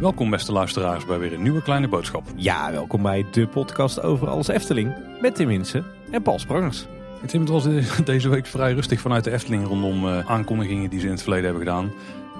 Welkom beste luisteraars bij weer een nieuwe kleine boodschap. Ja, welkom bij de podcast over alles Efteling. Met Tim Winsen en Paul Sprangers. Het Tim, het was de- deze week vrij rustig vanuit de Efteling rondom eh, aankondigingen die ze in het verleden hebben gedaan.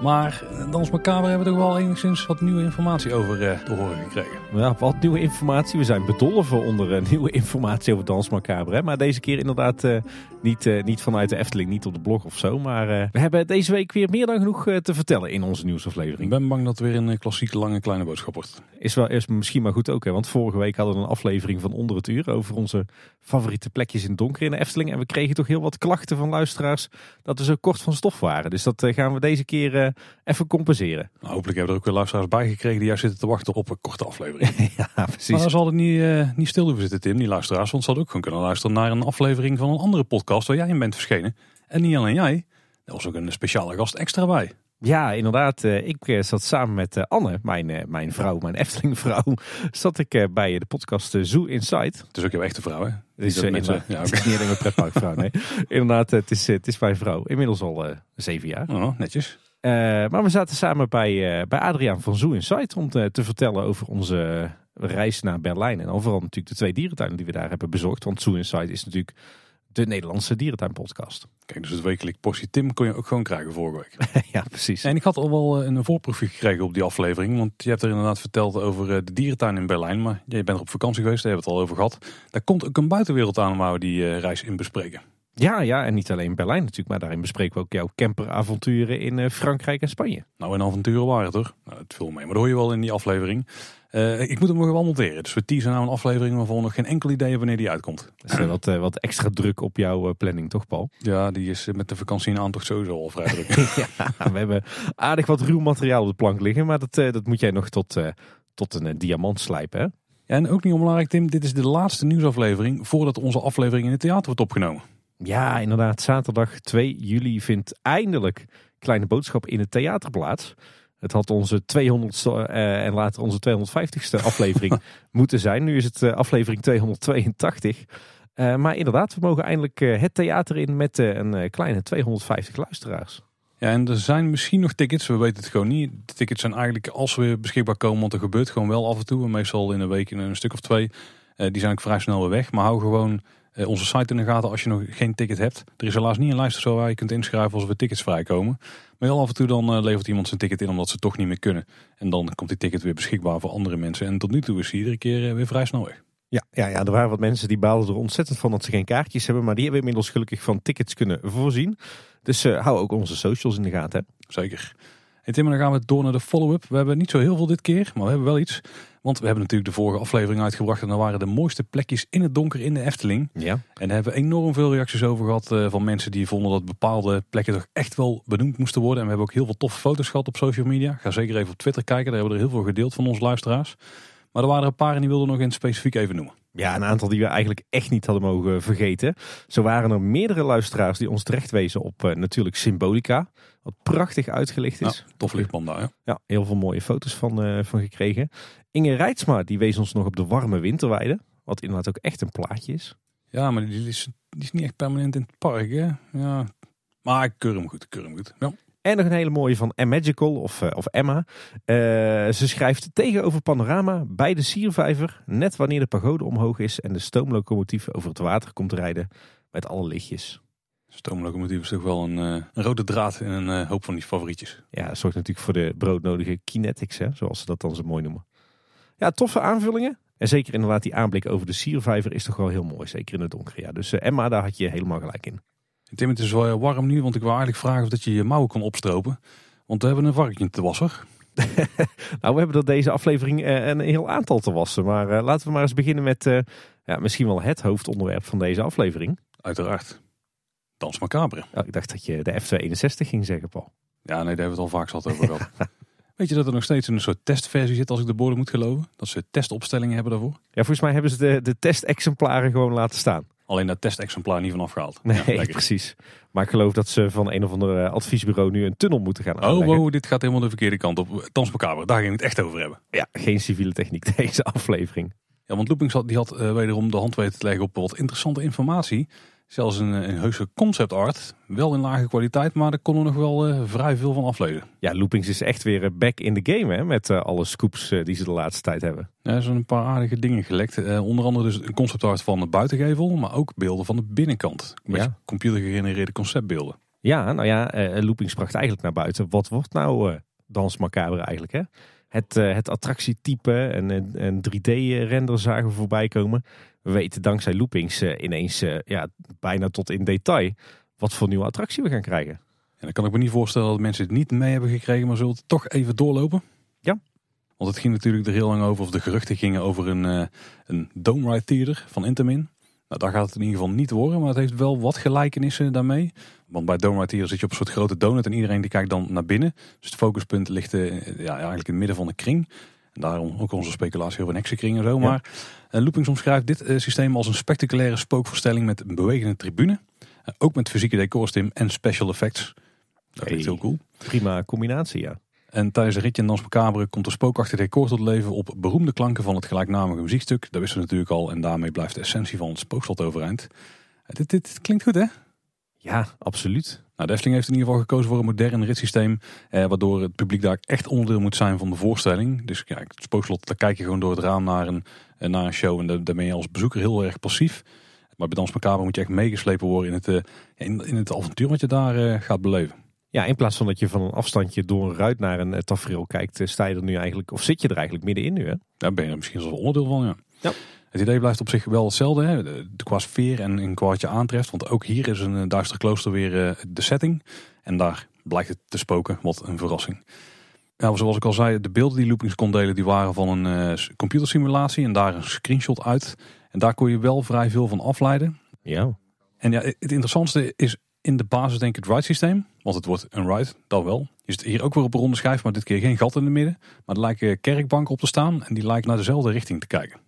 Maar eh, Dans Macabre hebben we toch wel enigszins wat nieuwe informatie over eh te horen gekregen. Ja, wat nieuwe informatie. We zijn bedolven onder eh, nieuwe informatie over Dans Macabre. Hè? Maar deze keer inderdaad eh, niet, eh, niet vanuit de Efteling, niet op de blog of zo. Maar eh, we hebben deze week weer meer dan genoeg te vertellen in onze Ik nieuwsaflevering. ben bang dat het weer een klassieke lange kleine boodschap wordt. Is, wel, is misschien maar goed ook. Hè? Want vorige week hadden we een aflevering van onder het uur over onze favoriete plekjes in het donker in de Efteling. En we kregen toch heel wat klachten van luisteraars dat we zo kort van stof waren. Dus dat gaan we deze keer even compenseren. Nou, hopelijk hebben er ook weer luisteraars bij gekregen die juist zitten te wachten op een korte aflevering. ja, precies. Maar daar zal het niet, eh, niet stil hoeven zitten Tim, die luisteraars. Want ze hadden ook gewoon kunnen luisteren naar een aflevering van een andere podcast waar jij in bent verschenen. En niet alleen jij, er was ook een speciale gast extra bij. Ja, inderdaad. eh, Ik eh, zat samen met eh, Anne, mijn, eh, mijn vrouw, mijn Efteling-vrouw, zat ik eh, bij de podcast eh, Zoo Inside. Het is ook jouw echte vrouw hè? Het is, eh, mensen- ja, is niet alleen mijn pretparkvrouw, nee. Inderdaad, eh, het is, eh, het is mijn vrouw. Inmiddels al eh, zeven jaar. Oh, netjes. Eh, maar we zaten samen bij, eh, bij Adriaan van Zoo Inside om te, te vertellen over onze reis naar Berlijn. En dan vooral natuurlijk de twee dierentuinen die we daar hebben bezocht. Want Zoo Inside is natuurlijk de Nederlandse dierentuinpodcast. Kijk, dus het wekelijk portie Tim kon je ook gewoon krijgen vorige week. ja, precies. En ik had al wel eh, een voorproefje gekregen op die aflevering. Want je hebt er inderdaad verteld over de dierentuin in Berlijn. Maar jij bent er op vakantie geweest, daar hebben we het al over gehad. Daar komt ook een buitenwereld aan waar we die reis in bespreken. Ja, ja, en niet alleen Berlijn natuurlijk, maar daarin bespreken we ook jouw camperavonturen in eh, Frankrijk en Spanje. Nou, en avonturen waren het hoor. Nou, het viel mee, maar dat hoor je wel in die aflevering. Eh, ik moet hem nog wel monteren. Dus we teasen nou een aflevering waarvan we nog geen enkel idee hebben wanneer die uitkomt. Dus eh, wat, wat extra druk op jouw planning, toch Paul? Ja, die is met de vakantie in aantocht sowieso al vrij druk. ja, we hebben aardig wat ruw materiaal op de plank liggen, maar dat, dat moet jij nog tot, tot een diamant slijpen. Hè? En ook niet onbelangrijk Tim, dit is de laatste nieuwsaflevering voordat onze aflevering in het theater wordt opgenomen. Ja, inderdaad. Zaterdag 2 juli vindt eindelijk Kleine Boodschap in het theater plaats. Het had onze 200ste eh, en later onze 250ste aflevering moeten zijn. Nu is het eh, aflevering 282. Eh, maar inderdaad, we mogen eindelijk het theater in met een kleine 250 luisteraars. Ja, en er zijn misschien nog tickets, we weten het gewoon niet. De tickets zijn eigenlijk als we weer beschikbaar komen, want er gebeurt gewoon wel af en toe. Meestal in een week in een stuk of twee. Die zijn ook vrij snel weer weg. Maar hou gewoon onze site in de gaten als je nog geen ticket hebt. Er is helaas niet een lijst of zo waar je kunt inschrijven als we tickets vrijkomen. Maar heel af en toe dan eh, levert iemand zijn ticket in omdat ze toch niet meer kunnen. En dan komt die ticket weer beschikbaar voor andere mensen. En tot nu toe is hij iedere keer eh, weer vrij snel weg. Ja, ja, ja, er waren wat mensen die baalden er ontzettend van dat ze geen kaartjes hebben. Maar die hebben inmiddels gelukkig van tickets kunnen voorzien. Dus eh, hou ook onze socials in de gaten. Hè? Zeker. En Tim, dan gaan we door naar de follow-up. We hebben niet zo heel veel dit keer, maar we hebben wel iets. Want we hebben natuurlijk de vorige aflevering uitgebracht. En dat waren de mooiste plekjes in het donker in de Efteling. Ja. En daar hebben we enorm veel reacties over gehad eh, van mensen die vonden dat bepaalde plekken toch echt wel benoemd moesten worden. En we hebben ook heel veel toffe foto's gehad op social media. Ga zeker even op Twitter kijken, daar hebben we er heel veel gedeeld van onze luisteraars. Maar er waren er een paar en die wilden nog in specifiek even noemen. Ja, een aantal die we eigenlijk echt niet hadden mogen vergeten. Zo waren er meerdere luisteraars die ons terecht wezen op eh, natuurlijk Symbolica. Wat prachtig uitgelicht is. Ja, tof lichtband daar. hè? Ja, heel veel mooie foto's van, eh, van gekregen. Inge Rijtsma die wees ons nog op de warme winterweide. Wat inderdaad ook echt een plaatje is. Ja, maar die is, die is niet echt permanent in het park. Hè? Ja. Maar ik keur hem goed, ik keur hem goed. Ja. En nog een hele mooie van Magical of, eh, of Emma. Eh, ze schrijft tegenover Panorama bij de Siervijver. Net wanneer de pagode omhoog is en de stoomlocomotief over het water komt rijden. Met alle lichtjes. Stoomlocomotief is toch wel een, eh, een rode draad in een hoop van die favorietjes. Ja, dat zorgt natuurlijk voor de broodnodige kinetics, hè, zoals ze dat dan zo mooi noemen. Ja, toffe aanvullingen. En zeker inderdaad die aanblik over de Siervijver is toch wel heel mooi. Zeker in het donker. Ja. Dus eh, Emma, daar had je helemaal gelijk in. Tim, het is wel eh, warm nu, want ik wil eigenlijk vragen of dat je je mouwen kan opstropen. Want we hebben een varkentje te wassen. Nou, we hebben er deze aflevering eh, een heel aantal te wassen. Maar laten we maar eens beginnen met ja, misschien wel het hoofdonderwerp van deze aflevering. Uiteraard. Dans macabre. Nou, ik dacht dat je de F261 ging zeggen, Paul. Ja, nee, daar hebben we het al vaak zat over gehad. Weet je dat er nog steeds een soort testversie zit, als ik de borden moet geloven? Dat ze testopstellingen hebben daarvoor? Ja, volgens mij hebben ze de, de testexemplaren gewoon laten staan. Alleen dat testexemplaar niet vanaf gehaald. Nee, Ja, precies. Maar ik geloof dat ze van een of ander eh, adviesbureau nu een tunnel moeten gaan Oh, aanleggen. wow, dit gaat helemaal de verkeerde kant op. Macabre, daar ging het echt over hebben. Ja, geen civiele techniek deze aflevering. Ja, want Loopings had, die had eh, wederom de hand weten te leggen op wat interessante informatie. Zelfs een, een heuse concept art. Wel in lage kwaliteit, maar daar konden we nog wel uh, vrij veel van aflezen. Ja, Loopings is echt weer back in the game hè, met uh, alle scoops uh, die ze de laatste tijd hebben. Ja, er zijn een paar aardige dingen gelekt. onder andere dus een concept art van de buitengevel, maar ook beelden van de binnenkant. Met ja. computergegenereerde conceptbeelden. Ja, nou ja, Loopings bracht eigenlijk naar buiten. Wat wordt nou Dans Macabre eigenlijk hè? Het, het attractietype en een 3D-render zagen voorbij komen we weten dankzij loopings uh, ineens uh, ja, bijna tot in detail wat voor nieuwe attractie we gaan krijgen. En dan kan ik me niet voorstellen dat mensen het niet mee hebben gekregen, maar zullen het toch even doorlopen? Ja. Want het ging natuurlijk er heel lang over, of de geruchten gingen over een, een Dome Ride Theater van Intamin. Nou, daar gaat het in ieder geval niet worden, maar het heeft wel wat gelijkenissen daarmee. Want bij Theater zit je op een soort grote donut en iedereen die kijkt dan naar binnen. Dus het focuspunt ligt ja, eigenlijk in het midden van de kring. En daarom ook onze speculatie over een heksenkring en zo. Maar uh, Loopings omschrijft dit uh, systeem als een spectaculaire spookvoorstelling met een bewegende tribune. Ook met fysieke decors, Tim, en special effects. Dat hey, heel cool. Prima combinatie, ja. En tijdens de ritje in Dans Macabre komt de spookachtige decor tot leven op beroemde klanken van het gelijknamige muziekstuk. Dat wisten we natuurlijk al en daarmee blijft de essentie van het spookslot overeind. Dit, dit, dit klinkt goed hè? Ja, absoluut. Nou, de Efteling heeft in ieder geval gekozen voor een modern ritssysteem. Eh, waardoor het publiek daar echt onderdeel moet zijn van de voorstelling. Dus ja, het spookslot, daar kijk je gewoon door het raam naar een, eh, naar een show. En daar, daar ben je als bezoeker heel erg passief. Maar bij Dans Macabre moet je echt meegeslepen worden in het, uh, in, in, het avontuur wat je daar uh, gaat beleven. Ja, in plaats van dat je van een afstandje door een ruit naar een tafereel kijkt, sta je er nu eigenlijk, of zit je er eigenlijk middenin nu hè? Daar ben je er misschien zelfs onderdeel van, ja. Ja. Het idee blijft op zich wel hetzelfde, hè? Qua sfeer en, qua wat je aantreft. Want ook hier is een duister klooster weer de setting. En daar blijkt het te spoken. Wat een verrassing. Ja, zoals ik al zei, de beelden die Loopings kon delen, die waren van een uh, computersimulatie. En daar een screenshot uit. En daar kon je wel vrij veel van afleiden. Ja. En ja, het interessantste is in de basis denk ik het ride systeem. Want het wordt een ride, dat wel. Je zit hier ook weer op een ronde schijf, maar dit keer geen gat in het midden. Maar er lijken kerkbanken op te staan en die lijken naar dezelfde richting te kijken.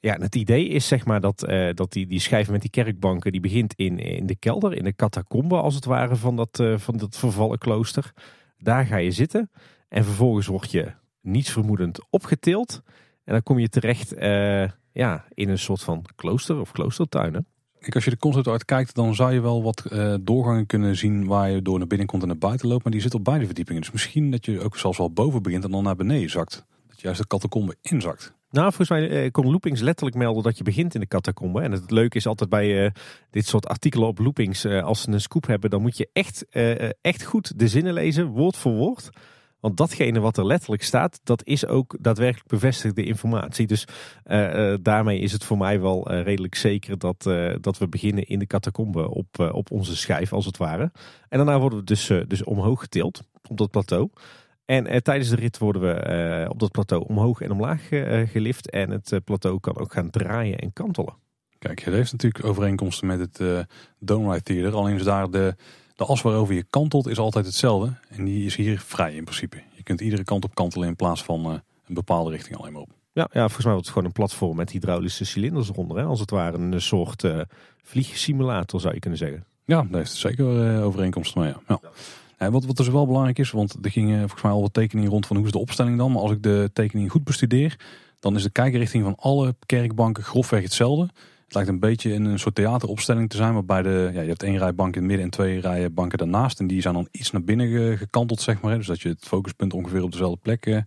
Ja, het idee is zeg maar dat, uh, dat die, die schijf met die kerkbanken, die begint in, in de kelder, in de catacombe als het ware van dat, uh, van dat vervallen klooster. Daar ga je zitten en vervolgens word je niets vermoedend opgetild. En dan kom je terecht uh, ja, in een soort van klooster of kloostertuinen. Kijk, als je de concept uit kijkt, dan zou je wel wat doorgangen kunnen zien waar je door naar binnen komt en naar buiten loopt. Maar die zit op beide verdiepingen. Dus misschien dat je ook zelfs wel boven begint en dan naar beneden zakt. Dat je juist de catacombe inzakt. Nou, volgens mij eh, kon Loopings letterlijk melden dat je begint in de catacombe. En het leuke is altijd bij uh, dit soort artikelen op Loopings, uh, als ze een scoop hebben, dan moet je echt, echt goed de zinnen lezen, woord voor woord. Want datgene wat er letterlijk staat, dat is ook daadwerkelijk bevestigde informatie. Dus daarmee is het voor mij wel redelijk zeker dat, dat we beginnen in de catacombe op, op onze schijf, als het ware. En daarna worden we dus, dus omhoog getild op dat plateau. En eh, tijdens de rit worden we eh, op dat plateau omhoog en omlaag uh, gelift. En het plateau kan ook gaan draaien en kantelen. Kijk, het heeft natuurlijk overeenkomsten met het uh, Dome Ride Theater. Alleen is daar de, de as waarover je kantelt is altijd hetzelfde. En die is hier vrij in principe. Je kunt iedere kant op kantelen in plaats van een bepaalde richting alleen maar op. Ja, ja, volgens mij wordt het gewoon een platform met hydraulische cilinders eronder. Hè? Als het ware een soort vliegsimulator zou je kunnen zeggen. Ja, daar heeft zeker overeenkomsten mee. Ja. ja. Ja, wat, wat dus wel belangrijk is, want er gingen volgens mij al wat tekeningen rond van hoe is de opstelling dan. Maar als ik de tekening goed bestudeer, dan is de kijkrichting van alle kerkbanken grofweg hetzelfde. Het lijkt een beetje in een soort theateropstelling te zijn, waarbij de, ja, je hebt één rij banken in het midden en twee rijen banken daarnaast. En die zijn dan iets naar binnen gekanteld, zeg maar. Dus dat je het focuspunt ongeveer op dezelfde plek eh,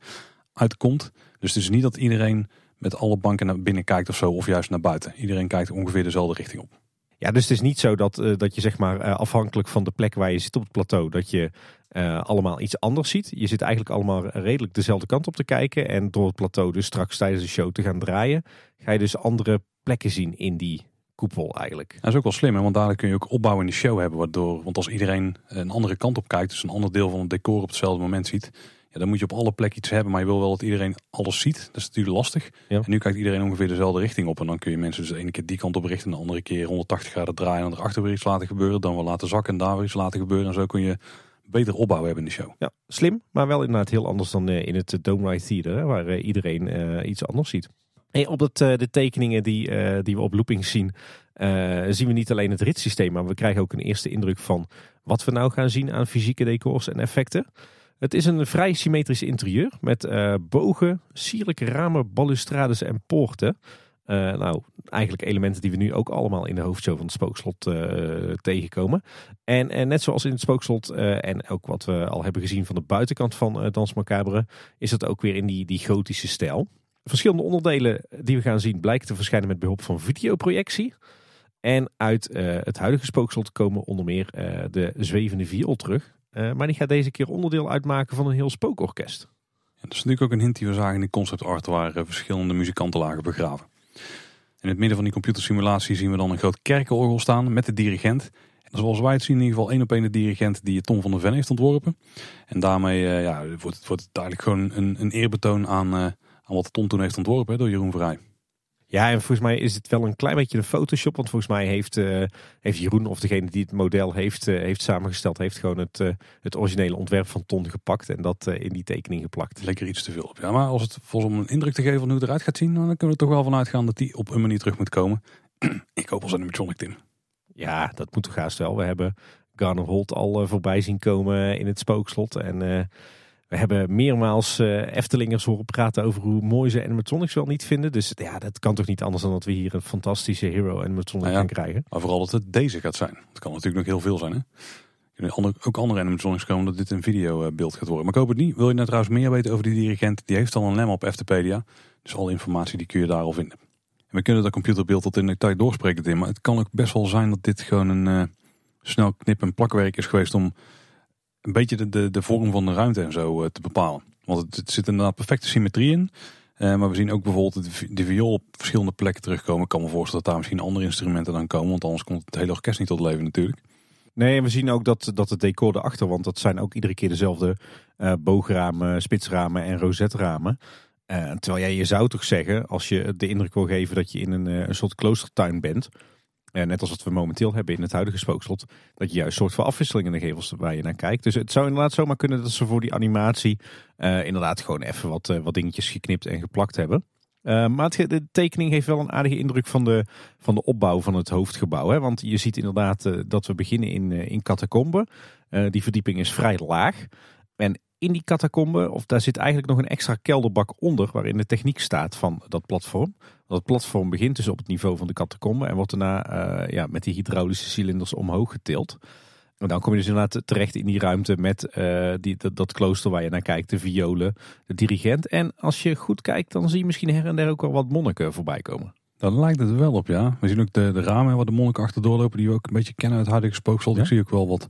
uitkomt. Dus het is niet dat iedereen met alle banken naar binnen kijkt of zo, of juist naar buiten. Iedereen kijkt ongeveer dezelfde richting op. Ja, dus het is niet zo dat, uh, dat je zeg maar uh, afhankelijk van de plek waar je zit op het plateau, dat je uh, allemaal iets anders ziet. Je zit eigenlijk allemaal redelijk dezelfde kant op te kijken. En door het plateau dus straks tijdens de show te gaan draaien, ga je dus andere plekken zien in die koepel eigenlijk. Dat is ook wel slim, hè? want daar kun je ook opbouw in de show hebben. Waardoor, want als iedereen een andere kant op kijkt, dus een ander deel van het decor op hetzelfde moment ziet, ja, dan moet je op alle plekken iets hebben, maar je wil wel dat iedereen alles ziet. Dat is natuurlijk lastig. En nu kijkt iedereen ongeveer dezelfde richting op. En dan kun je mensen dus de ene keer die kant op richten, de andere keer 180 graden draaien en erachter weer iets laten gebeuren. Dan wel laten zakken en daar weer iets laten gebeuren. En zo kun je beter opbouw hebben in de show. Ja, slim, maar wel inderdaad heel anders dan eh, in het eh, Dome Ride Theater, waar eh, iedereen iets anders ziet. Hey, op het, de tekeningen die, die we op Loopings zien, zien we niet alleen het ritssysteem, maar we krijgen ook een eerste indruk van wat we nou gaan zien aan fysieke decors en effecten. Het is een vrij symmetrisch interieur met uh, bogen, sierlijke ramen, balustrades en poorten. nou, eigenlijk elementen die we nu ook allemaal in de hoofdshow van het Spookslot tegenkomen. En, en net zoals in het Spookslot en ook wat we al hebben gezien van de buitenkant van Dans Macabre, is het ook weer in die, die gotische stijl. Verschillende onderdelen die we gaan zien blijken te verschijnen met behulp van videoprojectie. En uit het huidige spookslot komen onder meer de zwevende viool terug. Maar die gaat deze keer onderdeel uitmaken van een heel spookorkest. dat is natuurlijk ook een hint die we zagen in de concept art waar verschillende muzikanten lagen begraven. In het midden van die computersimulatie zien we dan een groot kerkenorgel staan met de dirigent. En zoals wij het zien in ieder geval één op één de dirigent die Tom van der Ven heeft ontworpen. En daarmee uh, ja, wordt, het, wordt het eigenlijk gewoon een, een eerbetoon aan, aan wat Tom toen heeft ontworpen door Jeroen Vrij. Ja, en volgens mij is het wel een klein beetje een Photoshop. Want volgens mij heeft, uh, heeft Jeroen, of degene die het model heeft, uh, heeft samengesteld, heeft gewoon het, uh, het originele ontwerp van Ton gepakt en dat in die tekening geplakt. Lekker iets te veel op. Ja, maar als het volgens om een indruk te geven van hoe het eruit gaat zien, dan kunnen we er toch wel vanuit gaan dat die op een manier terug moet komen. Ik hoop als een animatronic Tim. Ja, dat moet toch haast wel. We hebben Garner Holt al voorbij zien komen in het spookslot. En we hebben meermaals uh, Eftelingers horen praten over hoe mooi ze animatronics wel niet vinden. Dus ja, dat kan toch niet anders dan dat we hier een fantastische hero animatronic nou ja, gaan krijgen. Maar vooral dat het deze gaat zijn. Het kan natuurlijk nog heel veel zijn hè. Andere, ook andere animatronics komen dat dit een videobeeld gaat worden. Maar ik hoop het niet. Wil je nou trouwens meer weten over die dirigent? Die heeft al een lem op Eftepedia. Dus alle informatie die kun je daar al vinden. En we kunnen dat computerbeeld tot in de tijd doorspreken Tim. Maar het kan ook best wel zijn dat dit gewoon een uh, snel knip- en plakwerk is geweest om een beetje de, de, vorm van de ruimte en zo eh, te bepalen. Want het, zit inderdaad perfecte symmetrie in. Uh, maar we zien ook bijvoorbeeld de, viool op verschillende plekken terugkomen. Ik kan me voorstellen dat daar misschien andere instrumenten dan komen. Want anders komt het hele orkest niet tot leven natuurlijk. Nee, en we zien ook dat, dat het decor erachter, want dat zijn ook iedere keer dezelfde uh, boogramen, spitsramen en rozetramen. Terwijl jij je zou toch zeggen, als je de indruk wil geven dat je in een, een soort kloostertuin bent, uh, net als wat we momenteel hebben in het huidige spookslot. Dat je juist soort van afwisseling in de gevels waar je naar kijkt. Dus het zou inderdaad zomaar kunnen dat ze voor die animatie uh, inderdaad gewoon even wat, uh, wat dingetjes geknipt en geplakt hebben. maar de tekening heeft wel een aardige indruk van de, van de opbouw van het hoofdgebouw. Hè? Want je ziet inderdaad dat we beginnen in, in catacomben. die verdieping is vrij laag. En in die catacombe, of daar zit eigenlijk nog een extra kelderbak onder, waarin de techniek staat van dat platform. Dat platform begint dus op het niveau van de catacombe en wordt daarna uh, ja, met die hydraulische cilinders omhoog getild. En dan kom je dus inderdaad terecht in die ruimte met uh, die, dat, dat, klooster waar je naar kijkt, de violen, de dirigent. En als je goed kijkt, dan zie je misschien her en der ook wel wat monniken voorbij komen. Dat lijkt het wel op, ja. We zien ook de, de ramen waar de monniken achterdoor lopen, die we ook een beetje kennen uit het huidige. Ja? Ik zie ook wel wat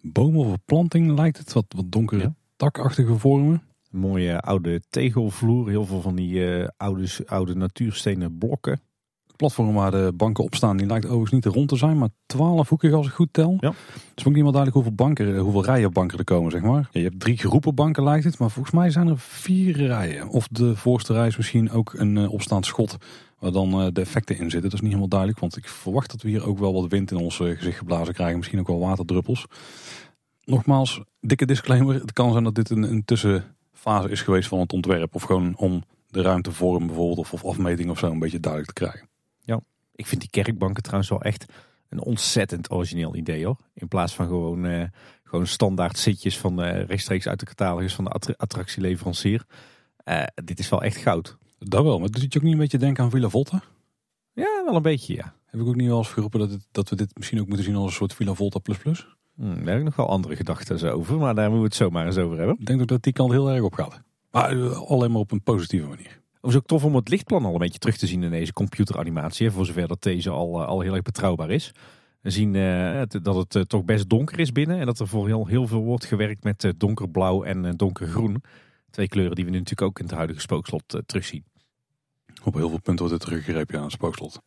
bomen of planting lijkt het, wat, wat donkere ja takachtige vormen. mooie oude tegelvloer, heel veel van die uh, oude, oude natuurstenen blokken. Het platform waar de banken op staan, die lijkt overigens niet rond te zijn, maar twaalfhoekig als ik goed tel. Ja. Is ook niet meer duidelijk hoeveel, banken, eh, hoeveel rijen banken er komen, zeg maar. Ja, je hebt drie groepen banken lijkt het, maar volgens mij zijn er vier rijen. Of de voorste rij is misschien ook een uh, opstaand schot waar dan uh, de effecten in zitten. Dat is niet helemaal duidelijk, want ik verwacht dat we hier ook wel wat wind in ons gezicht geblazen krijgen. Misschien ook wel waterdruppels nogmaals, dikke disclaimer. Het kan zijn dat dit een, een tussenfase is geweest van het ontwerp. Of gewoon om de ruimtevorm bijvoorbeeld of, of afmeting of zo een beetje duidelijk te krijgen. Ja, ik vind die kerkbanken trouwens wel echt een ontzettend origineel idee hoor. In plaats van gewoon, uh, gewoon standaard zitjes van uh, rechtstreeks uit de catalogus van de attractieleverancier. Uh, dit is wel echt goud. Dat wel, maar doet je ook niet een beetje denken aan Villa Volta? Ja, wel een beetje ja. Heb ik ook niet wel eens geroepen dat, het, dat we dit misschien ook moeten zien als een soort Villa Volta plus plus? Hmm, daar heb ik nog wel andere gedachten over, maar daar moeten we het zomaar eens over hebben. Ik denk ook dat die kant heel erg op gaat. Maar uh, alleen maar op een positieve manier. Het is ook tof om het lichtplan al een beetje terug te zien in deze computeranimatie. Voor zover dat deze al, uh, al heel erg betrouwbaar is. We zien uh, dat het toch best donker is binnen. En dat er voor heel, heel veel wordt gewerkt met donkerblauw en donkergroen. Twee kleuren die we nu natuurlijk ook in het huidige spookslot terugzien. Op heel veel punten wordt het teruggegrepen aan het spookslot.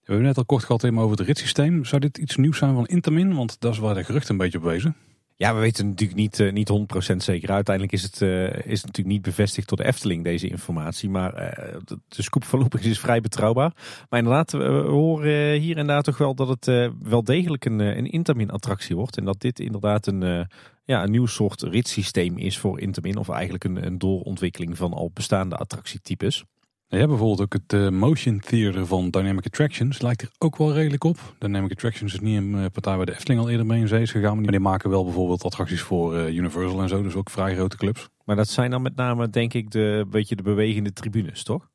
We hebben net al kort gehad over het ritssysteem. Zou dit iets nieuws zijn van Intamin? Want dat is waar de geruchten een beetje op wezen. Ja, we weten natuurlijk niet, uh, niet 100% zeker. Uiteindelijk is het, uh, is natuurlijk niet bevestigd door de Efteling, deze informatie. Maar uh, de, de scoop Loopings is vrij betrouwbaar. Maar inderdaad, we horen hier en daar toch wel dat het wel degelijk een, een Intamin-attractie wordt. En dat dit inderdaad een, ja, een nieuw soort ritssysteem is voor Intamin. Of eigenlijk een, een doorontwikkeling van al bestaande attractietypes. Ja, bijvoorbeeld ook het uh, motion theater van Dynamic Attractions lijkt er ook wel redelijk op. Dynamic Attractions is niet een uh, partij waar de Efteling al eerder mee in zee is gegaan. Maar die maken wel bijvoorbeeld attracties voor uh, Universal en zo. Dus ook vrij grote clubs. Maar dat zijn dan met name denk ik de, beetje de bewegende tribunes, toch?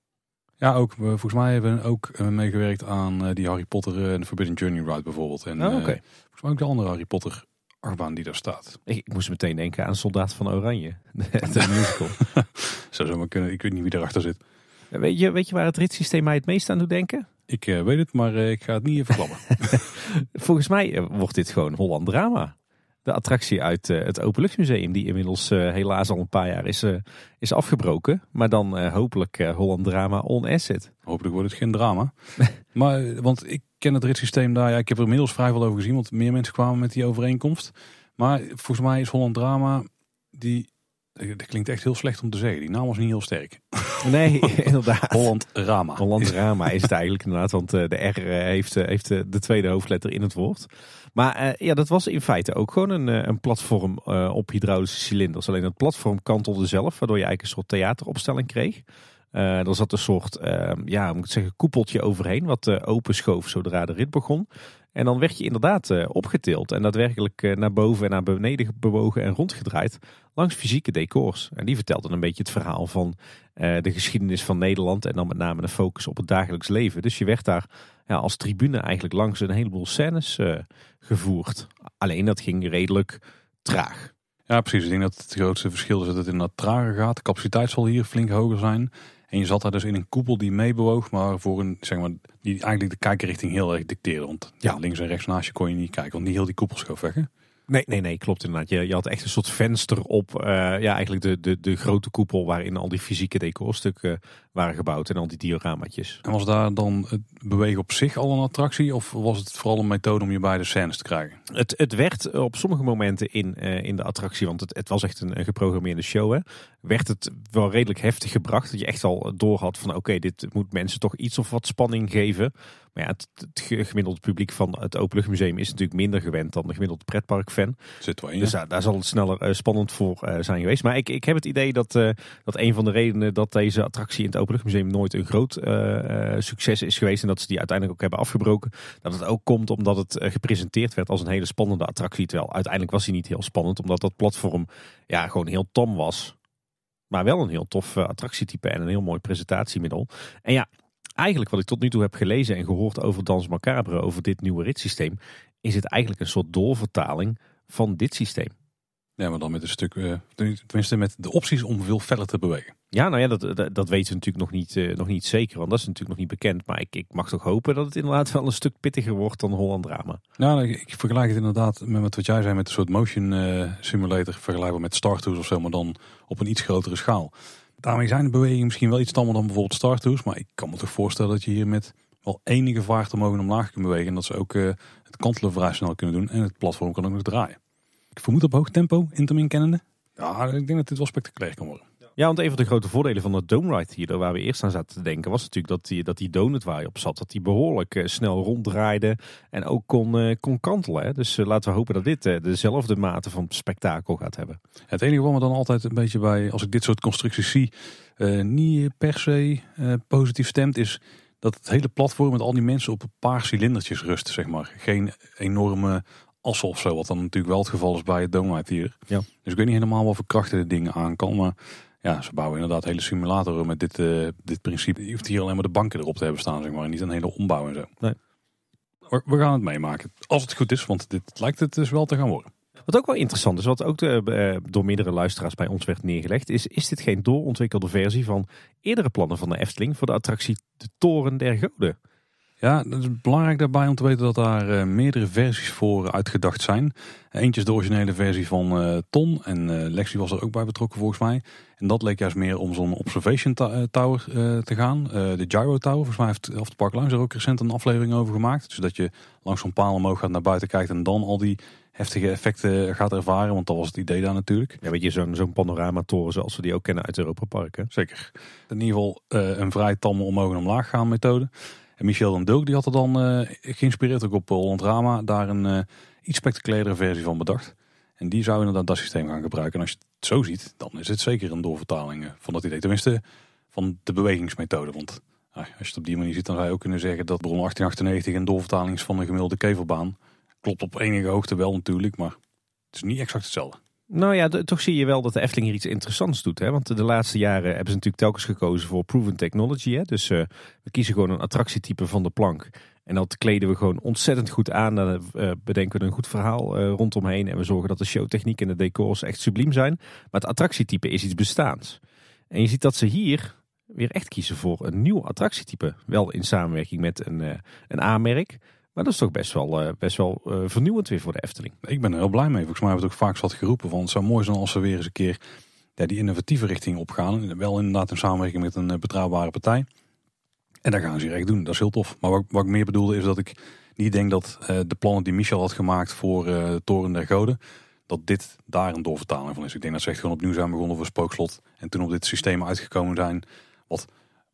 Ja, ook. Volgens mij hebben we ook eh, meegewerkt aan eh, die Harry Potter en de Forbidden Journey ride bijvoorbeeld. En Oh, oké. eh, volgens mij ook de andere Harry Potter achtbaan die daar staat. Ik, ik moest meteen denken aan Soldaat van Oranje. De musical. Zou zo maar kunnen. Ik weet niet wie erachter zit. Weet, je, weet je waar het ritssysteem mij het meest aan doet denken? Ik eh, weet het, maar eh, ik ga het niet even klappen. Volgens mij eh, wordt dit gewoon Holland Drama. De attractie uit eh, het Openluchtmuseum, die inmiddels helaas al een paar jaar is, is afgebroken. Maar dan hopelijk Holland Drama on asset. Hopelijk wordt het geen drama. maar, want ik ken het ritssysteem daar. Ja, ik heb er inmiddels vrij veel over gezien, want meer mensen kwamen met die overeenkomst. Maar volgens mij is Holland Drama, die, dat klinkt echt heel slecht om te zeggen. Die naam was niet heel sterk. Nee, inderdaad. Holland Rama. Holland Drama is het eigenlijk inderdaad, want eh, de R eh, heeft, eh, heeft eh, de tweede hoofdletter in het woord. Maar eh, ja, dat was in feite ook gewoon een, eh, een platform eh, op hydraulische cilinders. Alleen dat platform kantelde zelf, waardoor je eigenlijk een soort theateropstelling kreeg. Eh er zat een soort, eh, ja, moet ik zeggen, koepeltje overheen, wat eh, open schoof zodra de rit begon. En dan werd je inderdaad eh, opgetild en daadwerkelijk eh, naar boven en naar beneden bewogen en rondgedraaid langs fysieke decors. En die vertelden een beetje het verhaal van eh, de geschiedenis van Nederland en dan met name de focus op het dagelijks leven. Dus je werd daar ja, als tribune eigenlijk langs een heleboel scènes gevoerd. Alleen dat ging redelijk traag. Ja, precies. Ik denk dat het grootste verschil is dat het inderdaad trager gaat. De capaciteit zal hier flink hoger zijn. En je zat daar dus in een koepel die meebewoog, maar voor een, zeg maar, die eigenlijk de kijkerrichting heel erg dicteerde. Want ja, links en rechts naast je kon je niet kijken, want niet heel die koepel schoof weg. Nee, nee, nee, klopt inderdaad. Je, je had echt een soort venster op eh, ja, eigenlijk de, de, de grote koepel waarin al die fysieke decorstukken waren gebouwd en al die dioramaatjes. En was daar dan het bewegen op zich al een attractie? Of was het vooral een methode om je bij de scènes te krijgen? Het, het werd op sommige momenten in, eh, in de attractie, want het, het was echt een, een geprogrammeerde show, hè, werd het wel redelijk heftig gebracht. Dat je echt al door had van oké, dit moet mensen toch iets of wat spanning geven. Maar ja, het, het ge- gemiddelde publiek van het Openluchtmuseum is natuurlijk minder gewend dan de gemiddelde pretparkfan. Zit wel in. Dus daar, daar zal het sneller eh, spannend voor eh, zijn geweest. Maar ik, ik heb het idee dat, eh, dat een van de redenen dat deze attractie in het Openluchtmuseum nooit een groot succes is geweest. En dat ze die uiteindelijk ook hebben afgebroken. Dat het ook komt omdat het gepresenteerd werd als een hele spannende attractie. Terwijl uiteindelijk was hij niet heel spannend. Omdat dat platform ja, gewoon heel tam was. Maar wel een heel tof attractietype en een heel mooi presentatiemiddel. En ja, eigenlijk wat ik tot nu toe heb gelezen en gehoord over Dans Macabre, over dit nieuwe ritssysteem, is het eigenlijk een soort doorvertaling van dit systeem. Ja, maar dan met een stuk, eh, tenminste met de opties om veel feller te bewegen. Ja, nou ja, dat, dat, dat weten we natuurlijk nog niet, eh, nog niet zeker, want dat is natuurlijk nog niet bekend. Maar ik, ik mag toch hopen dat het inderdaad wel een stuk pittiger wordt dan Holland Drama. Nou, ik ik vergelijk het inderdaad met wat jij zei met een soort motion eh, simulator. Vergelijkbaar met Star Tours of zo, maar dan op een iets grotere schaal. Daarmee zijn de bewegingen misschien wel iets tammer dan bijvoorbeeld Star Tours. Maar ik kan me toch voorstellen dat je hier met wel enige vaart omhoog en omlaag kunt bewegen. En dat ze ook eh, het kantelen vrij snel kunnen doen. En het platform kan ook nog draaien. Ik vermoed op hoog tempo, Intamin kennende. Ja, ik denk dat dit wel spectaculair kan worden. Ja, want een van de grote voordelen van de Dome Ride hier, waar we eerst aan zaten te denken, was natuurlijk dat die, dat die donut waar je op zat, dat die behoorlijk eh, snel ronddraaide en ook kon, eh, kon kantelen. Hè. Dus eh, laten we hopen dat dit dezelfde mate van spektakel gaat hebben. Het enige wat me dan altijd een beetje bij, als ik dit soort constructies zie, niet per se positief stemt, is dat het hele platform met al die mensen op een paar cilindertjes rust, zeg maar. Geen enorme assen of zo, wat dan natuurlijk wel het geval is bij het Dome Ride hier. Ja. Dus ik weet niet helemaal wat voor krachten dit ding aan kan, maar ja, ze bouwen inderdaad hele simulatoren met dit, eh, dit principe. Je hoeft hier alleen maar de banken erop te hebben staan, zeg maar, en niet een hele ombouw en zo. Nee. We, gaan het meemaken, als het goed is, want dit lijkt het dus wel te gaan worden. Wat ook wel interessant is, wat ook eh, eh, door meerdere luisteraars bij ons werd neergelegd, is: is dit geen doorontwikkelde versie van eerdere plannen van de Efteling voor de attractie De Toren der Goden? Ja, dat is belangrijk daarbij om te weten dat daar eh, meerdere versies voor uitgedacht zijn. Eentje is de originele versie van eh, Ton en eh, Lexi was er ook bij betrokken volgens mij. En dat leek juist meer om zo'n observation tower te gaan. De Gyro Tower, volgens mij heeft of de Park Lounge er ook recent een aflevering over gemaakt. Dus dat je langs zo'n paal omhoog gaat naar buiten kijkt en dan al die heftige effecten gaat ervaren. Want dat was het idee daar natuurlijk. Ja, weet je, zo'n zo'n panoramatoren zoals we die ook kennen uit Europa Park. Hè? Zeker. In ieder geval een vrij tamme omhoog en omlaag gaan methode. En Michel dan Dulk die had er dan eh, geïnspireerd ook op Holland Rama daar een eh, iets spectaculairdere versie van bedacht. En die zou inderdaad dat systeem gaan gebruiken. En als je het zo ziet, dan is het zeker een doorvertaling eh, van dat idee. Tenminste, van de bewegingsmethode. Want als je het op die manier ziet, dan zou je ook kunnen zeggen dat Bron 1898 een doorvertaling is van een gemiddelde kevelbaan. Klopt op enige hoogte wel natuurlijk, maar het is niet exact hetzelfde. Nou ja, toch zie je wel dat de Efteling hier iets interessants doet. Hè? Want de laatste jaren hebben ze natuurlijk telkens gekozen voor proven technology. Hè? Dus uh, we kiezen gewoon een attractietype van de plank. En dat kleden we gewoon ontzettend goed aan. Dan uh, bedenken we een goed verhaal uh, rondomheen. En we zorgen dat de showtechniek en de decors echt subliem zijn. Maar het attractietype is iets bestaans. En je ziet dat ze hier weer echt kiezen voor een nieuw attractietype. Wel in samenwerking met een, een A-merk. Maar dat is toch best wel, uh, best wel uh, vernieuwend weer voor de Efteling. Ik ben er heel blij mee. Volgens mij hebben we het ook vaak zat geroepen. Want het zou mooi zijn als ze weer eens een keer ja, die innovatieve richting opgaan. Wel inderdaad in samenwerking met een betrouwbare partij. En daar gaan ze echt doen. Dat is heel tof. Maar wat, wat ik meer bedoelde is dat ik niet denk dat de plannen die Michel had gemaakt voor Toren der Goden, dat dit daar een doorvertaling van is. Ik denk dat ze echt gewoon opnieuw zijn begonnen voor Spookslot. En toen op dit systeem uitgekomen zijn. Wat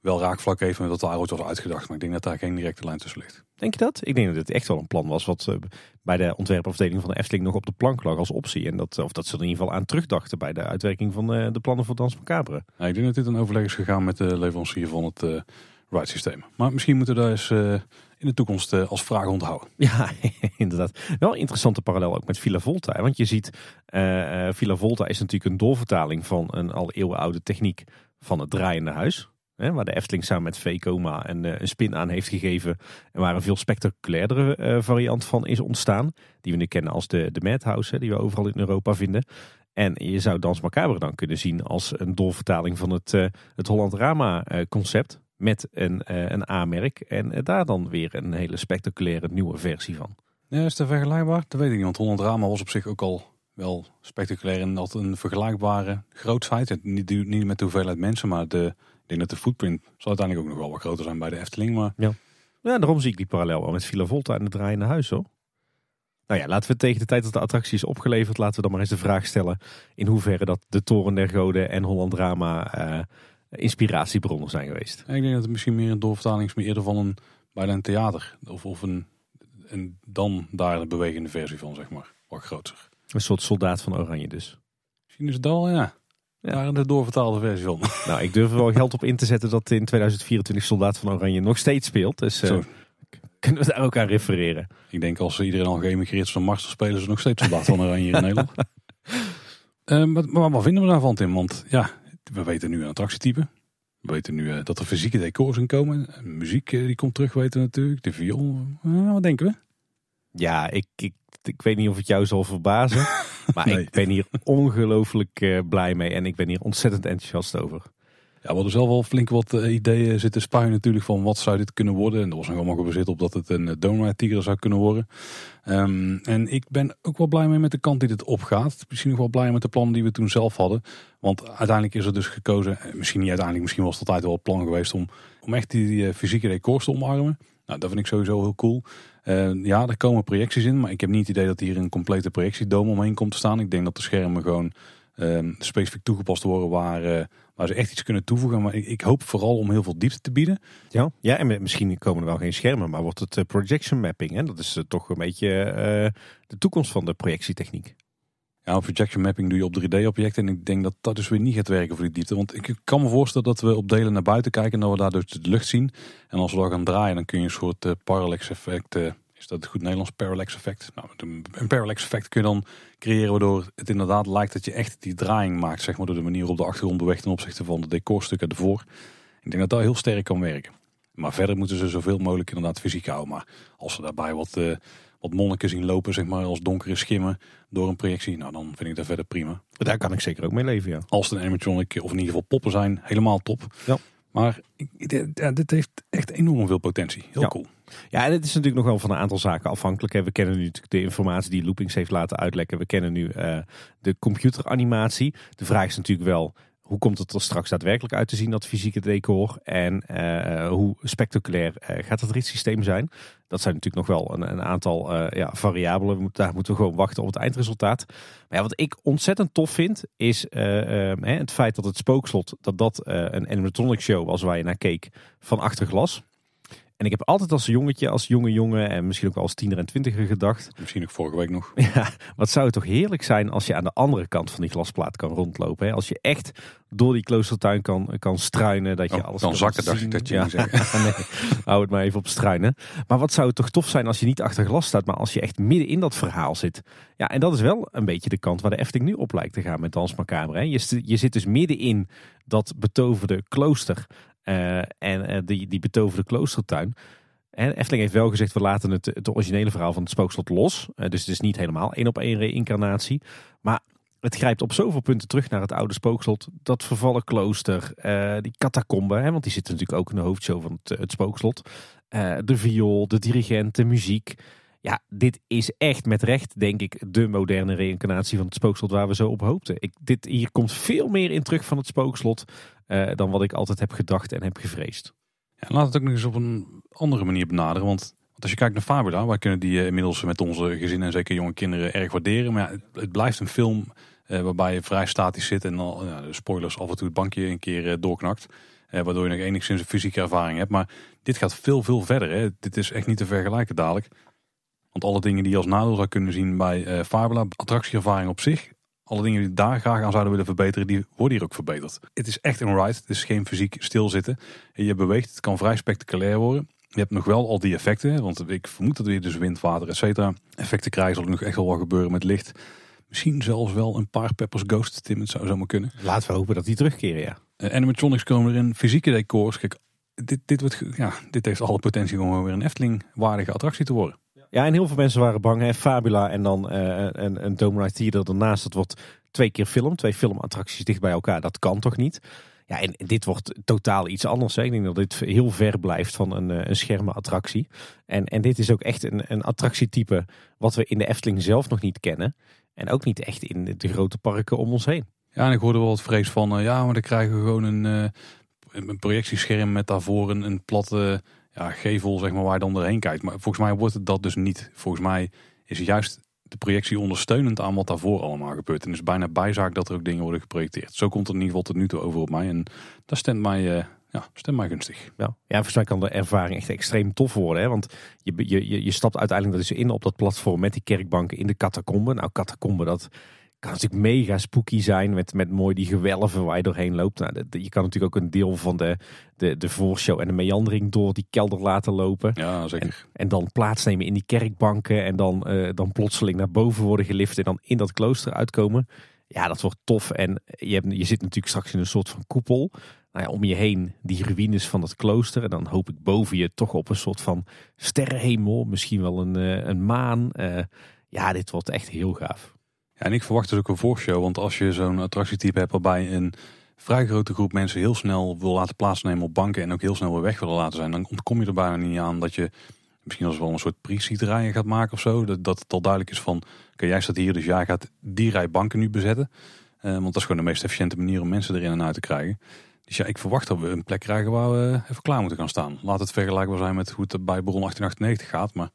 wel raakvlak heeft met wat daar ooit was uitgedacht. Maar ik denk dat daar geen directe lijn tussen ligt. Denk je dat? Ik denk dat het echt wel een plan was wat uh, bij de ontwerpafdeling van de Efteling nog op de plank lag als optie. En dat, of dat ze er in ieder geval aan terugdachten bij de uitwerking van de plannen voor Dans Macabre. Ja, ik denk dat dit een overleg is gegaan met de leverancier van het ride systeem. Maar misschien moeten we daar eens uh, in de toekomst uh, als vraag onthouden. Ja, inderdaad. Wel een interessante parallel ook met Villa Volta. Want je ziet, uh, Villa Volta is natuurlijk een doorvertaling van een al eeuwenoude techniek van het draaiende huis. Waar de Efteling samen met VCOMA een, een spin aan heeft gegeven. En waar een veel spectaculairdere variant van is ontstaan. Die we nu kennen als de, de Madhouse, die we overal in Europa vinden. En je zou Dans Macabre dan kunnen zien als een doorvertaling van het, het Holland Rama concept met een, een A-merk. En daar dan weer een hele spectaculaire nieuwe versie van. Ja, is dat vergelijkbaar? Dat weet ik niet, want Holland Drama was op zich ook al wel spectaculair en had een vergelijkbare grootsheid. Niet, niet met de hoeveelheid mensen, maar de, denk dat de footprint zal uiteindelijk ook nog wel wat groter zijn bij de Efteling. Maar... Ja. ja, daarom zie ik die parallel wel met Villa Volta en het draaiende huis hoor. Nou ja, laten we tegen de tijd dat de attractie is opgeleverd, laten we dan maar eens de vraag stellen in hoeverre dat de Toren der Goden en Holland Drama uh, inspiratiebronnen zijn geweest. ik denk dat het misschien meer een doorvertaling is, meer eerder van een, bijna een theater. Of, of een, en dan daar de bewegende versie van, zeg maar. Wat groter. Een soort soldaat van Oranje dus. Misschien is het al, ja. Ja. De doorvertaalde versie van. Nou, ik durf er wel geld op in te zetten dat in 2024 Soldaat van Oranje nog steeds speelt. Dus uh, kunnen we daar ook aan refereren. Ik denk als iedereen al geëmigreerd is van Mars, spelen ze nog steeds Soldaat van Oranje in Nederland. Uh, maar, maar, wat vinden we daarvan, Tim? Want ja, we weten nu een attractietype. We weten nu uh, dat er fysieke decors in komen. Muziek uh, die komt terug, weten we natuurlijk. De viool. Uh, wat denken we? Ja, ik, ik, ik weet niet of het jou zal verbazen. maar nee. ik ben hier ongelooflijk blij mee. En ik ben hier ontzettend enthousiast over. Ja, we hadden zelf wel flink wat ideeën zitten spuien natuurlijk van wat zou dit kunnen worden. En dat was nog allemaal gebaseerd op dat het een Donut Tiger zou kunnen worden. Um, en ik ben ook wel blij mee met de kant die dit opgaat. Misschien nog wel blij met de plannen die we toen zelf hadden. Want uiteindelijk is er dus gekozen, misschien niet uiteindelijk, misschien was het altijd wel het plan geweest om, om echt die, die fysieke decors te omarmen. Nou, dat vind ik sowieso heel cool. Uh, ja, er komen projecties in, maar ik heb niet het idee dat hier een complete projectiedome omheen komt te staan. Ik denk dat de schermen gewoon uh, specifiek toegepast worden waar, uh, waar ze echt iets kunnen toevoegen. Maar ik, ik, hoop vooral om heel veel diepte te bieden. Ja, ja en misschien komen er wel geen schermen, maar wordt het projection mapping. Hè? Dat is toch een beetje de toekomst van de projectietechniek. Ja, projection mapping doe je op 3D-objecten. En ik denk dat dat dus weer niet gaat werken voor die diepte. Want ik kan me voorstellen dat we op delen naar buiten kijken en dat we daar dus de lucht zien. En als we dan gaan draaien, dan kun je een soort uh, parallax effect. Uh, is dat het goed Nederlands? Parallax effect. Nou, een parallax effect kun je dan creëren waardoor het inderdaad lijkt dat je echt die draaiing maakt. Zeg maar door de manier op de achtergrond beweegt ten opzichte van de decorstukken ervoor. Ik denk dat dat heel sterk kan werken. Maar verder moeten ze zoveel mogelijk inderdaad fysiek houden. Maar als ze daarbij wat... Uh, wat monniken zien lopen, zeg maar, als donkere schimmen door een projectie. Nou, dan vind ik dat verder prima. Daar kan ik zeker ook mee leven, ja. Als het een animatronic, of in ieder geval poppen zijn, helemaal top. Ja. Maar ja, dit heeft echt enorm veel potentie. Heel cool. Ja, en het is natuurlijk nog wel van een aantal zaken afhankelijk. We kennen nu de informatie die Loopings heeft laten uitlekken. We kennen nu uh, de computeranimatie. De vraag is natuurlijk wel, hoe komt het er straks daadwerkelijk uit te zien, dat fysieke decor? En uh, hoe spectaculair uh, gaat het ritssysteem zijn? Dat zijn natuurlijk nog wel een, een aantal uh, ja, variabelen. Daar moeten we gewoon wachten op het eindresultaat. Maar ja, wat ik ontzettend tof vind, is het feit dat het spookslot, dat dat een animatronic show was waar je naar keek van achter glas. En ik heb altijd als jongetje, als jonge jongen en misschien ook wel als tiener en twintiger gedacht. Misschien ook vorige week nog. Ja, wat zou het toch heerlijk zijn als je aan de andere kant van die glasplaat kan rondlopen. Hè? Als je echt door die kloostertuin kan, kan struinen. Dat je Oh, alles kan zakken, dacht ik dat je ja. ging zeggen. nee, hou het maar even op struinen. Maar wat zou het toch tof zijn als je niet achter glas staat, maar als je echt midden in dat verhaal zit. Ja, en dat is wel een beetje de kant waar de Efteling nu op lijkt te gaan met Dans Macabre. Hè? Je, je zit dus midden in dat betoverde klooster en eh, die, die betoverde kloostertuin. En Efteling heeft wel gezegd, we laten het, originele verhaal van het spookslot los. Eh, dus het is niet helemaal één op één reïncarnatie. Maar het grijpt op zoveel punten terug naar het oude spookslot. Dat vervallen klooster, eh, die catacombe, hè, want die zitten natuurlijk ook in de hoofdshow van het, spookslot. Eh, de viool, de dirigent, de muziek. Ja, dit is echt met recht, denk ik, de moderne reïncarnatie van het spookslot waar we zo op hoopten. Ik, dit, hier komt veel meer in terug van het spookslot eh, dan wat ik altijd heb gedacht en heb gevreesd. Ja, laat het ook nog eens op een andere manier benaderen. Want, als je kijkt naar Fabula, wij kunnen die eh, inmiddels met onze gezinnen en zeker jonge kinderen erg waarderen. Maar ja, het, blijft een film eh, waarbij je vrij statisch zit en de spoilers af en toe het bankje een keer eh, doorknakt. Eh, waardoor je nog enigszins een fysieke ervaring hebt. Maar dit gaat veel, veel verder. Hè. Dit is echt niet te vergelijken dadelijk. Want alle dingen die je als nadeel zou kunnen zien bij eh Fabula, attractieervaring op zich, alle dingen die daar graag aan zouden willen verbeteren, die worden hier ook verbeterd. Het is echt een ride. Het is geen fysiek stilzitten. En je beweegt, het kan vrij spectaculair worden. Je hebt nog wel al die effecten, want ik vermoed dat we hier dus wind, water, et cetera effecten krijgen. Zal nog echt wel wat gebeuren met licht. Misschien zelfs wel een paar Peppers Ghost, Tim, het zou zomaar kunnen. Laten we hopen dat die terugkeren, ja. Uh, animatronics komen erin, fysieke decors. Kijk, dit, dit, wordt, ja, dit heeft alle potentie om weer een Efteling-waardige attractie te worden. Ja, en heel veel mensen waren bang. Hè? Fabula en dan eh, een, een Dome Ride Theater ernaast. Dat wordt twee keer film, twee filmattracties dicht bij elkaar. Dat kan toch niet? Ja, en dit wordt totaal iets anders. Hè? Ik denk dat dit heel ver blijft van een, eh, een schermenattractie. En, en dit is ook echt een, een attractietype wat we in de Efteling zelf nog niet kennen. En ook niet echt in de grote parken om ons heen. Ja, en ik hoorde wel wat vrees van, eh, ja, maar dan krijgen we gewoon een, een projectiescherm met daarvoor een platte ja, gevel, zeg maar, waar je dan doorheen kijkt. Maar volgens mij wordt het dat dus niet. Volgens mij is juist de projectie ondersteunend aan wat daarvoor allemaal gebeurt. En het is bijna bijzaak dat er ook dingen worden geprojecteerd. Zo komt het in ieder geval tot nu toe over op mij. En dat stemt mij, eh, ja, stemt mij gunstig. Ja, ja, volgens mij kan de ervaring echt extreem tof worden. Hè? Want je, je, je, stapt uiteindelijk dus in op dat platform met die kerkbanken in de catacombe. Nou, catacombe, dat kan natuurlijk mega spooky zijn met, met mooi die gewelven waar je doorheen loopt. Nou, je kan natuurlijk ook een deel van de, de, de voorshow en de meandering door die kelder laten lopen. Ja, zeker. En dan plaatsnemen in die kerkbanken en dan, eh, dan plotseling naar boven worden gelift en dan in dat klooster uitkomen. Ja, dat wordt tof. En je, hebt, je zit natuurlijk straks in een soort van koepel. Nou ja, om je heen die ruïnes van dat klooster. En dan hoop ik boven je toch op een soort van sterrenhemel. Misschien wel een, eh, een maan. Eh, ja, dit wordt echt heel gaaf. En ik verwacht dus ook een voorshow. Want als je zo'n attractietype hebt waarbij een vrij grote groep mensen heel snel wil laten plaatsnemen op banken en ook heel snel weer weg willen laten zijn, dan ontkom je er bijna niet aan dat je misschien als wel een soort pre-seat gaat maken of zo. Dat, dat het al duidelijk is van, oké, jij staat hier, dus jij gaat die rij banken nu bezetten. Eh, want dat is gewoon de meest efficiënte manier om mensen erin en uit te krijgen. Dus ja, ik verwacht dat we een plek krijgen waar we even klaar moeten gaan staan. Laat het vergelijkbaar zijn met hoe het bij Bron 1898 gaat. Maar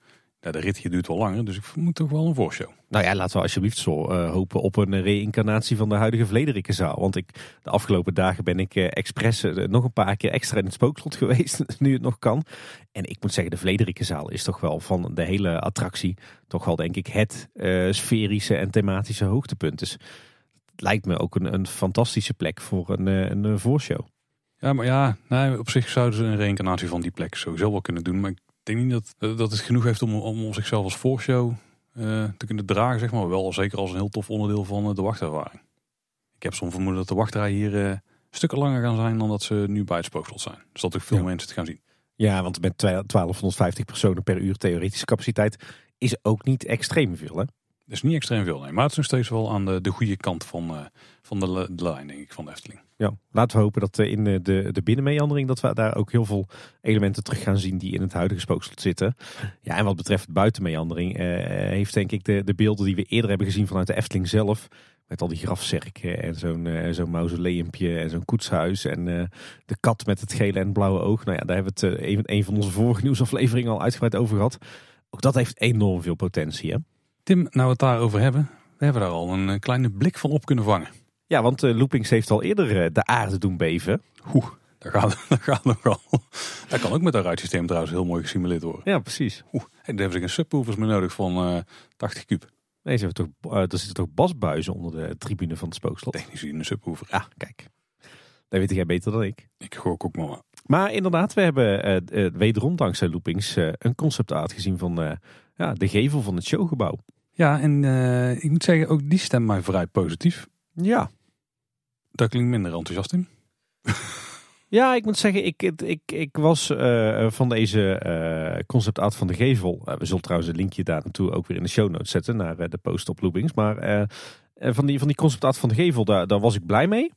ja, de rit hier duurt wel langer, dus ik vermoed toch wel een voorshow. Nou ja, laten we alsjeblieft zo eh, hopen op een reïncarnatie van de huidige Vlederikkenzaal. Want ik, de afgelopen dagen ben ik eh, expres eh, nog een paar keer extra in het spookslot geweest, nu het nog kan. En ik moet zeggen, de Vlederikkenzaal is toch wel van de hele attractie toch wel denk ik het sferische en thematische hoogtepunt. Dus het lijkt me ook een, een fantastische plek voor een, een, voorshow. Ja, maar ja, nee, op zich zouden ze een reïncarnatie van die plek sowieso wel kunnen doen. Maar ik denk niet dat, dat het genoeg heeft om, om zichzelf als voorshow eh, te kunnen dragen, zeg maar. Wel zeker als een heel tof onderdeel van eh, de wachtervaring. Ik heb zo'n vermoeden dat de wachtrij hier eh, stukken langer gaan zijn dan dat ze nu bij het spookslot zijn. Dus dat ook veel Ja. mensen het gaan zien. Ja, want met 1250 personen per uur theoretische capaciteit is ook niet extreem veel. Hè? Dat is niet extreem veel, nee. Maar het is nog steeds wel aan de, de goede kant van, van de, de lijn, denk ik, van de Efteling. Ja, laten we hopen dat eh, in de, de, de binnenmeandering dat we daar ook heel veel elementen terug gaan zien die in het huidige spookslot zitten. Ja, en wat betreft buitenmeandering eh, heeft denk ik de, de beelden die we eerder hebben gezien vanuit de Efteling zelf. Met al die grafzerken en zo'n eh, zo'n mausoleumpje en zo'n koetshuis. En eh, de kat met het gele en blauwe oog. Nou ja, daar hebben we het eh, een, een van onze vorige nieuwsafleveringen al uitgebreid over gehad. Ook dat heeft enorm veel potentie. Hè? Tim, nou we het daarover hebben, we hebben daar al een eh, kleine blik van op kunnen vangen. Ja, want eh, Loopings heeft al eerder eh, de aarde doen beven. Oeh, daar gaat, dat gaat nogal. Dat kan ook met dat ruitsysteem trouwens heel mooi gesimuleerd worden. Ja, precies. Oeh, en daar hebben ze geen subwoofers meer nodig van eh 80 kub. Nee, ze hebben toch, eh, er zitten toch basbuizen onder de tribune van het spookslot. Technisch gezien een subwoofer. Ja, kijk. Dat weet jij beter dan ik. Ik gok ook maar. Maar inderdaad, we hebben eh, eh, wederom dankzij Loopings eh, een concept gezien van eh, ja, de gevel van het showgebouw. Ja, en eh, ik moet zeggen, ook die stemt mij vrij positief. Ja. Daar klinkt minder enthousiast in. Ja, ik moet zeggen, ik, ik, ik, was eh, van deze eh, concept art van de gevel. eh, we zullen trouwens een linkje daar naartoe ook weer in de show notes zetten naar eh, de post op Loopings. Maar eh, eh, van, die, van die concept art van de gevel, daar, daar was ik blij mee.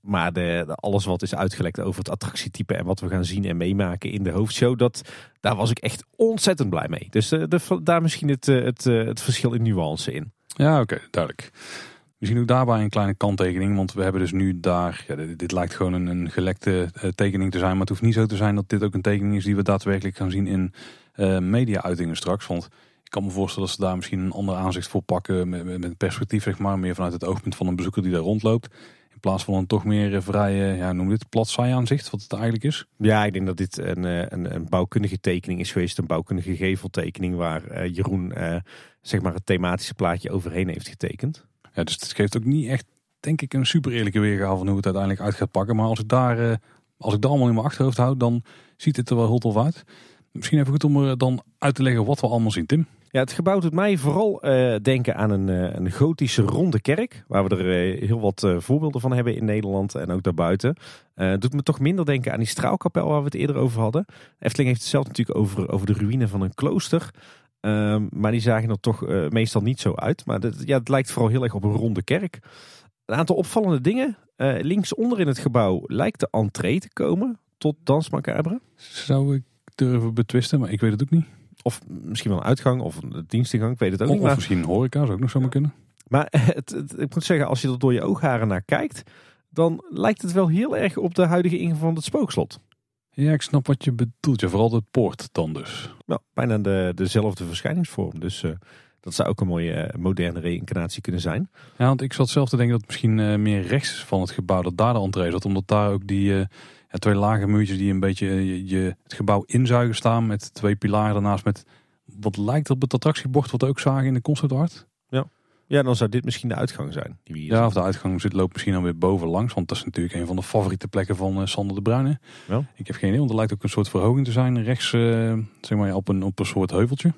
Maar de, de- alles wat is uitgelekt over het attractietype en wat we gaan zien en meemaken in de hoofdshow, dat, daar was ik echt ontzettend blij mee. Dus eh, de, daar misschien het, eh, het, eh, het verschil in nuance in. Ja, oké, duidelijk. Misschien ook daarbij een kleine kanttekening, want we hebben dus nu daar, ja, dit, lijkt gewoon een, een gelekte eh, tekening te zijn, maar het hoeft niet zo te zijn dat dit ook een tekening is die we daadwerkelijk gaan zien in eh, media-uitingen straks. Want ik kan me voorstellen dat ze daar misschien een ander aanzicht voor pakken met, met, perspectief, zeg maar, meer vanuit het oogpunt van een bezoeker die daar rondloopt. In plaats van een toch meer eh, vrije, ja, noem dit, plat aanzicht, wat het eigenlijk is. Ja, ik denk dat dit een, een, een bouwkundige tekening is geweest. Een bouwkundige geveltekening waar Jeroen zeg maar het thematische plaatje overheen heeft getekend. Ja, dus het geeft ook niet echt, denk ik, een super eerlijke weergave van hoe het uiteindelijk uit gaat pakken. Maar als ik daar, eh, als ik dat allemaal in mijn achterhoofd houd, dan ziet het er wel heel tof uit. Misschien even goed om er dan uit te leggen wat we allemaal zien, Tim. Ja, het gebouw doet mij vooral eh, denken aan een, eh, een gotische ronde kerk. Waar we er eh, heel wat eh, voorbeelden van hebben in Nederland en ook daarbuiten. Eh doet me toch minder denken aan die straalkapel waar we het eerder over hadden. Efteling heeft het zelf natuurlijk over, over de ruïne van een klooster. Ehm, maar die zagen er toch eh, meestal niet zo uit. Maar dat, ja, het lijkt vooral heel erg op een ronde kerk. Een aantal opvallende dingen. Eh linksonder in het gebouw lijkt de entree te komen tot Dans Macabre. Zou ik durven betwisten, maar ik weet het ook niet. Of misschien wel een uitgang of een dienstingang, ik weet het ook Of, niet. of Maar misschien horeca, zou ook nog zomaar kunnen. Maar het, het- ik moet zeggen, als je er door je oogharen naar kijkt, dan lijkt het wel heel erg op de huidige ingang van het spookslot. Ja, ik snap wat je bedoelt. Ja, vooral de poort dan dus. Nou, bijna de, dezelfde verschijningsvorm. Dus eh, dat zou ook een mooie eh, moderne reïncarnatie kunnen zijn. Ja, want ik zat zelf te denken dat het misschien eh, meer rechts van het gebouw, dat daar de entree zat. Omdat daar ook die ja, twee lage muurtjes die een beetje je, je- het gebouw inzuigen staan. Met twee pilaren daarnaast met wat lijkt op het attractiebord wat we ook zagen in de concept art. Ja, dan zou dit misschien de uitgang zijn. Die we hier Ja, zien. of de uitgang zit, loopt misschien alweer boven langs. Want dat is natuurlijk een van de favoriete plekken van eh, Sander de Bruyne. Ik heb geen idee, want er lijkt ook een soort verhoging te zijn rechts eh, zeg maar, op, een, op een soort heuveltje.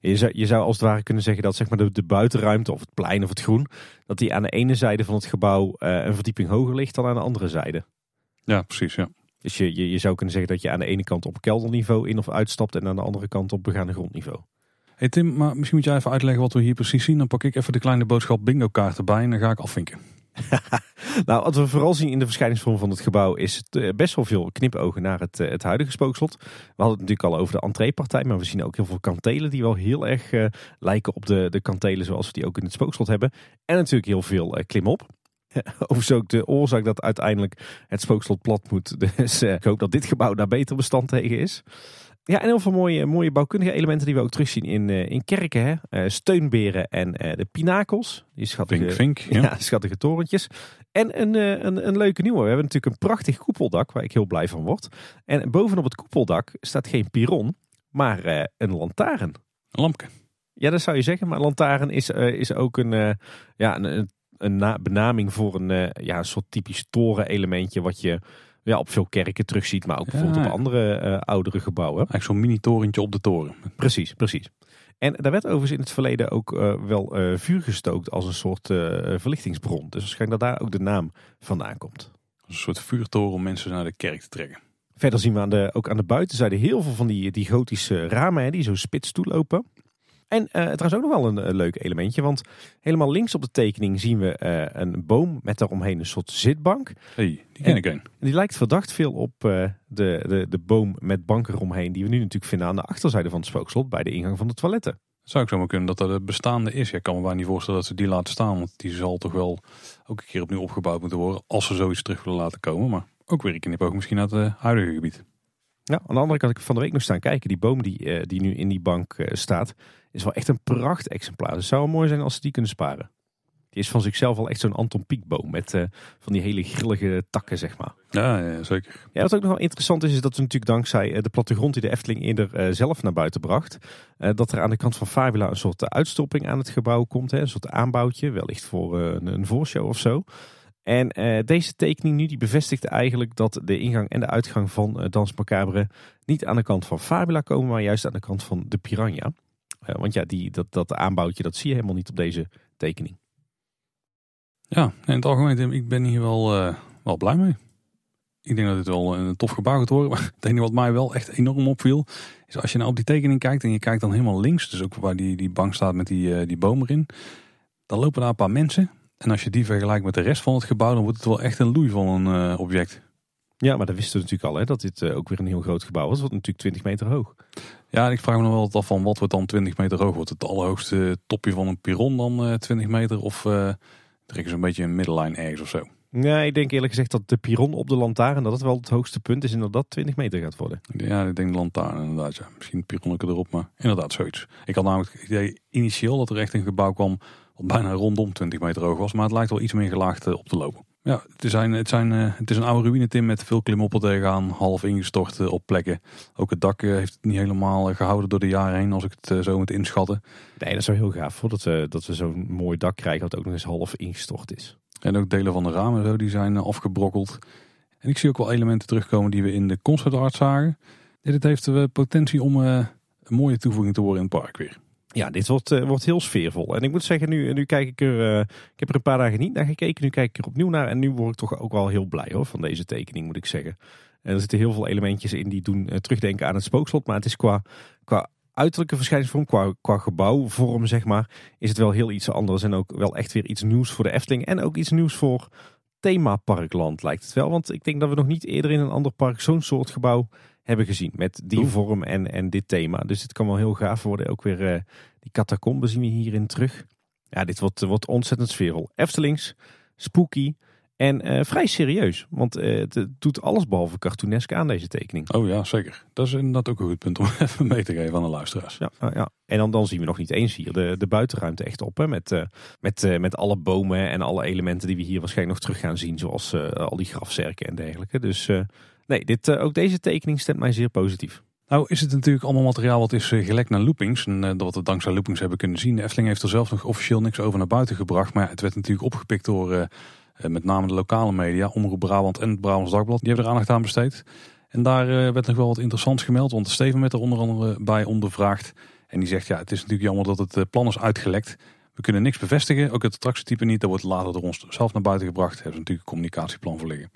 Je zou, je zou als het ware kunnen zeggen dat zeg maar, de, de buitenruimte of het plein of het groen, dat die aan de ene zijde van het gebouw eh, een verdieping hoger ligt dan aan de andere zijde. Ja, precies. Ja. Dus je, je, je zou kunnen zeggen dat je aan de ene kant op kelderniveau in of uitstapt en aan de andere kant op begaande grondniveau. Hey Tim, maar misschien moet jij even uitleggen wat we hier precies zien. Dan pak ik even de kleine boodschap bingo kaart erbij en dan ga ik afvinken. Nou, wat we vooral zien in de verschijningsvorm van het gebouw is eh, best wel veel knipogen naar het, eh, het huidige spookslot. We hadden het natuurlijk al over de entreepartij, maar we zien ook heel veel kantelen die wel heel erg eh, lijken op de, de kantelen zoals we die ook in het spookslot hebben. En natuurlijk heel veel eh, klimop. Overigens ook de oorzaak dat uiteindelijk het spookslot plat moet. Dus ik hoop dat dit gebouw daar beter bestand tegen is. Ja, en heel veel mooie, mooie bouwkundige elementen die we ook terugzien in, eh, in kerken. Hè? Eh, steunberen en eh, de pinakels. Die schattige, Vink, vink. Ja. ja, schattige torentjes. En een, een, een leuke nieuwe. We hebben natuurlijk een prachtig koepeldak waar ik heel blij van word. En bovenop het koepeldak staat geen piron, maar een lantaarn. Een lampje. Ja, dat zou je zeggen. Maar lantaarn is, is ook een, ja, een, een, een na- benaming voor een, ja, een soort typisch toren-elementje. Wat je ja, op veel kerken terugziet, maar ook Ja, bijvoorbeeld op andere eh, oudere gebouwen. Eigenlijk zo'n mini-torentje op de toren. Precies, precies. En daar werd overigens in het verleden ook eh, wel eh, vuur gestookt als een soort verlichtingsbron. Dus waarschijnlijk dat daar ook de naam vandaan komt. Een soort vuurtoren om mensen naar de kerk te trekken. Verder zien we aan de, ook aan de buitenzijde heel veel van die, die gotische ramen hè, die zo spits toelopen. En eh trouwens ook nog wel een, eh, leuk elementje, want helemaal links op de tekening zien we eh, een boom met daaromheen een soort zitbank. hey, die ken En- ik een. En die lijkt verdacht veel op de, de, de boom met banken eromheen die we nu natuurlijk vinden aan de achterzijde van het spookslot bij de ingang van de toiletten. Zou ik zomaar kunnen dat dat de bestaande is. Ik kan me bijna niet voorstellen dat ze die laten staan. Want die zal toch wel ook een keer opnieuw opgebouwd moeten worden. Als ze zoiets terug willen laten komen. Maar ook weer een knipoog misschien naar het huidige gebied. Ja, aan de andere kant ik van de week nog staan kijken. Die boom die, die nu in die bank staat, is wel echt een pracht exemplaar. Dus het zou wel mooi zijn als ze die kunnen sparen. Die is van zichzelf al echt zo'n Anton Pieckboom met uh, van die hele grillige takken, zeg maar. Ja, ja, zeker. Ja, wat ook nog wel interessant is, is dat we natuurlijk dankzij de plattegrond die de Efteling eerder uh, zelf naar buiten bracht, dat er aan de kant van Fabula een soort uitstopping aan het gebouw komt. Hè, een soort aanbouwtje, wellicht voor een, een voorshow of zo. En deze tekening nu die bevestigt eigenlijk dat de ingang en de uitgang van Dans Macabre niet aan de kant van Fabula komen, maar juist aan de kant van de Piranha. Uh, want ja, die, dat, dat aanbouwtje dat zie je helemaal niet op deze tekening. Ja, in het algemeen, ik ben hier wel, wel blij mee. Ik denk dat dit wel een tof gebouw gaat worden. Maar het enige wat mij wel echt enorm opviel, is als je nou op die tekening kijkt en je kijkt dan helemaal links, dus ook waar die, die bank staat met die, die boom erin, dan lopen daar een paar mensen. En als je die vergelijkt met de rest van het gebouw, dan wordt het wel echt een loei van een object. Ja, maar dat wisten we natuurlijk al, hè, dat dit uh, ook weer een heel groot gebouw was. Wordt natuurlijk 20 meter hoog. Ja, ik vraag me nog wel af van wat wordt dan 20 meter hoog? Wordt het allerhoogste topje van een piron dan uh, 20 meter? Of uh, trekken ze een beetje een middellijn ergens of zo? Nee, ik denk eerlijk gezegd dat de piron op de lantaarn, dat het wel het hoogste punt is en dat dat 20 meter gaat worden. Ja, ik denk de lantaarn inderdaad. Ja. Misschien het pironnetje erop, maar inderdaad zoiets. Ik had namelijk het idee initieel dat er echt een gebouw kwam wat bijna rondom 20 meter hoog was. Maar het lijkt wel iets meer gelaagd eh, op te lopen. Ja, het, zijn, het, zijn, eh, het is een oude ruïne tim met veel klimop er tegenaan. Half ingestort op plekken. Ook het dak heeft het niet helemaal gehouden door de jaren heen. Als ik het zo moet inschatten. Nee, dat is wel heel gaaf. Voordat we, dat we zo'n mooi dak krijgen wat ook nog eens half ingestort is. En ook delen van de ramen zo, die zijn afgebrokkeld. En ik zie ook wel elementen terugkomen die we in de concept art zagen. Dit heeft potentie om een mooie toevoeging te worden in het park weer. Ja, dit wordt, uh, wordt heel sfeervol. En ik moet zeggen, nu, nu kijk ik er. Uh, ik heb er een paar dagen niet naar gekeken. Nu kijk ik er opnieuw naar. En nu word ik toch ook wel heel blij hoor, van deze tekening, moet ik zeggen. En er zitten heel veel elementjes in die doen uh, terugdenken aan het spookslot. Maar het is qua, qua uiterlijke verschijningsvorm, qua, qua gebouwvorm, zeg maar, is het wel heel iets anders. En ook wel echt weer iets nieuws voor de Efteling. En ook iets nieuws voor themaparkland, lijkt het wel. Want ik denk dat we nog niet eerder in een ander park zo'n soort gebouw hebben gezien. Met die vorm en, en dit thema. Dus het kan wel heel gaaf worden. Ook weer uh, die catacombe zien we hierin terug. Ja, dit wordt, wordt ontzettend sfeervol. Eftelings, spooky en uh, vrij serieus. Want uh, het doet alles behalve cartoonesk aan deze tekening. Oh ja, zeker. Dat is inderdaad ook een goed punt om even mee te geven aan de luisteraars. Ja, ja. En dan, dan zien we nog niet eens hier de, de buitenruimte echt op. Hè? Met, uh, met, met alle bomen en alle elementen die we hier waarschijnlijk nog terug gaan zien. Zoals al die grafzerken en dergelijke. Dus Nee, dit, uh, ook deze tekening stemt mij zeer positief. Nou is het natuurlijk allemaal materiaal wat is uh, gelekt naar loopings. En uh, dat we dankzij loopings hebben kunnen zien. Efteling heeft er zelf nog officieel niks over naar buiten gebracht. Maar het werd natuurlijk opgepikt door met name de lokale media. Omroep Brabant en het Brabants Dagblad. Die hebben er aandacht aan besteed. En daar werd nog wel wat interessants gemeld. Want Steven werd er onder andere bij ondervraagd. En die zegt ja, het is natuurlijk jammer dat het plan is uitgelekt. We kunnen niks bevestigen. Ook het attractietype niet. Dat wordt later door ons zelf naar buiten gebracht. Daar hebben natuurlijk een communicatieplan voor liggen.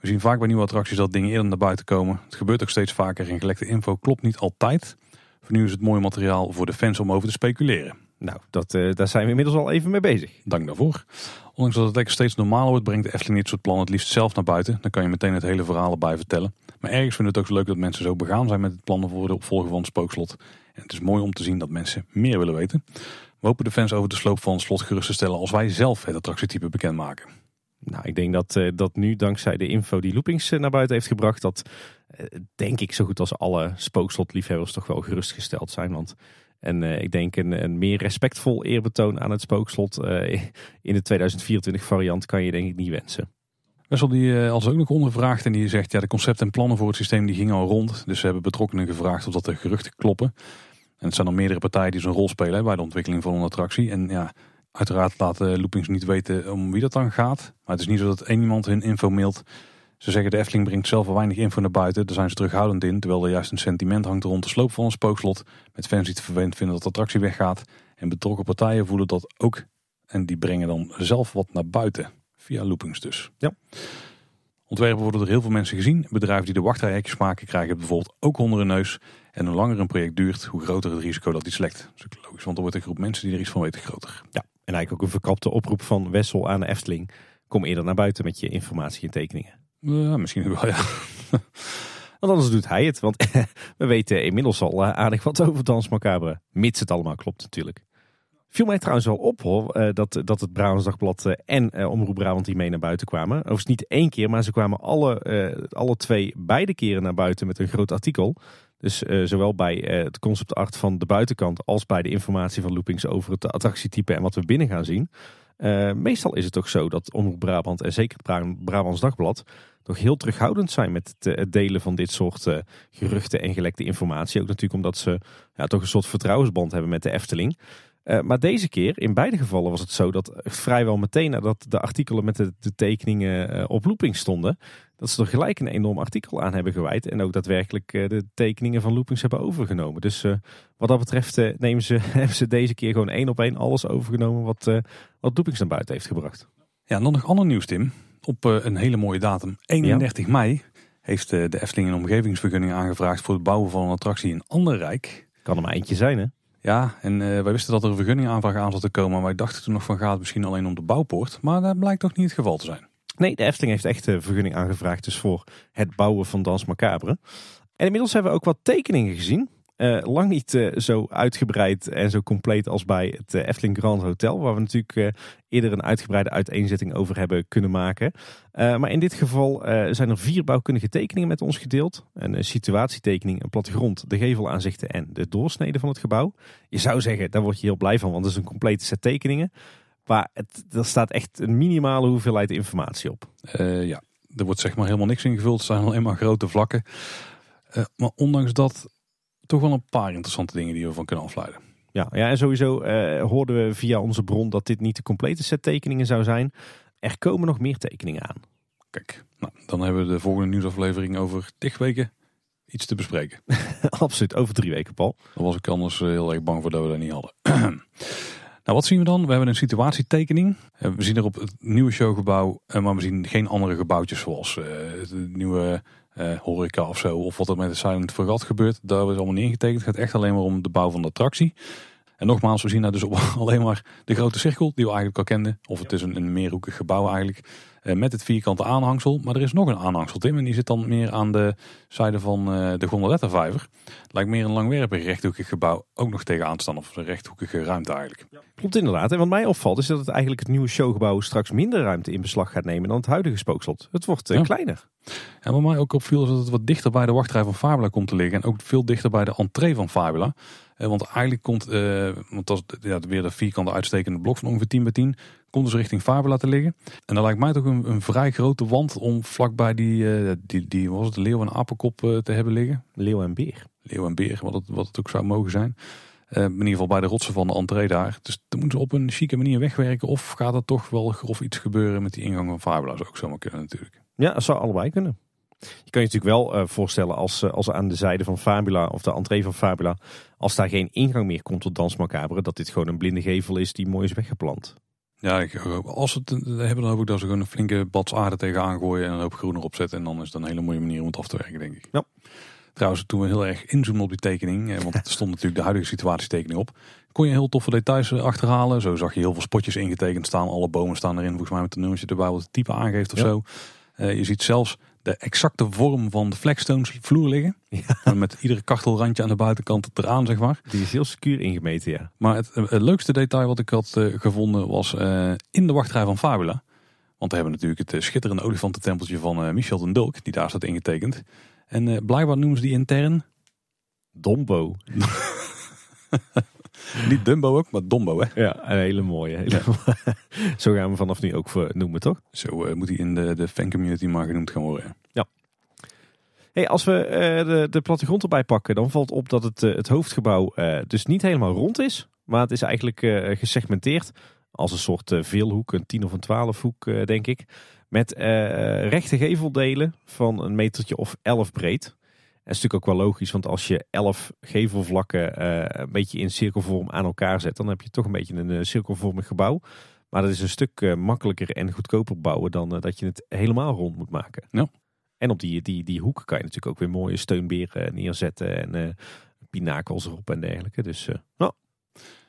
We zien vaak bij nieuwe attracties dat dingen eerder naar buiten komen. Het gebeurt ook steeds vaker en gelekte info klopt niet altijd. Voor nu is het mooi materiaal voor de fans om over te speculeren. Nou, dat, uh, daar zijn we inmiddels al even mee bezig. Dank daarvoor. Ondanks dat het lekker steeds normaler wordt, brengt de Efteling dit soort plannen het liefst zelf naar buiten. Dan kan je meteen het hele verhaal erbij vertellen. Maar ergens vind ik het ook zo leuk dat mensen zo begaan zijn met het plannen voor de opvolger van het spookslot. En het is mooi om te zien dat mensen meer willen weten. We hopen de fans over de sloop van het slot gerust te stellen als wij zelf het attractietype bekendmaken. Nou, ik denk dat, uh, dat nu dankzij de info die Loopings uh, naar buiten heeft gebracht, dat uh, denk ik zo goed als alle spookslotliefhebbers toch wel gerustgesteld zijn. Want en ik denk een, een, meer respectvol eerbetoon aan het spookslot in de 2024 variant kan je denk ik niet wensen. Wessel die als ook nog ondervraagd en die zegt ja de concepten en plannen voor het systeem die gingen al rond. Dus ze hebben betrokkenen gevraagd of dat de geruchten kloppen. En het zijn dan meerdere partijen die zo'n rol spelen bij de ontwikkeling van een attractie. En ja, Uiteraard laten loopings niet weten om wie dat dan gaat. Maar het is niet zo dat één iemand hun info mailt. Ze zeggen de Efteling brengt zelf al weinig info naar buiten. Daar zijn ze terughoudend in. Terwijl er juist een sentiment hangt rond de sloop van een spookslot. Met fans die het vervelend vinden dat de attractie weggaat. En betrokken partijen voelen dat ook. En die brengen dan zelf wat naar buiten. Via loopings dus. Ja. Ontwerpen worden door heel veel mensen gezien. Bedrijven die de wachtrijhekjes maken krijgen bijvoorbeeld ook onder hun neus. En hoe langer een project duurt, hoe groter het risico dat die slekt. Dat is ook logisch, want er wordt een groep mensen die er iets van weten groter. Ja, en eigenlijk ook een verkapte oproep van Wessel aan de Efteling. Kom eerder naar buiten met je informatie en tekeningen. Ja, misschien wel, ja. Want anders doet hij het. Want we weten inmiddels al eh, aardig wat over Dans Macabre. Mits het allemaal klopt natuurlijk. Viel mij trouwens wel op hoor, eh, dat, dat het Brabants Dagblad eh, en Omroep Brabant hiermee naar buiten kwamen. Overigens niet één keer, maar ze kwamen alle, alle twee beide keren naar buiten met een groot artikel. Dus uh, zowel bij uh, het concept art van de buitenkant als bij de informatie van Loopings over het attractietype en wat we binnen gaan zien. Uh, meestal is het toch zo dat Omroep Brabant en zeker het Brabants Dagblad toch heel terughoudend zijn met het, delen van dit soort geruchten en gelekte informatie. Ook natuurlijk omdat ze ja, toch een soort vertrouwensband hebben met de Efteling. Uh, maar deze keer, in beide gevallen was het zo dat vrijwel meteen nadat de artikelen met de, de tekeningen op looping stonden, dat ze er gelijk een enorm artikel aan hebben gewijd. En ook daadwerkelijk de tekeningen van loopings hebben overgenomen. Dus wat dat betreft nemen ze, hebben ze deze keer gewoon één op één alles overgenomen wat, wat loopings naar buiten heeft gebracht. Ja, dan nog ander nieuws Tim op eh, een hele mooie datum. 31 mei heeft eh, de Efteling een omgevingsvergunning aangevraagd voor het bouwen van een attractie in Anderrijk. Kan er maar eentje zijn hè? Ja, en uh, wij wisten dat er een vergunningaanvraag aan zat te komen. Maar wij dachten toen nog van gaat het misschien alleen om de bouwpoort. Maar dat blijkt toch niet het geval te zijn. Nee, de Efteling heeft echt een vergunning aangevraagd dus voor het bouwen van Dans Macabre. En inmiddels hebben we ook wat tekeningen gezien. Uh, lang niet uh, zo uitgebreid en zo compleet als bij het uh, Efteling Grand Hotel. Waar we natuurlijk eerder een uitgebreide uiteenzetting over hebben kunnen maken. maar in dit geval zijn er vier bouwkundige tekeningen met ons gedeeld. Een situatietekening, een plattegrond, de gevelaanzichten en de doorsnede van het gebouw. Je zou zeggen, daar word je heel blij van, want het is een complete set tekeningen. Maar het, er staat echt een minimale hoeveelheid informatie op. ja, er wordt zeg maar helemaal niks ingevuld. Het zijn alleen maar grote vlakken. maar ondanks dat toch wel een paar interessante dingen die we van kunnen afleiden. Ja, ja en sowieso uh, hoorden we via onze bron dat dit niet de complete set tekeningen zou zijn. Er komen nog meer tekeningen aan. Kijk, nou, dan hebben we de volgende nieuwsaflevering over tig weken iets te bespreken. Absoluut, over drie weken, Paul. Dan was ik anders eh, heel erg bang voor dat we dat niet hadden. nou, wat zien we dan? We hebben een situatietekening. Eh, we zien er op het nieuwe showgebouw, maar we zien geen andere gebouwtjes zoals het nieuwe uh, horeca of zo. Of wat er met de Silent Fregat gebeurt. Daar is allemaal niet ingetekend. Het gaat echt alleen maar om de bouw van de attractie. En nogmaals, we zien daar dus op alleen maar de grote cirkel die we eigenlijk al kenden. Of het is een, een meerhoekig gebouw eigenlijk. Uh, met het vierkante aanhangsel. Maar er is nog een aanhangsel Tim. En die zit dan meer aan de zijde van uh, de gondolettenvijver. Lijkt meer een langwerpig rechthoekig gebouw ook nog tegenaan staan. Of een rechthoekige ruimte eigenlijk. Ja. Klopt inderdaad. En wat mij opvalt is dat het eigenlijk het nieuwe showgebouw straks minder ruimte in beslag gaat nemen dan het huidige spookslot. Het wordt uh, kleiner. En wat mij ook opviel is dat het wat dichter bij de wachtrij van Fabula komt te liggen. En ook veel dichter bij de entree van Fabula. Eh, want eigenlijk komt, uh, want dat is ja, weer de vierkante uitstekende blok van ongeveer 10 bij 10, komt dus richting Fabula te liggen. En dan lijkt mij toch een, een vrij grote wand om vlakbij die, uh, die, die was het, leeuw en apenkop te hebben liggen. Leeuw en beer. Leeuw en beer, wat het, wat het ook zou mogen zijn. in ieder geval bij de rotsen van de entree daar. Dus dan moeten ze op een chique manier wegwerken. Of gaat er toch wel grof iets gebeuren met die ingang van Fabula. Zou ook zomaar kunnen natuurlijk. Ja, dat zou allebei kunnen. Je kan je natuurlijk wel voorstellen als, als aan de zijde van Fabula of de entree van Fabula, als daar geen ingang meer komt tot Dans Macabre, dat dit gewoon een blinde gevel is die mooi is weggeplant. Ja, als het hebben, dan hoop ik dat ze gewoon een flinke bats aarde tegenaan gooien en een hoop groen erop zetten. En dan is het een hele mooie manier om het af te werken, denk ik. Ja. Trouwens, toen we heel erg inzoomen op die tekening, want er stond natuurlijk de huidige situatietekening op, kon je heel toffe details achterhalen. Zo zag je heel veel spotjes ingetekend staan, alle bomen staan erin, volgens mij met een nummertje erbij wat het type aangeeft of zo. Uh, je ziet zelfs de exacte vorm van de flagstones vloer liggen. Ja. Met iedere kachtelrandje aan de buitenkant eraan, zeg maar. Die is heel secuur ingemeten, ja. Maar het, het leukste detail wat ik had uh, gevonden was uh, in de wachtrij van Fabula. Want we hebben natuurlijk het schitterende olifantentempeltje van Michel den Dulk, die daar staat ingetekend. En blijkbaar noemen ze die intern... Dombo. Niet Dumbo ook, maar Dombo hè? Ja, een hele mooie. Hele Zo gaan we vanaf nu ook noemen toch? Zo uh, moet hij in de, de fancommunity maar genoemd gaan worden. Ja. Hey, als we uh, de, de plattegrond erbij pakken, dan valt op dat het, uh, het hoofdgebouw dus niet helemaal rond is. Maar het is eigenlijk gesegmenteerd als een soort veelhoek, een 10 of een 12 hoek denk ik. Met rechte geveldelen van een metertje of 11 breed is natuurlijk ook wel logisch, want als je elf gevelvlakken uh, een beetje in cirkelvorm aan elkaar zet, dan heb je toch een beetje een uh, cirkelvormig gebouw. Maar dat is een stuk uh, makkelijker en goedkoper bouwen dan dat je het helemaal rond moet maken. Ja. En op die, die, die hoek kan je natuurlijk ook weer mooie steunberen neerzetten en pinakels erop en dergelijke. Dus nou.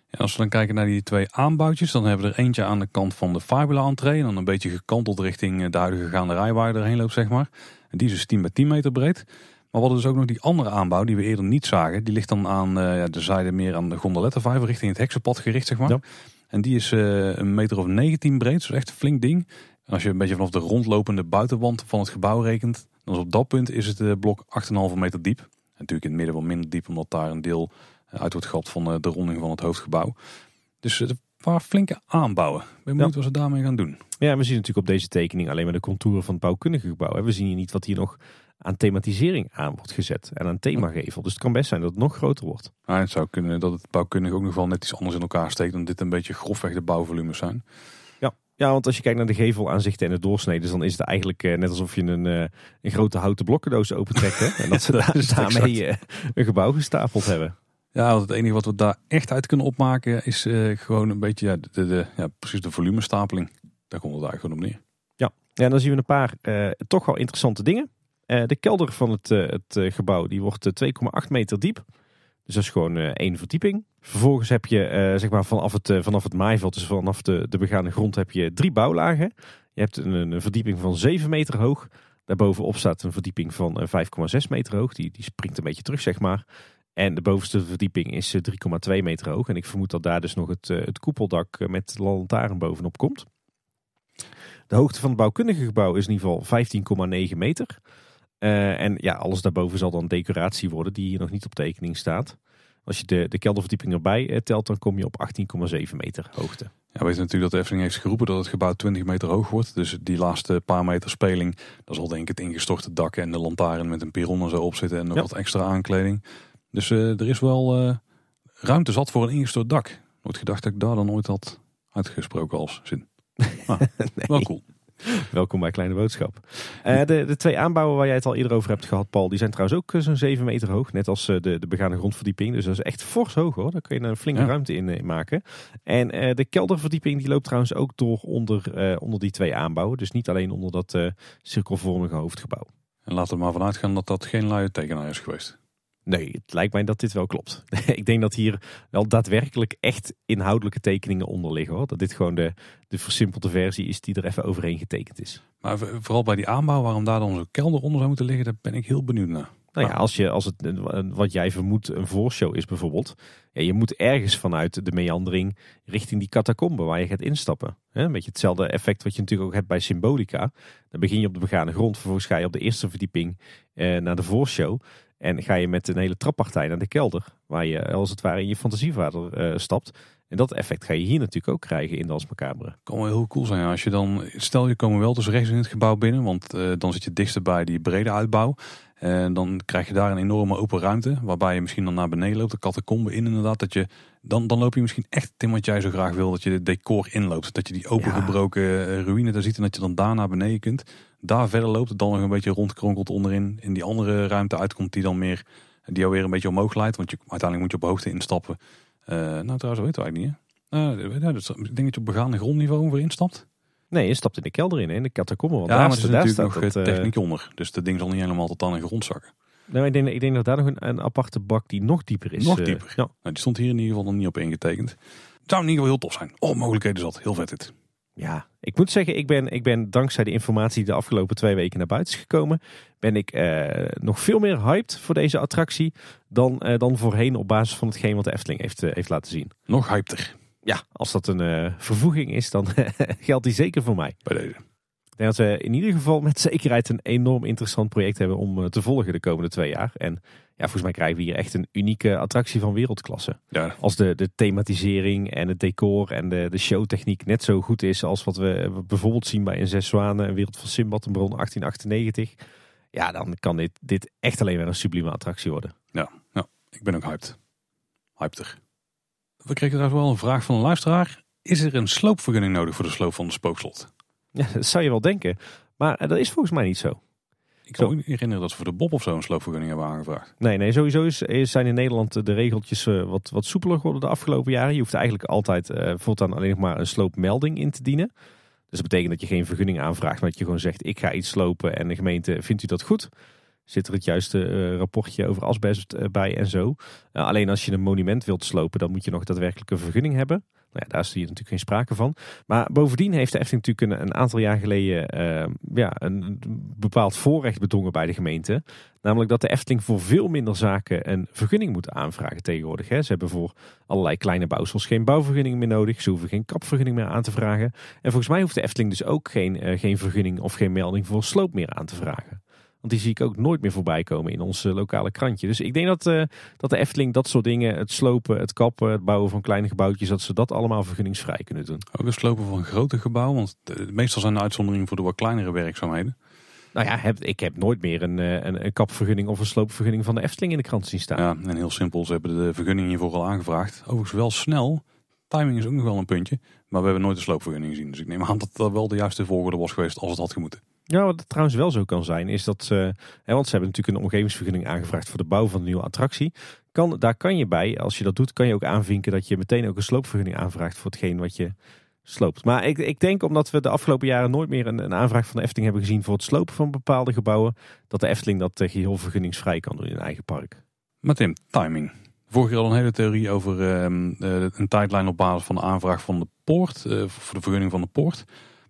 En als we dan kijken naar die twee aanbouwtjes, dan hebben we er eentje aan de kant van de Fabula entree. En dan een beetje gekanteld richting de huidige gaanderij waar je erheen loopt, zeg maar. En die is dus 10 bij 10 meter breed. Maar we hadden dus ook nog die andere aanbouw die we eerder niet zagen. Die ligt dan aan uh, de zijde meer aan de gondolettenvijver richting het heksenpad gericht, zeg maar. Ja. En die is uh, een meter of 19 breed, dus echt een flink ding. En als je een beetje vanaf de rondlopende buitenwand van het gebouw rekent, dan is op dat punt is het uh, blok 8,5 meter diep. En natuurlijk in het midden wel minder diep, omdat daar een deel uit wordt gehaald van de ronding van het hoofdgebouw. Dus paar flinke aanbouwen. Ik ben benieuwd wat ze daarmee gaan doen. Ja, we zien natuurlijk op deze tekening alleen maar de contouren van het bouwkundige gebouw. hè. We zien hier niet wat hier nog aan thematisering aan wordt gezet. En aan themagevel. Dus het kan best zijn dat het nog groter wordt. Het zou kunnen dat het bouwkundig ook nog wel net iets anders in elkaar steekt. Dan dit een beetje grofweg de bouwvolumes zijn. Ja, want als je kijkt naar de gevelaanzichten en de doorsneden, dan is het eigenlijk eh, net alsof je een, eh, een grote houten blokkendoos opentrekt. hè. En dat ze Dat daar- het daarmee eh, een gebouw gestapeld hebben. Ja, want het enige wat we daar echt uit kunnen opmaken is gewoon een beetje ja, de, de, ja, precies de volumestapeling. Daar komt het eigenlijk gewoon op neer. Ja, en dan zien we een paar toch wel interessante dingen. Eh, de kelder van het, eh, het eh, gebouw die wordt eh, 2,8 meter diep. Dus dat is gewoon één verdieping. Vervolgens heb je zeg maar vanaf het, vanaf het maaiveld, dus vanaf de, de begane grond, heb je drie bouwlagen. Je hebt een, een verdieping van 7 meter hoog. Daarbovenop staat een verdieping van eh, 5,6 meter hoog. Die, die springt een beetje terug, zeg maar. En de bovenste verdieping is eh, 3,2 meter hoog. En ik vermoed dat daar dus nog het, het koepeldak met lantaarn bovenop komt. De hoogte van het bouwkundige gebouw is in ieder geval 15,9 meter. Eh, en ja, alles daarboven zal dan decoratie worden die hier nog niet op tekening staat. Als je de, de kelderverdieping erbij eh, telt, dan kom je op 18,7 meter hoogte. Ja, we weten natuurlijk dat de Efteling heeft geroepen dat het gebouw 20 meter hoog wordt. Dus die laatste paar meter speling, daar zal denk ik het ingestorte dak en de lantaarn met een piron en zo op zitten. En nog Ja. wat extra aankleding. Dus eh, er is wel ruimte zat voor een ingestort dak. Nooit gedacht dat ik daar dan ooit had uitgesproken als zin. Wel cool. Welkom bij Kleine Boodschap. Eh, de, de twee aanbouwen waar jij het al eerder over hebt gehad, Paul, die zijn trouwens ook eh, zo'n 7 meter hoog. Net als eh, de, de begane grondverdieping. Dus dat is echt fors hoog hoor. Daar kun je een flinke Ja. ruimte in maken. En de kelderverdieping die loopt trouwens ook door onder, onder die twee aanbouwen. Dus niet alleen onder dat cirkelvormige hoofdgebouw. En laten we maar vanuit gaan dat dat geen luie tekenaar is geweest. Nee, het lijkt mij dat dit wel klopt. ik denk dat hier wel daadwerkelijk echt inhoudelijke tekeningen onder liggen. Hoor. Dat dit gewoon de, de versimpelde versie is die er even overheen getekend is. Maar vooral bij die aanbouw, waarom daar dan zo'n kelder onder zou moeten liggen, daar ben ik heel benieuwd naar. Nou ja, als, je, als het wat jij vermoedt een voorshow is bijvoorbeeld. Ja, je moet ergens vanuit de meandering richting die catacombe waar je gaat instappen. Een beetje hetzelfde effect wat je natuurlijk ook hebt bij Symbolica. Dan begin je op de begane grond. Vervolgens ga je op de eerste verdieping eh, naar de voorshow. En ga je met een hele trappartij naar de kelder. Waar je als het ware in je fantasievader eh, stapt. En dat effect ga je hier natuurlijk ook krijgen in de Macabre. kan wel heel cool zijn. ja. Als je dan, stel je komen wel dus rechts in het gebouw binnen, want eh, dan zit je dichtst bij die brede uitbouw. En dan krijg je daar een enorme open ruimte, waarbij je misschien dan naar beneden loopt, de catacombe in inderdaad. Dat je, dan, dan loop je misschien echt in wat jij zo graag wil, dat je het decor inloopt. Dat je die opengebroken eh, ruïne daar ziet en dat je dan daar naar beneden kunt. Daar verder loopt, dan nog een beetje rondkronkelt onderin, in die andere ruimte uitkomt die dan meer, die jou weer een beetje omhoog leidt. Want je, uiteindelijk moet je op hoogte instappen. Eh, nou trouwens, weet ik eigenlijk niet ja, dus ik denk dat je op begane grondniveau ongeveer instapt. Nee, je stapt in de kelder in, in de catacombe. Want Ja, daar, maar er is daar natuurlijk nog dat, eh, techniek onder. Dus dat ding zal niet helemaal tot aan de grond zakken. Nou, ik, denk, ik denk dat daar nog een, een aparte bak die nog dieper is. Nog eh, dieper. ja. Nou, die stond hier in ieder geval nog niet op ingetekend. Het zou in ieder geval heel tof zijn. Oh, mogelijkheden zat. Heel vet dit. Ja, ik moet zeggen, ik ben, ik ben dankzij de informatie die de afgelopen twee weken naar buiten is gekomen, ben ik eh, nog veel meer hyped voor deze attractie dan, eh, dan voorheen op basis van hetgeen wat de Efteling heeft, eh, heeft laten zien. Nog hypter Ja, als dat een vervoeging is, dan geldt die zeker voor mij. bij deze. Ik denk dat we in ieder geval met zekerheid een enorm interessant project hebben om eh, te volgen de komende twee jaar. En ja, volgens mij krijgen we hier echt een unieke attractie van wereldklasse. Ja, Als de, de thematisering en het decor en de, de showtechniek net zo goed is als wat we bijvoorbeeld zien bij een Zes Zwanen, een Wereld van Simbad, een bron 1898. Ja, dan kan dit, dit echt alleen maar een sublieme attractie worden. ja, ja, ik ben ook hyped. Hypter. We kregen trouwens wel een vraag van een luisteraar. Is er een sloopvergunning nodig voor de sloop van de spookslot? Ja, dat zou je wel denken. Maar eh, dat is volgens mij niet zo. Ik kan Zo. me herinneren dat ze voor de Bob of zo een sloopvergunning hebben aangevraagd. Nee, nee, sowieso is, zijn in Nederland de regeltjes eh, wat, wat soepeler geworden de afgelopen jaren. Je hoeft eigenlijk altijd eh voortaan alleen nog maar een sloopmelding in te dienen. Dus dat betekent dat je geen vergunning aanvraagt, maar dat je gewoon zegt ik ga iets slopen en de gemeente vindt u dat goed. Zit er het juiste eh, rapportje over asbest bij en zo. Alleen als je een monument wilt slopen, dan moet je nog daadwerkelijk een vergunning hebben. Nou ja, daar is hier natuurlijk geen sprake van. Maar bovendien heeft de Efteling natuurlijk een, aantal jaar geleden eh, ja, een, bepaald voorrecht bedongen bij de gemeente. Namelijk dat de Efteling voor veel minder zaken een vergunning moet aanvragen tegenwoordig. Ze hebben voor allerlei kleine bouwsels geen bouwvergunning meer nodig. Ze hoeven geen kapvergunning meer aan te vragen. En volgens mij hoeft de Efteling dus ook geen, eh, geen vergunning of geen melding voor sloop meer aan te vragen. Want die zie ik ook nooit meer voorbij komen in ons lokale krantje. Dus ik denk dat, uh, dat de Efteling dat soort dingen, het slopen, het kappen, het bouwen van kleine gebouwtjes, dat ze dat allemaal vergunningsvrij kunnen doen. Ook het slopen van grote gebouwen, want meestal zijn de uitzonderingen voor de wat kleinere werkzaamheden. Nou ja, heb, ik heb nooit meer een, een, een kapvergunning of een sloopvergunning van de Efteling in de krant zien staan. Ja, en heel simpel, ze hebben de vergunning hiervoor al aangevraagd. Overigens wel snel. Timing is ook nog wel een puntje. Maar we hebben nooit de sloopvergunning gezien. Dus ik neem aan dat dat wel de juiste volgorde was geweest als het had gemoeten. Ja, wat het trouwens wel zo kan zijn, is dat ze. Hè, want ze hebben natuurlijk een omgevingsvergunning aangevraagd voor de bouw van een nieuwe attractie. Kan, daar kan je bij, als je dat doet, kan je ook aanvinken dat je meteen ook een sloopvergunning aanvraagt voor hetgeen wat je sloopt. Maar ik, ik denk omdat we de afgelopen jaren nooit meer een, een aanvraag van de Efteling hebben gezien voor het slopen van bepaalde gebouwen, dat de Efteling dat uh, geheel vergunningsvrij kan doen in eigen park. Maar Tim, timing. Vorige keer al een hele theorie over uh, een tijdlijn op basis van de aanvraag van de poort, voor de vergunning van de poort.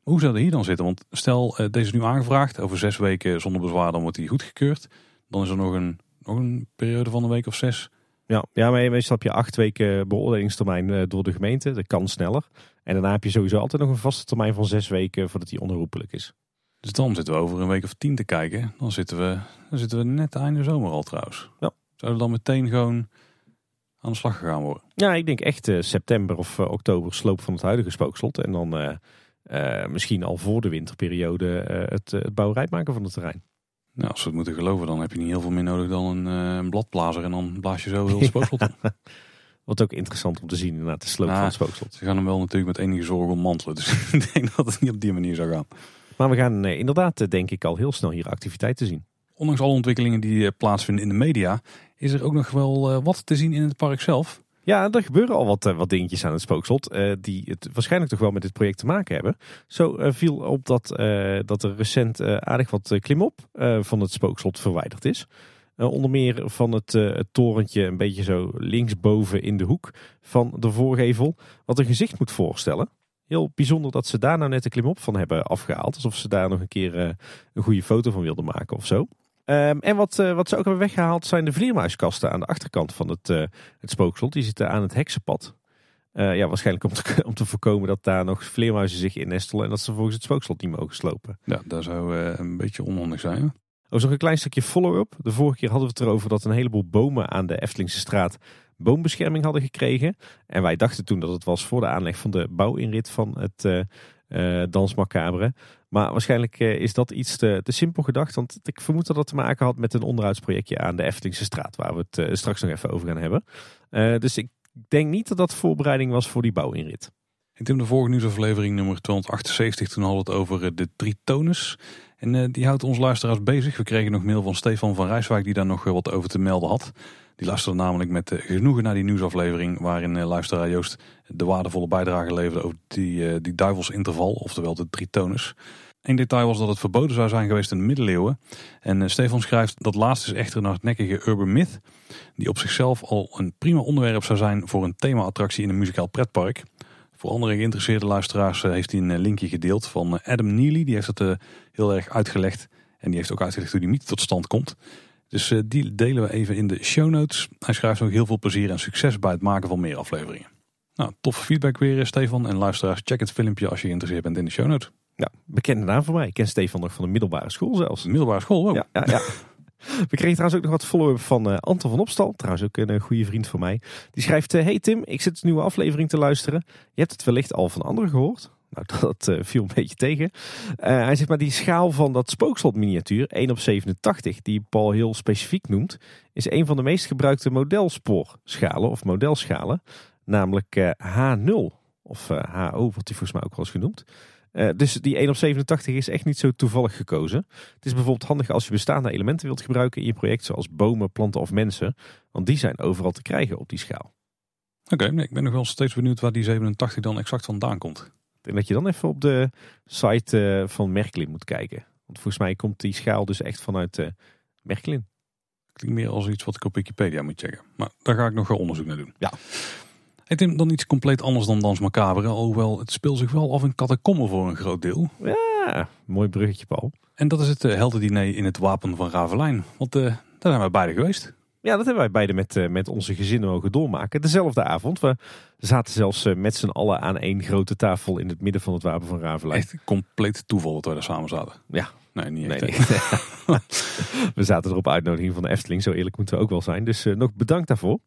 Hoe zou dat hier dan zitten? Want stel, uh, deze is nu aangevraagd. Over zes weken zonder bezwaar, dan wordt hij goedgekeurd. Dan is er nog een, nog een periode van een week of zes. Ja, ja maar meestal heb je acht weken beoordelingstermijn uh, door de gemeente. Dat kan sneller. En daarna heb je sowieso altijd nog een vaste termijn van zes weken voordat hij onherroepelijk is. Dus dan zitten we over een week of tien te kijken. Dan zitten we, dan zitten we net einde zomer al trouwens. Ja. Zouden dan meteen gewoon aan de slag gegaan worden? Ja, ik denk echt uh, september of uh, oktober sloop van het huidige spookslot. En dan uh, misschien al voor de winterperiode het, het bouwrijp maken van het terrein. Nou, als we het moeten geloven, dan heb je niet heel veel meer nodig dan een, een bladblazer. En dan blaas je zo heel het spookslot op. Wat ook interessant om te zien inderdaad, de sloop nou, van het spookslot. Ze gaan hem wel natuurlijk met enige zorg ommantelen. Dus ik denk dat het niet op die manier zou gaan. Maar we gaan inderdaad, denk ik, al heel snel hier activiteiten zien. Ondanks alle ontwikkelingen die plaatsvinden in de media, is er ook nog wel wat te zien in het park zelf. Ja, er gebeuren al wat, wat dingetjes aan het spookslot. Uh, die het waarschijnlijk toch wel met dit project te maken hebben. Zo uh, viel op dat, dat er recent aardig wat klimop van het spookslot verwijderd is. onder meer van het, het, torentje een beetje zo linksboven in de hoek van de voorgevel. Wat een gezicht moet voorstellen. Heel bijzonder dat ze daar nou net de klimop van hebben afgehaald. Alsof ze daar nog een keer een goede foto van wilden maken of zo. Um, en wat, uh, wat ze ook hebben weggehaald zijn de vleermuiskasten aan de achterkant van het, uh, het spookslot. Die zitten aan het heksenpad. Uh, ja, waarschijnlijk om te, om te voorkomen dat daar nog vleermuizen zich innestelen en dat ze volgens het spookslot niet mogen slopen. Ja, dat zou een beetje onhandig zijn. Oh, nog een klein stukje follow-up. De vorige keer hadden we het erover dat een heleboel bomen aan de Eftelingse straat boombescherming hadden gekregen. En wij dachten toen dat het was voor de aanleg van de bouwinrit van het uh, Dans Macabre. Maar waarschijnlijk uh, is dat iets te, te, simpel gedacht. Want ik vermoed dat dat te maken had met een onderhoudsprojectje aan de Eftelingse straat. Waar we het uh, straks nog even over gaan hebben. dus ik denk niet dat dat voorbereiding was voor die bouwinrit. In de vorige nieuwsaflevering nummer 278 toen hadden we het over de Tritonus. En die houdt ons luisteraars bezig. We kregen nog mail van Stefan van Rijswijk die daar nog wat over te melden had. Die luisterde namelijk met eh, genoegen naar die nieuwsaflevering waarin eh, luisteraar Joost de waardevolle bijdrage leverde over die, eh, die duivelsinterval, oftewel de tritonus. Een detail was dat het verboden zou zijn geweest in de middeleeuwen. En Stefan schrijft dat laatste is echter een hardnekkige urban myth. Die op zichzelf al een prima onderwerp zou zijn voor een thema-attractie in een muzikaal pretpark. Voor andere geïnteresseerde luisteraars heeft hij een linkje gedeeld van Adam Neely. Die heeft het heel erg uitgelegd. En die heeft ook uitgelegd hoe die mythe tot stand komt. Dus uh, die delen we even in de show notes. Hij schrijft ook heel veel plezier en succes bij het maken van meer afleveringen. Nou, toffe feedback weer Stefan. En luisteraars, check het filmpje als je geïnteresseerd bent in de show notes. Ja, bekende naam voor mij. Ik ken Stefan nog van de middelbare school zelfs. De middelbare school. Ja, ja, ja. We kregen trouwens ook nog wat follow-up van uh, Anton van Opstal. Trouwens ook een goede vriend van mij. Die schrijft, uh, hey Tim, ik zit een nieuwe aflevering te luisteren. Je hebt het wellicht al van anderen gehoord. Nou, dat uh, viel een beetje tegen. Uh, hij zegt maar die schaal van dat spookslot miniatuur, 1 op 87, die Paul heel specifiek noemt, is een van de meest gebruikte modelsporschalen of modelschalen. Namelijk uh, H0 of HO wordt die volgens mij ook wel eens genoemd. dus die 1 op 87 is echt niet zo toevallig gekozen. Het is bijvoorbeeld handig als je bestaande elementen wilt gebruiken in je project, zoals bomen, planten of mensen. Want die zijn overal te krijgen op die schaal. Oké, okay, ik ben nog wel steeds benieuwd waar die 87 dan exact vandaan komt. En dat je dan even op de site uh, van Merklin moet kijken. Want volgens mij komt die schaal dus echt vanuit uh, Merklin. Klinkt meer als iets wat ik op Wikipedia moet checken. Maar daar ga ik nog onderzoek naar doen. Ja. Denk dan iets compleet anders dan Dans Macabre. Alhoewel, het speelt zich wel af in katakommen voor een groot deel. Ja, mooi bruggetje Paul. En dat is het uh, heldendiner in het Wapen van Ravelijn. Want daar zijn we beide geweest. Ja, dat hebben wij beide met, uh, met onze gezinnen mogen doormaken. Dezelfde avond. We zaten zelfs uh, met z'n allen aan één grote tafel in het midden van het Wapen van Ravelijn. Echt compleet toeval dat wij daar samen zaten. Ja, Nee, niet Nee, echt. nee. we zaten er op uitnodiging van de Efteling, zo eerlijk moeten we ook wel zijn. Dus eh, nog bedankt daarvoor.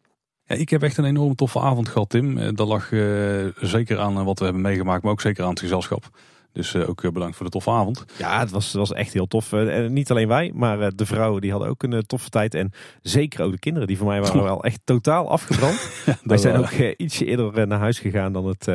Ja, ik heb echt een enorm toffe avond gehad, Tim. Eh, Dat lag eh, zeker aan eh, wat we hebben meegemaakt, maar ook zeker aan het gezelschap. Dus eh, ook eh, bedankt voor de toffe avond. Ja, het was, was echt heel tof. Eh, En niet alleen wij, maar de vrouwen die hadden ook een toffe tijd. En zeker ook de kinderen, die voor mij waren wel echt totaal afgebrand. Wij zijn ook ietsje eerder naar huis gegaan dan het,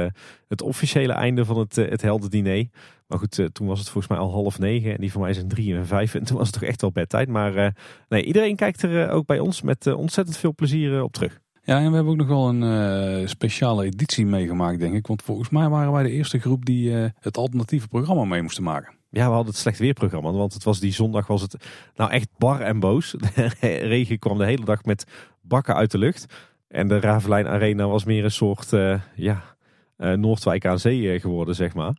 het officiële einde van het, eh, het heldendiner. Maar goed, toen was het volgens mij al half negen. En die van mij zijn drie en vijf. En toen was het toch echt wel bedtijd. Maar nee, iedereen kijkt er ook bij ons met ontzettend veel plezier op terug. Ja, en we hebben ook nog wel een eh, speciale editie meegemaakt, denk ik. Want volgens mij waren wij de eerste groep die eh, het alternatieve programma mee moesten maken. Ja, we hadden het slecht weerprogramma. Want het was die zondag was het nou echt bar en boos. De regen kwam de hele dag met bakken uit de lucht. En de Ravelijn Arena was meer een soort eh, ja, Noordwijk aan zee geworden, zeg maar.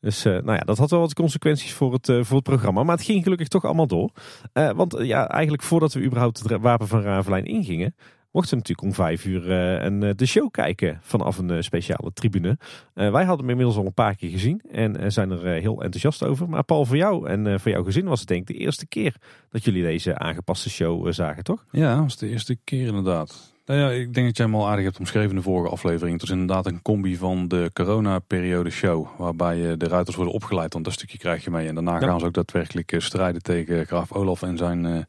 Dus nou ja, dat had wel wat consequenties voor het, voor het programma. Maar het ging gelukkig toch allemaal door. Want ja, eigenlijk voordat we überhaupt het wapen van Ravelijn ingingen... mochten we natuurlijk om vijf uur eh, een, eh, de show kijken vanaf een eh, speciale tribune. Wij hadden hem inmiddels al een paar keer gezien en zijn er heel enthousiast over. Maar Paul, voor jou en voor jouw gezin was het denk ik de eerste keer dat jullie deze aangepaste show zagen, toch? Ja, dat was de eerste keer inderdaad. Nou ja, ik denk dat jij hem al aardig hebt omschreven in de vorige aflevering. Het was inderdaad een combi van de corona-periode show. Waarbij de ruiters worden opgeleid, want dat stukje krijg je mee. En daarna Ja. gaan ze ook daadwerkelijk strijden tegen graaf Olaf en zijn...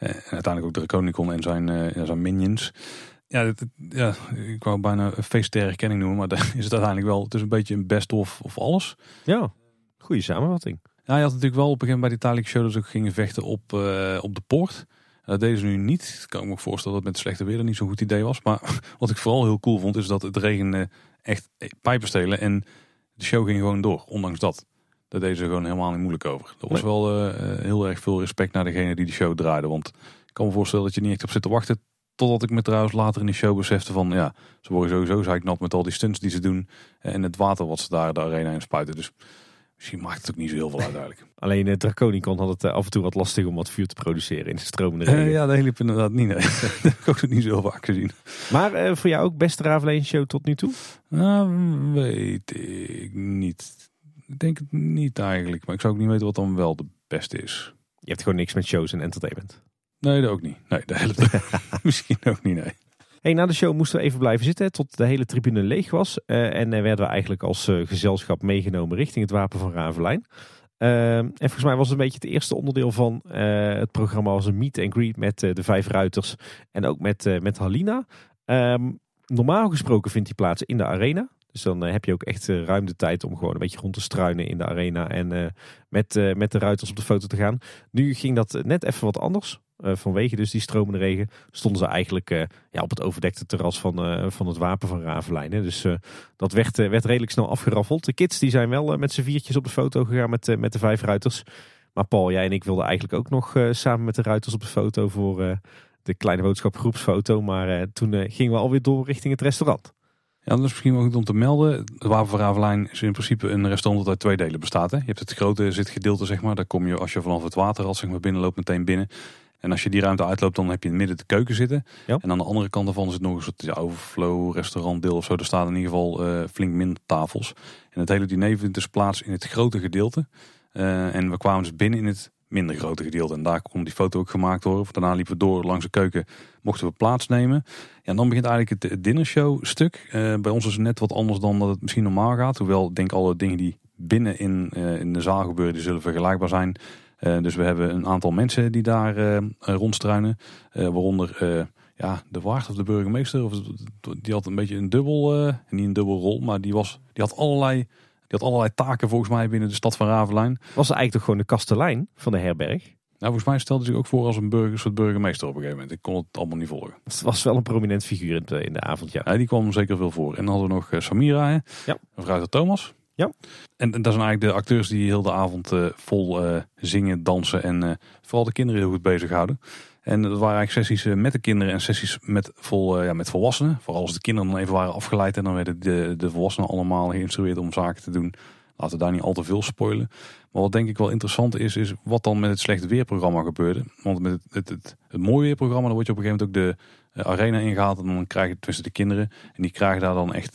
eh, en uiteindelijk ook de Draconicon en zijn, eh, ja, zijn minions. Ja, het- het- ja, ik wou bijna een feest ter herkenning noemen. Maar daar is het uiteindelijk wel... Het is een beetje een best-of of alles. Ja, goede samenvatting. Ja, je had natuurlijk wel op een gegeven moment bij die tijdelijke show... dat ze ook gingen vechten op, eh, op de poort. Dat deden ze nu niet. Ik kan me ook voorstellen dat het met slechte weer dat niet zo'n goed idee was. Maar wat ik vooral heel cool vond, is dat het regende echt pijpen stelen. En de show ging gewoon door, ondanks dat. Daar deden ze gewoon helemaal niet moeilijk over. Dat was Nee. wel eh, heel erg veel respect naar degene die de show draaide. Want ik kan me voorstellen dat je niet echt op zit te wachten. Totdat ik me trouwens later in de show besefte van... ja, ze worden sowieso zeiknat met al die stunts die ze doen. En het water wat ze daar de arena in spuiten. Dus misschien maakt het ook niet zo heel veel uit eigenlijk. Alleen uh, Draconicon had het eh, af en toe wat lastig om wat vuur te produceren in de stromende regen. Eh, ja, dat hielp inderdaad niet. Nee. dat heb ik ook niet zo vaak gezien. Maar eh, voor jou ook beste Ravelijn show tot nu toe? Nou, weet ik niet. Ik denk het niet eigenlijk. Maar ik zou ook niet weten wat dan wel de beste is. Je hebt gewoon niks met shows en entertainment. Nee, dat ook niet. Nee, dat helpt misschien ook niet, nee. Hey, na de show moesten we even blijven zitten tot de hele tribune leeg was. Eh, en eh, werden we eigenlijk als eh, gezelschap meegenomen richting het Wapen van Ravelijn. Eh, en volgens mij was het een beetje het eerste onderdeel van het programma was een meet and greet met de vijf ruiters. En ook met, met Halina. Ehm, normaal gesproken vindt die plaats in de arena. Dus dan eh, heb je ook echt eh, ruim de tijd om gewoon een beetje rond te struinen in de arena. En eh, met, met de ruiters op de foto te gaan. Nu ging dat net even wat anders. Vanwege dus die stromende regen stonden ze eigenlijk ja, op het overdekte terras van, van het wapen van Ravelijn. hè. Dus dat werd, werd redelijk snel afgeraffeld. De kids die zijn wel met z'n viertjes op de foto gegaan met, met de vijf ruiters. Maar Paul, jij en ik wilden eigenlijk ook nog samen met de ruiters op de foto voor de kleine boodschap groepsfoto. Maar toen gingen we alweer door richting het restaurant. Ja, dat is misschien wel goed om te melden. Het Wapen van Ravelijn is in principe een restaurant dat uit twee delen bestaat. Hè? Je hebt het grote zitgedeelte, zeg maar. Daar kom je als je vanaf het waterrad zeg maar, binnenloopt meteen binnen. En als je die ruimte uitloopt, dan heb je in het midden de keuken zitten. Ja. En aan de andere kant daarvan zit nog een soort ja, overflow restaurantdeel of zo. Er staan in ieder geval eh, flink minder tafels. En het hele diner vindt dus plaats in het grote gedeelte. Eh, en we kwamen dus binnen in het minder grote gedeelte. En daar kon die foto ook gemaakt worden. Daarna liepen we door langs de keuken, mochten we plaatsnemen. Ja, en dan begint eigenlijk het dinnershow stuk. Eh, bij ons is het net wat anders dan dat het misschien normaal gaat. Hoewel ik denk alle dingen die binnen in, eh, in de zaal gebeuren, die zullen vergelijkbaar zijn. Eh, dus we hebben een aantal mensen die daar rondstruinen. Waaronder ja, de waard of de burgemeester. Of, die had een beetje een dubbel, niet een dubbel rol, maar die, was, die, had allerlei, die had allerlei taken volgens mij binnen de stad van Ravelijn. Was eigenlijk toch gewoon de kastelein van de herberg? Nou, volgens mij stelde zich ook voor als een burger, soort burgemeester op een gegeven moment. Ik kon het allemaal niet volgen. Het was wel een prominent figuur in de, in de avond, ja. Ja, die kwam zeker veel voor. En dan hadden we nog eh, Samira, hè? Ja. mevrouw de Thomas. Ja. En, en dat zijn eigenlijk de acteurs die heel de avond eh, vol eh, zingen, dansen en vooral de kinderen heel goed bezighouden. En dat waren eigenlijk sessies eh, met de kinderen en sessies met, vol, eh, ja, met volwassenen. Vooral als de kinderen dan even waren afgeleid en dan werden de, de volwassenen allemaal geïnstrueerd om zaken te doen. Laten we daar niet al te veel spoilen. Maar wat denk ik wel interessant is, is wat dan met het slechte weerprogramma gebeurde. Want met het, het, het, het mooie weerprogramma, dan word je op een gegeven moment ook de eh, arena ingehaald. En dan krijg je tussen de kinderen. En die krijgen daar dan echt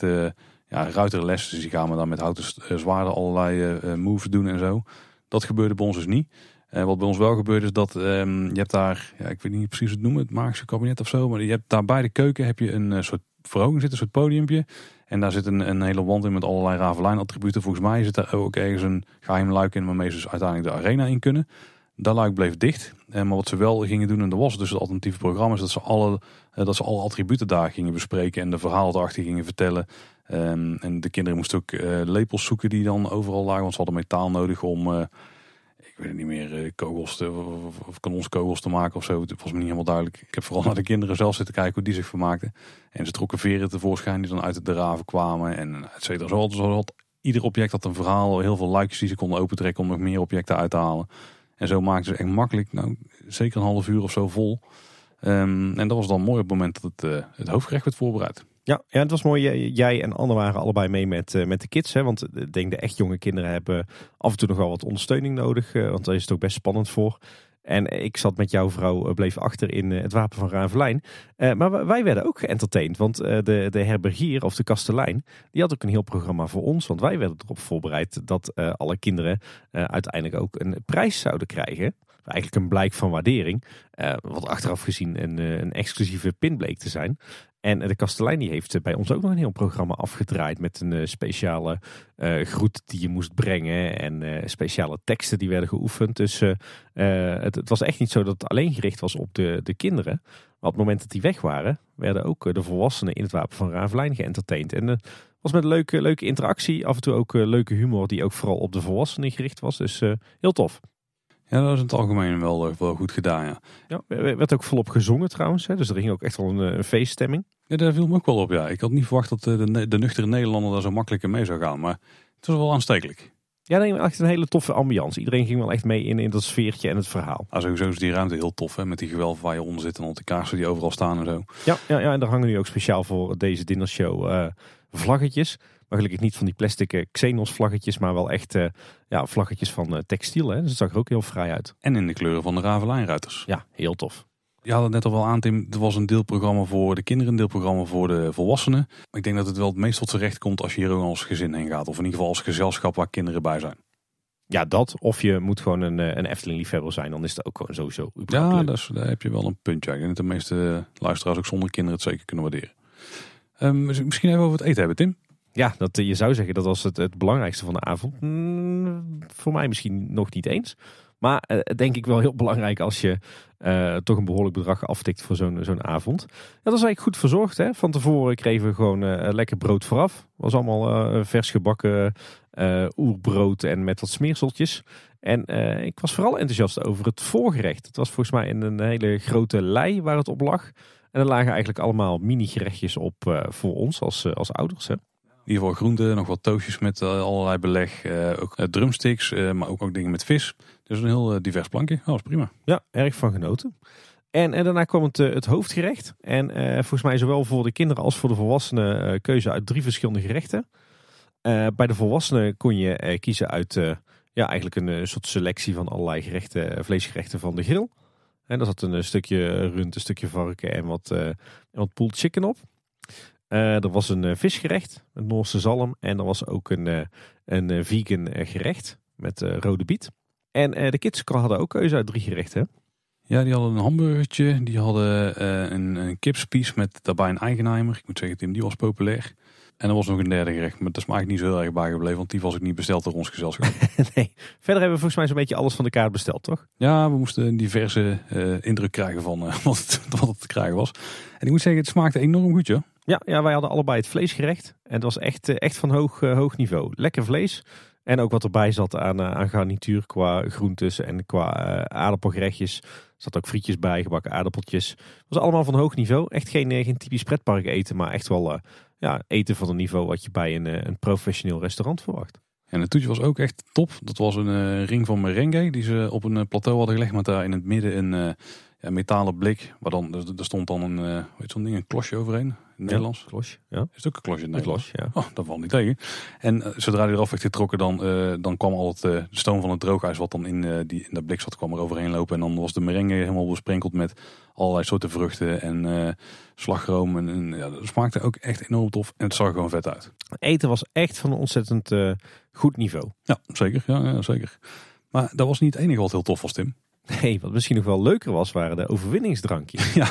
ja, ruiterles. Dus die gaan we dan met houten zwaarden allerlei moves doen en zo. Dat gebeurde bij ons dus niet. Uh, wat bij ons wel gebeurt is dat um, je hebt daar, ja, ik weet niet precies het noemen, het magische kabinet of zo. Maar je hebt daar bij de keuken heb je een uh, soort verhoging zitten, een soort podiumpje. En daar zit een, een hele wand in met allerlei Ravelijn attributen. Volgens mij zit er ook ergens een geheim luik in waarmee ze dus uiteindelijk de arena in kunnen. Dat luik bleef dicht. Uh, maar wat ze wel gingen doen, en dat was dus het alternatieve programma, is dat ze alle, dat ze alle attributen daar gingen bespreken en de verhalen erachter gingen vertellen. Um, en de kinderen moesten ook lepels zoeken die dan overal lagen, want ze hadden metaal nodig om ik weet het niet meer, eh, kogels te, of, kanonskogels te maken of zo. Het was me niet helemaal duidelijk. Ik heb vooral naar de kinderen zelf zitten kijken hoe die zich vermaakten. En ze trokken veren tevoorschijn die dan uit de raven kwamen en et cetera. Zo ieder object had een verhaal, heel veel luikjes die ze konden opentrekken om nog meer objecten uit te halen. En zo maakten ze echt makkelijk, nou, zeker een half uur of zo vol. Um, en dat was dan mooi op het moment dat het, uh, het hoofdgerecht werd voorbereid. Ja, ja, het was mooi. Jij en Anne waren allebei mee met, uh, met de kids. Hè? Want ik denk de echt jonge kinderen hebben af en toe nog wel wat ondersteuning nodig. Uh, want daar is het ook best spannend voor. En ik zat met jouw vrouw, bleef achter in het Wapen van Ravelijn. Maar wij werden ook geëntertained. Want de, de herbergier of de kastelein, die had ook een heel programma voor ons. Want wij werden erop voorbereid dat alle kinderen uiteindelijk ook een prijs zouden krijgen. Eigenlijk een blijk van waardering. wat achteraf gezien een, een exclusieve pin bleek te zijn. En de kastelein die heeft bij ons ook nog een heel programma afgedraaid met een uh, speciale uh, groet die je moest brengen en speciale teksten die werden geoefend. Dus het, was echt niet zo dat het alleen gericht was op de, de kinderen. Maar op het moment dat die weg waren, werden ook de volwassenen in het Wapen van Ravelijn geëntertained. En het was met leuke, leuke interactie, af en toe ook leuke humor die ook vooral op de volwassenen gericht was. Dus heel tof. Ja, dat is in het algemeen wel, wel goed gedaan, ja. ja. werd ook volop gezongen trouwens, hè? dus er ging ook echt wel een, een feeststemming. Ja, daar viel me ook wel op, ja. Ik had niet verwacht dat de, de nuchtere Nederlander daar zo makkelijk in mee zou gaan, maar het was wel aanstekelijk. Ja, denk echt een hele toffe ambiance. Iedereen ging wel echt mee in, in dat sfeertje en het verhaal. Ah, sowieso is die ruimte heel tof, hè? met die gewelven waar je onder zit en al die kaarsen die overal staan en zo. Ja, ja, ja en daar hangen nu ook speciaal voor deze dinnershow uh, vlaggetjes. Maar gelukkig niet van die plastic uh, Xenos vlaggetjes, maar wel echt uh, ja, vlaggetjes van textiel. Hè? Dus het zag er ook heel vrij uit. En in de kleuren van de Ravelijnruiters. Ja, heel tof je had het net al wel aan, Tim. Er was een deelprogramma voor de kinderen, een deelprogramma voor de volwassenen. ik denk dat het wel het meest tot z'n recht komt als je hier als gezin heen gaat. Of in ieder geval als gezelschap waar kinderen bij zijn. Ja, dat. Of je moet gewoon een, eh, een Efteling-liefhebber zijn. Dan is het ook gewoon sowieso Ja, dat is, daar heb je wel een puntje. Ik denk dat de meeste luisteraars ook zonder kinderen het zeker kunnen waarderen. Um, misschien even over het eten hebben, Tim. Ja, dat, je zou zeggen dat was het, het belangrijkste van de avond. Mm, voor mij misschien nog niet eens. Maar uh, denk ik wel heel belangrijk als je uh, toch een behoorlijk bedrag aftikt voor zo'n zo'n avond. Ja, dat is eigenlijk goed verzorgd. Hè? Van tevoren kregen we gewoon lekker brood vooraf. was allemaal vers gebakken oerbrood en met wat smeerseltjes. En ik was vooral enthousiast over het voorgerecht. Het was volgens mij in een hele grote lei waar het op lag. En er lagen eigenlijk allemaal mini gerechtjes op voor ons als, als ouders. Hè? In ieder geval groenten, nog wat toastjes met allerlei beleg. ook drumsticks, maar ook, ook dingen met vis. Dus een heel eh, divers plankje. Oh, dat is prima. Ja, erg van genoten. En, en daarna kwam het, eh, het hoofdgerecht. En volgens mij zowel voor de kinderen als voor de volwassenen keuze uit drie verschillende gerechten. Bij de volwassenen kon je kiezen uit ja, eigenlijk een soort selectie van allerlei gerechten, vleesgerechten van de grill. En daar zat een stukje rund, een stukje varken en wat, wat pulled chicken op. er was een visgerecht met Noorse zalm. En er was ook een, een vegan gerecht met rode biet. En de kids hadden ook keuze uit drie gerechten. Ja, die hadden een hamburgertje. Die hadden een, een kipspies met daarbij een eigenheimer. Ik moet zeggen, Tim, die was populair. En er was nog een derde gerecht, maar dat is me eigenlijk niet zo heel erg bijgebleven, want die was ik niet besteld door ons gezelschap. nee, verder hebben we volgens mij zo'n beetje alles van de kaart besteld, toch? Ja, we moesten een diverse uh, indruk krijgen van uh, wat, het, wat het te krijgen was. En ik moet zeggen, het smaakte enorm goed, joh. Ja, ja wij hadden allebei het vleesgerecht. En het was echt, echt van hoog, hoog niveau. Lekker vlees. En ook wat erbij zat aan, eh, aan garnituur qua groentes en qua uh, aardappelgerechtjes. Er zat ook frietjes bij, gebakken aardappeltjes. Het was allemaal van hoog niveau. Echt geen, eh, geen typisch pretpark eten, maar echt wel ja, eten van een niveau wat je bij een, een professioneel restaurant verwacht. En het toetje was ook echt top. Dat was een ring van merengue die ze op een plateau hadden gelegd met daar in het midden een ja, metalen blik. Waar dan, er stond dan een, uh, weet zo'n ding, een klosje overheen. In het Nederlands. Klosje, ja. Is het ook een klosje in het Nederlands? ja. Oh, dat valt niet tegen. En uh, zodra hij eraf werd getrokken, dan, uh, dan kwam al het uh, de stoom van het droogijs wat dan in, die, in dat blik zat, kwam er overheen lopen. En dan was de merengue helemaal besprenkeld met allerlei soorten vruchten en slagroom. En, en ja, dat smaakte ook echt enorm tof. En het zag er gewoon vet uit. Eten was echt van een ontzettend goed niveau. Ja, zeker. Ja, ja zeker. Maar dat was niet het enige wat heel tof was, Tim. Nee, wat misschien nog wel leuker was, waren de overwinningsdrankjes. Ja,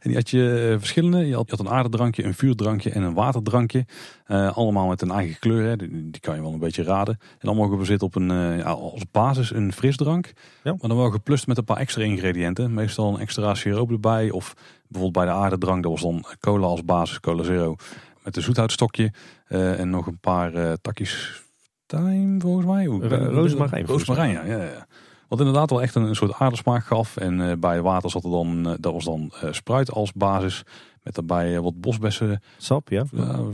en die had je eh, verschillende. Je had, een aardedrankje, een vuurdrankje en een waterdrankje. Eh, allemaal met een eigen kleur. Hè. Die, die kan je wel een beetje raden. En allemaal gebaseerd op een, eh, ja, als basis een frisdrank. Ja. Maar dan wel geplust met een paar extra ingrediënten. Meestal een extra siroop erbij. Of bijvoorbeeld bij de aardedrank, dat was dan cola als basis, cola zero. Met een zoethoutstokje. eh, en nog een paar takjes thyme volgens mij. Oeh, ik ben- Ro- rozemarijn, volgens Rozemarijn, ja, ja, ja. Wat inderdaad wel echt een, een soort aardersmaak gaf. En eh, bij water zat er dan, eh, dat was dan eh, spruit als basis. Met daarbij wat bosbessen, Sap, ja.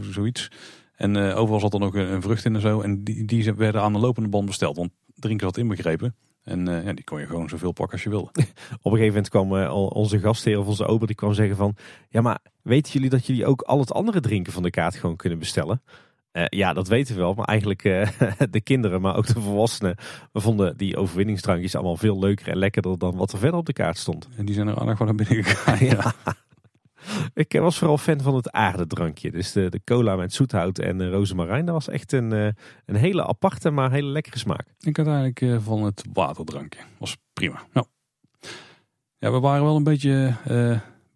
zoiets. En overal zat er nog een, een vrucht in en zo. En die, die werden aan de lopende band besteld. Want drinken zat inbegrepen. En ja, die kon je gewoon zoveel pakken als je wilde. Op een gegeven moment kwam al- onze gastheer of onze ober die kwam zeggen van... Ja, maar weten jullie dat jullie ook al het andere drinken van de kaart gewoon kunnen bestellen? Eh, ja, dat weten we wel. Maar eigenlijk eh, de kinderen, maar ook de volwassenen... We vonden die overwinningsdrankjes allemaal veel leuker en lekkerder dan wat er verder op de kaart stond. En die zijn er gewoon naar binnen gegaan. ja. Ik eh, was vooral fan van het aardedrankje. Dus de, de cola met zoethout en uh, rozemarijn. Dat was echt een, een hele aparte, maar hele lekkere smaak. Ik had eigenlijk van het waterdrankje. Was prima. Nou. Ja, we waren wel een beetje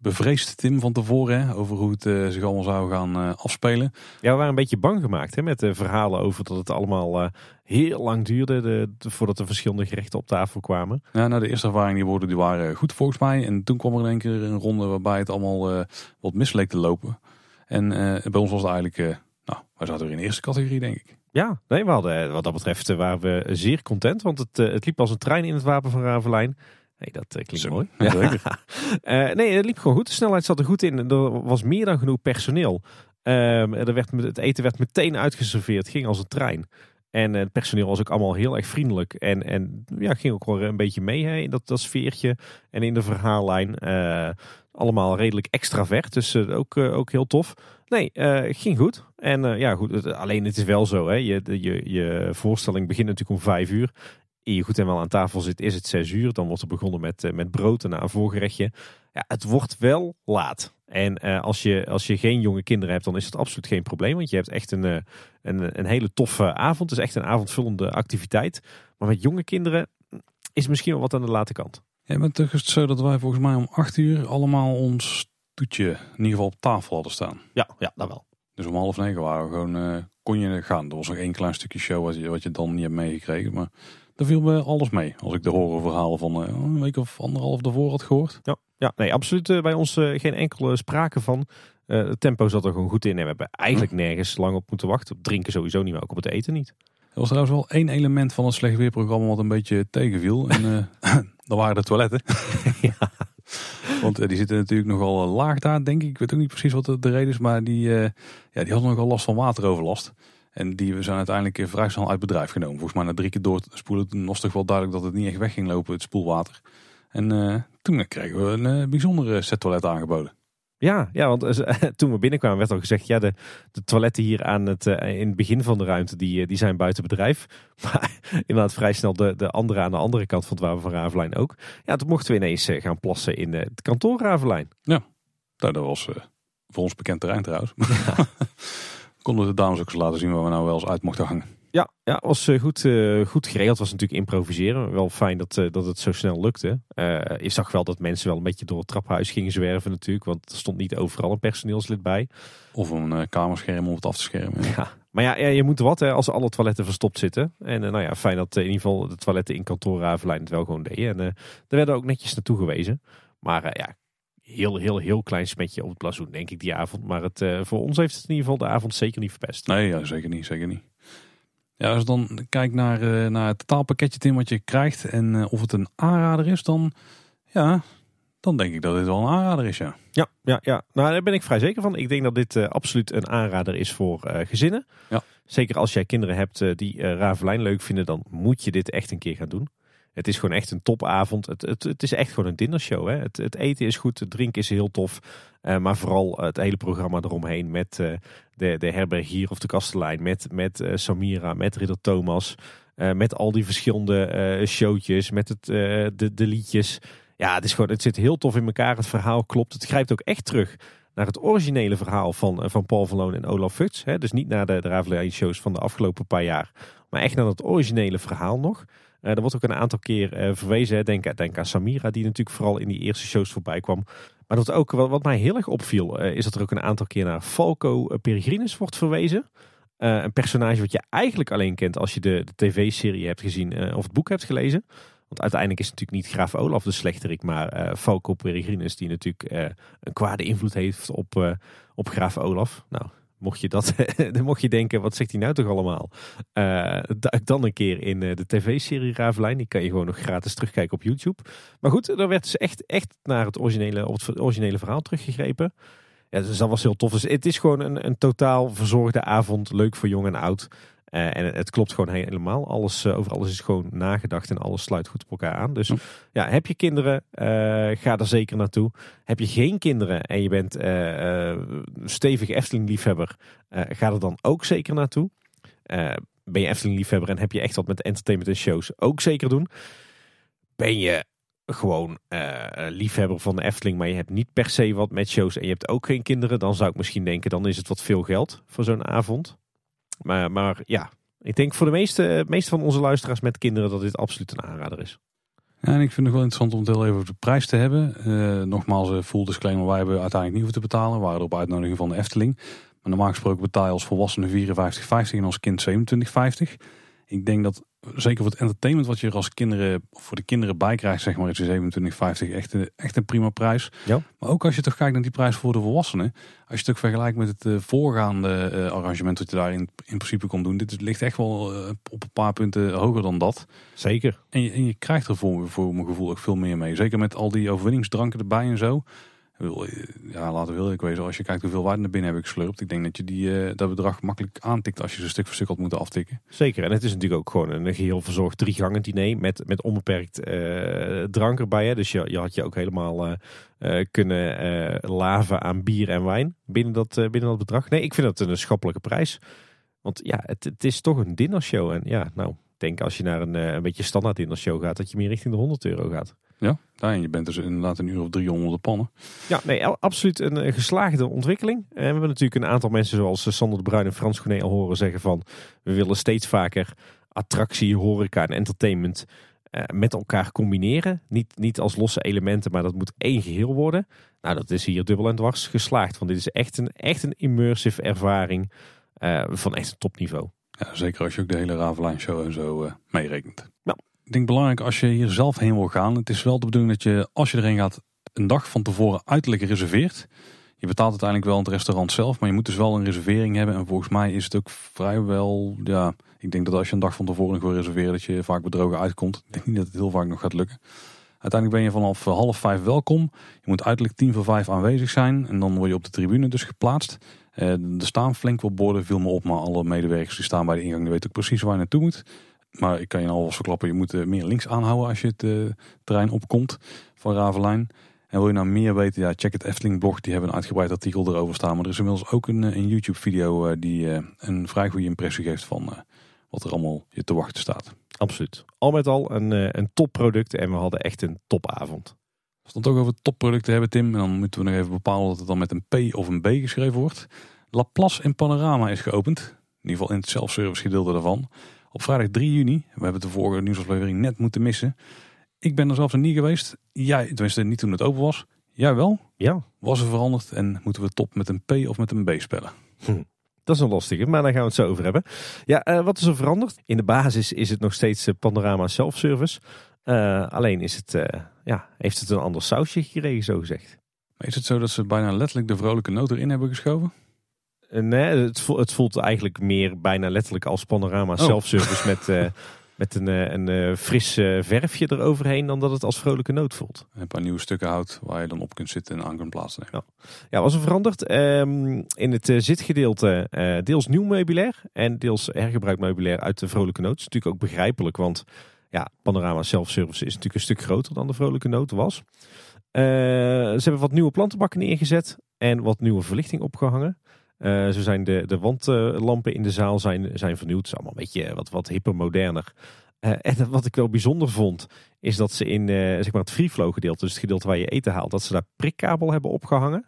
bevreesd, Tim, van tevoren. Hè, over hoe het eh, zich allemaal zou gaan eh, afspelen. Ja, we waren een beetje bang gemaakt hè, met de verhalen over dat het allemaal eh, heel lang duurde de, de- voordat de verschillende gerechten op tafel kwamen. Ja, nou, de eerste ervaringen die, worden, die waren goed volgens mij. En toen kwam er in één keer een ronde waarbij het allemaal wat mis leek te lopen. En bij ons was het eigenlijk, nou, wij zaten weer in de eerste categorie, denk ik. Ja, nee, we hadden, wat dat betreft waren we zeer content, want het, het liep als een trein in het wapen van Ravelijn. Nee, dat eh, klinkt Zo. mooi. Ja. Eh, nee, het liep gewoon goed. De snelheid zat er goed in. Er was meer dan genoeg personeel. Ehm, er werd, het eten werd meteen uitgeserveerd. Het ging als een trein. En eh, het personeel was ook allemaal heel erg vriendelijk. En, en ja, ging ook wel een beetje mee hè, in dat, dat sfeertje. En in de verhaallijn. Allemaal redelijk extravert. Dus ook, ook heel tof. Nee, ging goed. En ja, goed. het- alleen het is wel zo. Hè, je, je, je voorstelling begint natuurlijk om vijf uur. Je goed en wel aan tafel zit, is het zes uur. Dan wordt er begonnen met, eh, met brood en een voorgerechtje. Ja, het wordt wel laat. En eh, als, je, als je geen jonge kinderen hebt, dan is het absoluut geen probleem. Want je hebt echt een, eh, een, een hele toffe avond. Het is echt een avondvullende activiteit. Maar met jonge kinderen is het misschien wel wat aan de late kant. Ja, maar toch is het zo dat wij volgens mij om acht uur allemaal ons toetje in ieder geval op tafel hadden staan. Ja, ja dat wel. Dus om half negen waren we gewoon, kon je gaan. Er was nog één klein stukje show wat je, wat je dan niet hebt meegekregen. Maar daar viel me alles mee. Als ik de horrorverhalen van eh, een week of anderhalf daarvoor had gehoord. Ja, ja nee, absoluut eh, bij ons eh, geen enkele sprake van. Het tempo zat er gewoon goed in. En we hebben eigenlijk nergens lang op moeten wachten. Op drinken sowieso niet, maar ook op het eten niet. Er was trouwens wel één element van het slecht weerprogramma wat een beetje tegenviel. En eh dat waren de toiletten. Ja. Want die zitten natuurlijk nogal laag daar, denk ik. Ik weet ook niet precies wat de, de reden is. Maar die, eh, ja, die hadden nogal last van wateroverlast. En die zijn uiteindelijk eh, vrij snel uit bedrijf genomen. Volgens mij na drie keer door te spoelen toen was toch wel duidelijk dat het niet echt weg ging lopen, het spoelwater. En eh, toen kregen we een eh, bijzondere set toilet aangeboden. Ja, ja want eh, toen we binnenkwamen werd al gezegd... ja, de, de toiletten hier aan het, eh, in het begin van de ruimte... die, eh, die zijn buiten bedrijf. Maar inderdaad vrij snel de, de andere aan de andere kant van het wapen van Ravelijn ook. Ja, toen mochten we ineens eh, gaan plassen in eh, het kantoor Ravelijn. Nou, dat was eh, voor ons bekend terrein trouwens. Konden we de dames ook eens laten zien waar we nou wel eens uit mochten hangen. Ja, ja was eh, goed, eh, goed geregeld. Was natuurlijk improviseren. Wel fijn dat, eh, dat het zo snel lukte. Eh, je zag wel dat mensen wel een beetje door het traphuis gingen zwerven natuurlijk. Want er stond niet overal een personeelslid bij. Of een kamerscherm om het af te schermen. Ja. Maar ja, je moet wat hè, als alle toiletten verstopt zitten. En nou ja, fijn dat in ieder geval de toiletten in kantoor het wel gewoon deden. En er werden ook netjes naartoe gewezen. Maar ja, heel, heel, heel klein smetje op het blazoen denk ik die avond. Maar het, eh, voor ons heeft het in ieder geval de avond zeker niet verpest. Nee, ja, zeker niet, zeker niet. Ja, als je dan kijkt naar, eh, naar het totaalpakketje Tim wat je krijgt en eh, of het een aanrader is, dan ja, dan denk ik dat dit wel een aanrader is, ja. Ja, ja, ja. Nou, daar ben ik vrij zeker van. Ik denk dat dit absoluut een aanrader is voor gezinnen. Ja. Zeker als jij kinderen hebt die eh Ravelijn leuk vinden, dan moet je dit echt een keer gaan doen. Het is gewoon echt een topavond. Het, het, het is echt gewoon een dinnershow. Hè? Het, het eten is goed, het drinken is heel tof. Eh, maar vooral het hele programma eromheen met eh, de, de herbergier of de kastelein, met, met eh, Samira, met Ridder Thomas. met al die verschillende showtjes, met het, de, de liedjes. Ja, het, is gewoon, het zit heel tof in elkaar. Het verhaal klopt. Het grijpt ook echt terug naar het originele verhaal van, van Paul van Loon en Olaf Futs. Dus niet naar de, de Ravelijn shows van de afgelopen paar jaar. Maar echt naar het originele verhaal nog. Uh, er wordt ook een aantal keer verwezen. Denk, denk aan Samira, die natuurlijk vooral in die eerste shows voorbij kwam. Maar dat ook, wat, mij heel erg opviel, is dat er ook een aantal keer naar Falco Peregrinus wordt verwezen. een personage wat je eigenlijk alleen kent als je de, de tv-serie hebt gezien of het boek hebt gelezen. Want uiteindelijk is natuurlijk niet graaf Olaf de slechterik, maar Falco Peregrinus die natuurlijk een kwade invloed heeft op, op graaf Olaf. Nou, mocht je dat, mocht je denken, wat zegt hij nou toch allemaal? duik dan een keer in de tv-serie Ravelijn. Die kan je gewoon nog gratis terugkijken op YouTube. Maar goed, daar werd dus echt, echt naar het originele, op het originele verhaal teruggegrepen. Ja, dus dat was heel tof. Dus het is gewoon een, een totaal verzorgde avond. Leuk voor jong en oud. Uh, en het klopt gewoon helemaal. Alles, uh, over alles is gewoon nagedacht en alles sluit goed op elkaar aan. Dus ja, heb je kinderen, uh, ga er zeker naartoe. Heb je geen kinderen en je bent stevig Efteling-liefhebber, ga er dan ook zeker naartoe. ben je Efteling-liefhebber en heb je echt wat met entertainment en shows, ook zeker doen. Ben je gewoon liefhebber van de Efteling, maar je hebt niet per se wat met shows en je hebt ook geen kinderen, dan zou ik misschien denken, dan is het wat veel geld voor zo'n avond. Maar, maar ja, ik denk voor de meeste, meeste van onze luisteraars met kinderen dat dit absoluut een aanrader is. Ja, en ik vind het wel interessant om het heel even over de prijs te hebben. Uh, nogmaals, uh, full disclaimer, wij hebben uiteindelijk niet hoeven te betalen. We waren op uitnodiging van de Efteling. Maar normaal gesproken betaal je als volwassene 54,50 en als kind 27,50. Ik denk dat zeker voor het entertainment wat je er als kinderen, voor de kinderen bij krijgt, zeg maar, is 27,50 echt, een, echt een prima prijs. Ja. Maar ook als je toch kijkt naar die prijs voor de volwassenen. Als je het ook vergelijkt met het uh, voorgaande uh, arrangement dat je daar in, in principe kon doen. Dit ligt echt wel uh, op een paar punten hoger dan dat. Zeker. En je, en je krijgt er voor, voor mijn gevoel ook veel meer mee. Zeker met al die overwinningsdranken erbij en zo. Ja, laten we ik wezen. Als je kijkt hoeveel waarde naar binnen heb ik geslurpt. Ik denk dat je die, uh, dat bedrag makkelijk aantikt als je ze stuk voor stuk had moeten aftikken. Zeker. En het is natuurlijk ook gewoon een geheel verzorgd drie gangen diner met, met onbeperkt uh, drank erbij. Hè. Dus je, je had je ook helemaal kunnen laven aan bier en wijn binnen dat, binnen dat bedrag. Nee, ik vind dat een schappelijke prijs. Want ja, het, het is toch een dinnershow. En ja, nou, denk als je naar een, een beetje standaard dinnershow gaat, dat je meer richting de 100 euro gaat. Ja, en je bent dus inderdaad een uur of drie onder de pannen. Ja, nee, absoluut een, geslaagde ontwikkeling. En we hebben natuurlijk een aantal mensen zoals eh, Sander de Bruin en Frans Gournay al horen zeggen van... we willen steeds vaker attractie, horeca en entertainment eh, met elkaar combineren. Niet, niet als losse elementen, maar dat moet één geheel worden. Nou, dat is hier dubbel en dwars geslaagd. Want dit is echt een, echt een immersive ervaring uh, van echt een topniveau. Ja, zeker als je ook de hele Ravelijn show en zo uh, meerekent. Ik denk belangrijk als je hier zelf heen wil gaan. Het is wel de bedoeling dat je als je erheen gaat een dag van tevoren uiterlijk reserveert. Je betaalt uiteindelijk wel het restaurant zelf, maar je moet dus wel een reservering hebben. En volgens mij is het ook vrijwel, ja, ik denk dat als je een dag van tevoren wil reserveren, dat je vaak bedrogen uitkomt. Ik denk niet dat het heel vaak nog gaat lukken. Uiteindelijk ben je vanaf half vijf welkom. Je moet uiterlijk tien voor vijf aanwezig zijn en dan word je op de tribune dus geplaatst. Eh, er staan flink wat borden, viel me op, maar alle medewerkers die staan bij de ingang, die weten ook precies waar je naartoe moet. Maar ik kan je al wel verklappen, je moet eh, meer links aanhouden als je het uh, terrein opkomt van Ravelijn. En wil je nou meer weten, ja, check het Efteling blog. Die hebben een uitgebreid artikel erover staan. Maar er is inmiddels ook een, een YouTube video die een vrij goede impressie geeft van wat er allemaal je te wachten staat. Absoluut. Al met al een, een topproduct en we hadden echt een topavond. Als we het ook over topproducten hebben, Tim, en dan moeten we nog even bepalen dat het dan met een P of een B geschreven wordt. Laplace in Panorama is geopend. In ieder geval in het self-service gedeelte daarvan. Op vrijdag 3 juni. We hebben de vorige nieuwsaflevering net moeten missen. Ik ben er zelfs niet geweest. Jij, tenminste niet toen het open was. Jij wel? Ja. Was er veranderd en moeten we top met een P of met een B spellen? Hm. Dat is een lastige, maar daar gaan we het zo over hebben. Ja, uh, wat is er veranderd? In de basis is het nog steeds uh, Panorama Self-Service. Uh, alleen is het, ja, heeft het een ander sausje gekregen, zo gezegd. Maar is het zo dat ze bijna letterlijk de vrolijke noot erin hebben geschoven? Eh, nee, het voelt, het voelt eigenlijk meer bijna letterlijk als panorama oh. self-service met, uh, met een, eh, een fris verfje eroverheen dan dat het als vrolijke noot voelt. Een paar nieuwe stukken hout waar je dan op kunt zitten en aan kunt plaatsen. Ja, ja was er veranderd. Um, in het zitgedeelte deels nieuw meubilair en deels hergebruikt meubilair uit de vrolijke noot. Dat is natuurlijk ook begrijpelijk, want ja, panorama self-service is natuurlijk een stuk groter dan de vrolijke noot was. ze hebben wat nieuwe plantenbakken neergezet en wat nieuwe verlichting opgehangen. Uh, zo zijn de, de wandlampen in de zaal zijn, zijn vernieuwd. Het is allemaal een beetje wat, wat hipper, moderner. Uh, en wat ik wel bijzonder vond, is dat ze in uh, zeg maar het free flow gedeelte, dus het gedeelte waar je eten haalt, dat ze daar prikkabel hebben opgehangen.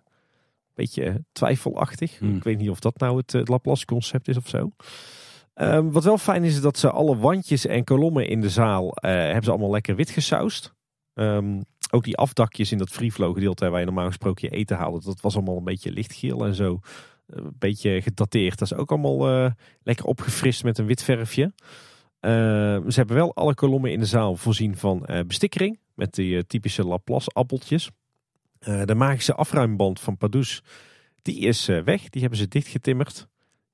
Beetje twijfelachtig. Hmm. Ik weet niet of dat nou het, het Laplace concept is of zo. Ehm, wat wel fijn is, is dat ze alle wandjes en kolommen in de zaal eh, hebben ze allemaal lekker wit gesausd. Ehm, ook die afdakjes in dat free flow gedeelte waar je normaal gesproken je eten haalde, dat was allemaal een beetje lichtgeel en zo. Een beetje gedateerd. Dat is ook allemaal eh, lekker opgefrist met een wit verfje. Ehm, ze hebben wel alle kolommen in de zaal voorzien van uh, bestikkering. Met die typische Laplace appeltjes. de magische afruimband van Padus, die is weg. Die hebben ze dichtgetimmerd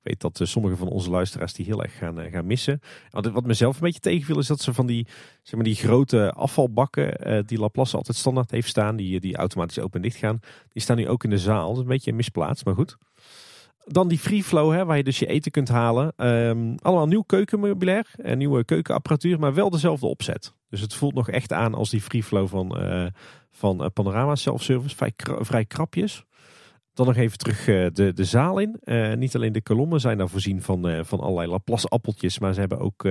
weet dat sommige van onze luisteraars die heel erg gaan, gaan missen. Want wat mezelf een beetje tegenviel is dat ze van die, zeg maar, die grote afvalbakken die Laplace altijd standaard heeft staan, die, die automatisch open en dicht gaan, die staan nu ook in de zaal. Dat is een beetje misplaatst, maar goed. Dan die free flow, hè, waar je dus je eten kunt halen. Um, allemaal nieuw keukenmeubilair en nieuwe keukenapparatuur, maar wel dezelfde opzet. Dus het voelt nog echt aan als die free flow van, van Panorama Self Service. Vrij, vrij krapjes. Dan nog even terug eh, de, de zaal in. Niet alleen de kolommen zijn daar voorzien van, van allerlei Laplace appeltjes. Maar ze hebben ook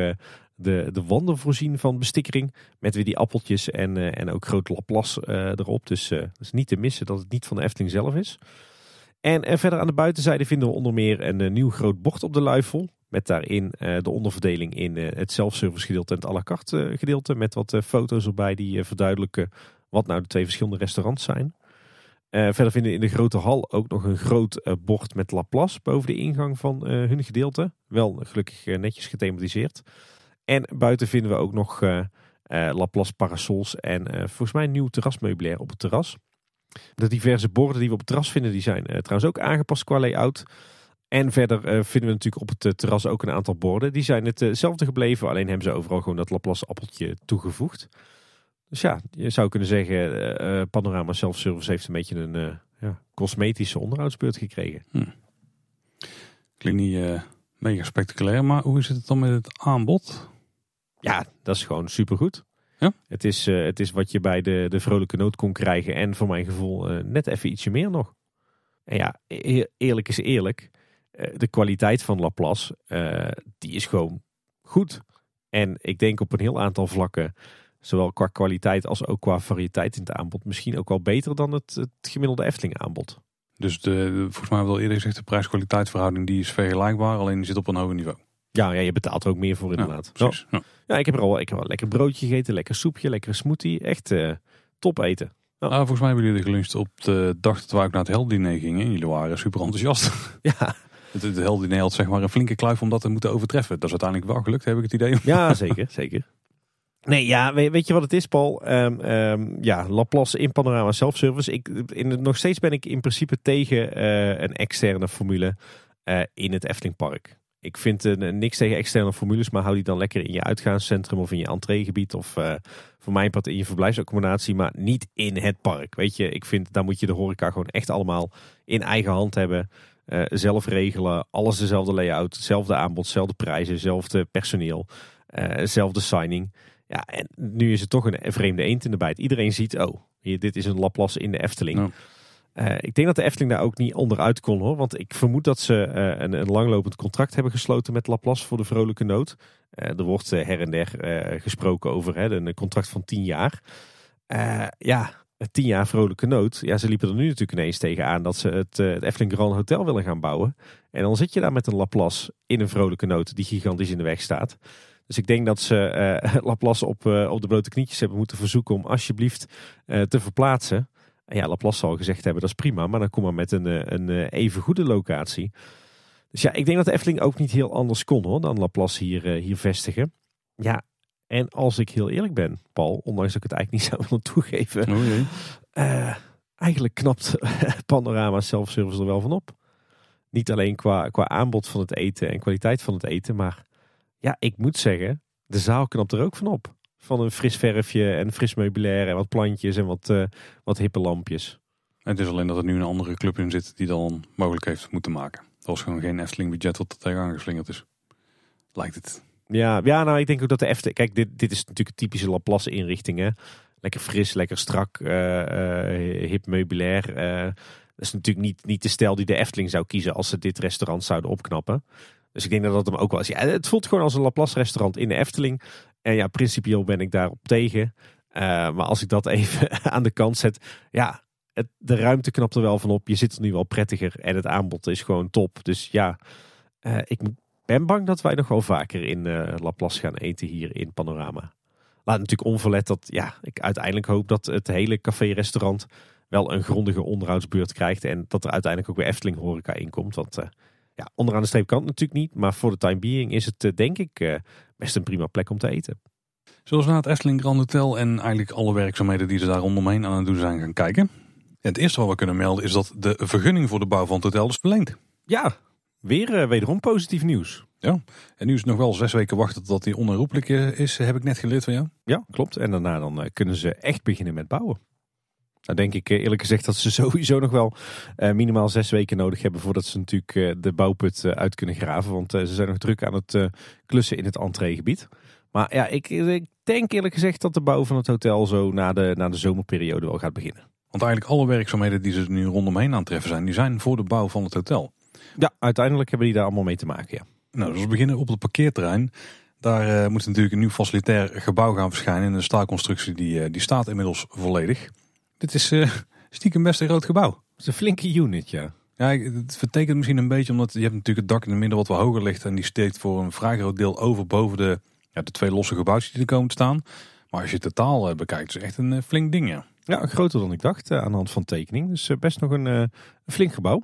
de, de wanden voorzien van bestikkering. Met weer die appeltjes en, en ook groot Laplace erop. Dus is niet te missen dat het niet van de Efteling zelf is. En, en verder aan de buitenzijde vinden we onder meer een nieuw groot bord op de luifel. Met daarin de onderverdeling in het self-service gedeelte en het à la carte gedeelte. Met wat foto's erbij die verduidelijken wat nou de twee verschillende restaurants zijn. Verder vinden we in de grote hal ook nog een groot bord met Laplace boven de ingang van hun gedeelte. Wel gelukkig netjes gethematiseerd. En buiten vinden we ook nog Laplace parasols en volgens mij nieuw terrasmeubilair op het terras. De diverse borden die we op het terras vinden, die zijn trouwens ook aangepast qua layout. En verder vinden we natuurlijk op het terras ook een aantal borden. Die zijn hetzelfde gebleven, alleen hebben ze overal gewoon dat Laplace appeltje toegevoegd. Dus ja, je zou kunnen zeggen, Panorama Self-Service heeft een beetje een ja, cosmetische onderhoudsbeurt gekregen. Hm. Klinkt niet mega spectaculair, maar hoe zit het dan met het aanbod? Ja, dat is gewoon supergoed. Ja? Het, is, het is wat je bij de, de Vrolijke Noot kon krijgen en voor mijn gevoel net even ietsje meer nog. En ja, eerlijk is eerlijk, de kwaliteit van Laplace, die is gewoon goed. En ik denk op een heel aantal vlakken zowel qua kwaliteit als ook qua variëteit in het aanbod misschien ook wel beter dan het, het gemiddelde Efteling aanbod. Dus de, volgens mij wel eerder gezegd, de prijs-kwaliteit verhouding die is vergelijkbaar, alleen die zit op een hoger niveau. Ja, ja je betaalt er ook meer voor inderdaad. Ja, precies. Ja. ja. ik heb er al ik heb wel lekker broodje gegeten, lekker soepje, lekker smoothie. Echt uh, top eten. Ja. Ah, volgens mij hebben jullie geluncht op de dag dat we ook naar het heldiner gingen. En jullie waren super enthousiast. Ja. Het, het heldiner had zeg maar een flinke kluif om dat te moeten overtreffen. Dat is uiteindelijk wel gelukt, heb ik het idee. Ja, zeker, zeker. Nee, ja, weet, weet, je wat het is, Paul? Um, ja, Laplace in Panorama Self-Service. Ik, in, nog steeds ben ik in principe tegen uh, een externe formule uh, in het Eftelingpark. Ik vind uh, niks tegen externe formules, maar hou die dan lekker in je uitgaanscentrum of in je entreegebied of voor mijn part in je verblijfsaccommodatie, maar niet in het park. Weet je, ik vind daar moet je de horeca gewoon echt allemaal in eigen hand hebben. zelf regelen, alles dezelfde layout, hetzelfde aanbod, dezelfde prijzen, hetzelfde personeel, dezelfde signing. Ja, en nu is het toch een vreemde eend in de bijt. Iedereen ziet, oh, dit is een Laplace in de Efteling. Uh, ik denk dat de Efteling daar ook niet onderuit kon hoor. Want ik vermoed dat ze uh, een, een, langlopend contract hebben gesloten met Laplace voor de vrolijke nood. Uh, er wordt her en der gesproken over hè, een contract van tien jaar. ja, tien jaar vrolijke nood. Ja, ze liepen er nu natuurlijk ineens tegenaan dat ze het, Efteling Grand Hotel willen gaan bouwen. En dan zit je daar met een Laplace in een vrolijke nood die gigantisch in de weg staat. Dus ik denk dat ze uh, Laplace op, op de blote knietjes hebben moeten verzoeken om alsjeblieft te verplaatsen. En ja, Laplace zal gezegd hebben dat is prima, maar dan kom maar met een, een even goede locatie. Dus ja, ik denk dat de Efteling ook niet heel anders kon hoor, dan Laplace hier, hier vestigen. Ja, en als ik heel eerlijk ben, Paul, ondanks dat ik het eigenlijk niet zou willen toegeven. Oh nee. eigenlijk knapt Panorama Self-Service er wel van op. Niet alleen qua, qua aanbod van het eten en kwaliteit van het eten, maar ja, ik moet zeggen, de zaal knapt er ook van op. Van een fris verfje en fris meubilair en wat plantjes en wat, uh, wat hippe lampjes. Het is alleen dat er nu een andere club in zit die dan mogelijk heeft moeten maken. Dat was gewoon geen Efteling budget wat er tegenaan geslingerd is. Lijkt het. Ja, ja, nou ik denk ook dat de Efteling... Kijk, dit, dit is natuurlijk een typische Laplace inrichting. Hè? Lekker fris, lekker strak, uh, uh, hip meubilair. dat is natuurlijk niet, niet de stijl die de Efteling zou kiezen als ze dit restaurant zouden opknappen. Dus ik denk dat dat hem ook wel is. Ja, het voelt gewoon als een Laplace restaurant in de Efteling. En ja, principieel ben ik daarop tegen. Uh, maar als ik dat even aan de kant zet. Ja, het, de ruimte knapt er wel van op. Je zit er nu wel prettiger. En het aanbod is gewoon top. Dus ja, uh, ik ben bang dat wij nog wel vaker in uh, Laplace gaan eten hier in Panorama. Laat natuurlijk onverlet dat ja, ik uiteindelijk hoop dat het hele café-restaurant wel een grondige onderhoudsbeurt krijgt. En dat er uiteindelijk ook weer Efteling horeca inkomt. Want uh, ja, onderaan de streep kan het natuurlijk niet. Maar voor de time being is het denk ik best een prima plek om te eten. Zoals naar het Efteling Grand Hotel en eigenlijk alle werkzaamheden die ze daar rondomheen aan het doen zijn gaan kijken. het eerste wat we kunnen melden is dat de vergunning voor de bouw van het hotel is verlengd. Ja, weer uh, wederom positief nieuws. Ja, en nu is het nog wel zes weken wachten tot die onherroepelijk eh, is, heb ik net geleerd van jou. Ja, klopt. En daarna dan uh, kunnen ze echt beginnen met bouwen. Nou denk ik eerlijk gezegd dat ze sowieso nog wel uh, minimaal zes weken nodig hebben voordat ze natuurlijk de bouwput uit kunnen graven. Want ze zijn nog druk aan het klussen in het entreegebied. Maar ja, ik, ik, denk eerlijk gezegd dat de bouw van het hotel zo na de, na de zomerperiode wel gaat beginnen. Want eigenlijk alle werkzaamheden die ze nu rondomheen aan het treffen zijn, die zijn voor de bouw van het hotel. Ja, uiteindelijk hebben die daar allemaal mee te maken, ja. Nou, dus we beginnen op het parkeerterrein. Daar moet natuurlijk een nieuw facilitair gebouw gaan verschijnen. En de staalconstructie die, die staat inmiddels volledig. Dit is uh, stiekem best een groot gebouw. Het is een flinke unit, ja. Ja, het vertekent misschien een beetje omdat je hebt natuurlijk het dak in het midden wat wat hoger ligt. En die steekt voor een vrij groot deel over boven de, ja, de twee losse gebouwtjes die er komen te staan. Maar als je het totaal bekijkt, is het echt een flink ding, ja. Ja, groter dan ik dacht aan de hand van tekening. Dus best nog een, een flink gebouw.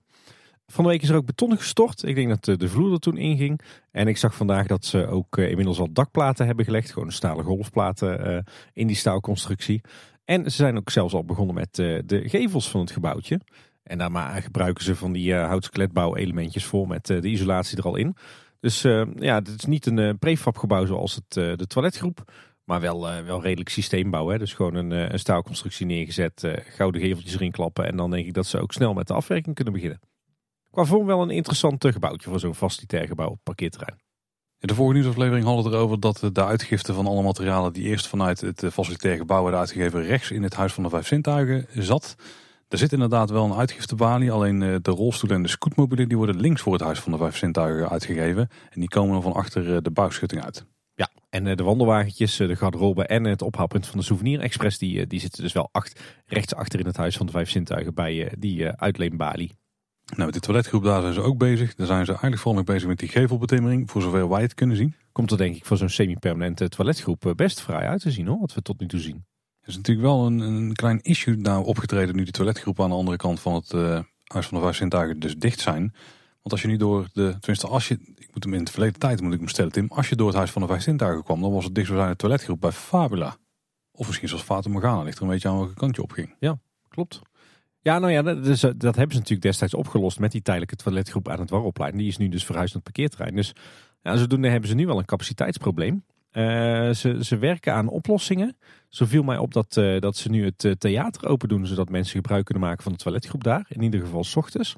Van de week is er ook beton gestort. Ik denk dat eh, de vloer er toen inging. En ik zag vandaag dat ze ook eh, inmiddels al dakplaten hebben gelegd. Gewoon stalen golfplaten eh, in die staalconstructie. En ze zijn ook zelfs al begonnen met de gevels van het gebouwtje. En daarna gebruiken ze van die houtskeletbouw elementjes voor met de isolatie er al in. Dus ja, het is niet een prefabgebouw zoals het, de toiletgroep. Maar wel, wel redelijk systeembouw. Hè? Dus gewoon een, een staalconstructie neergezet, gouden geveltjes erin klappen. En dan denk ik dat ze ook snel met de afwerking kunnen beginnen. Qua vorm wel een interessant gebouwtje voor zo'n facilitair gebouw op parkeerterrein. In de vorige nieuwsaflevering hadden we erover dat de uitgifte van alle materialen die eerst vanuit het facilitair gebouw werden uitgegeven rechts in het Huis van de Vijf Zintuigen zat. Er zit inderdaad wel een uitgiftebalie, alleen eh, de rolstoelen en de scootmobielen die worden links voor het Huis van de Vijf Zintuigen uitgegeven. En die komen dan van achter eh, de bouwschutting uit. Ja, en eh, de wandelwagentjes, de garderobe en het ophaalpunt van de Souvenir Express, die, die zitten dus wel acht, rechts achter in het Huis van de Vijf Zintuigen bij die uitleenbalie. Nou, met de toiletgroep daar zijn ze ook bezig. Daar zijn ze eigenlijk vooral nog bezig met die gevelbetimmering, voor zover wij het kunnen zien. Komt er denk ik voor zo'n semi-permanente toiletgroep eh, best vrij uit te zien hoor, wat we tot nu toe zien. Er is natuurlijk wel een, een klein issue nou opgetreden nu die toiletgroepen aan de andere kant van het uh, Huis van de Vijf Sintuigen dus dicht zijn. Want als je nu door de, tenminste als je, ik moet hem in de verleden tijd moet ik hem stellen Tim, als je door het Huis van de Vijf Sintuigen kwam, dan was het dichtstbijzijnde toiletgroep bij Fabula. Of misschien zoals Fata Morgana, ligt er een beetje aan welke kant je op ging. Ja, klopt. Ja, nou ja, dat, dus, dat hebben ze natuurlijk destijds opgelost met die tijdelijke toiletgroep aan het Warroplein. Die is nu dus verhuisd naar het parkeerterrein. Dus ja, zodoende hebben ze nu wel een capaciteitsprobleem. Uh, ze, ze werken aan oplossingen. Zo viel mij op dat, uh, dat ze nu het uh, theater open doen, zodat mensen gebruik kunnen maken van de toiletgroep daar. In ieder geval s ochtends.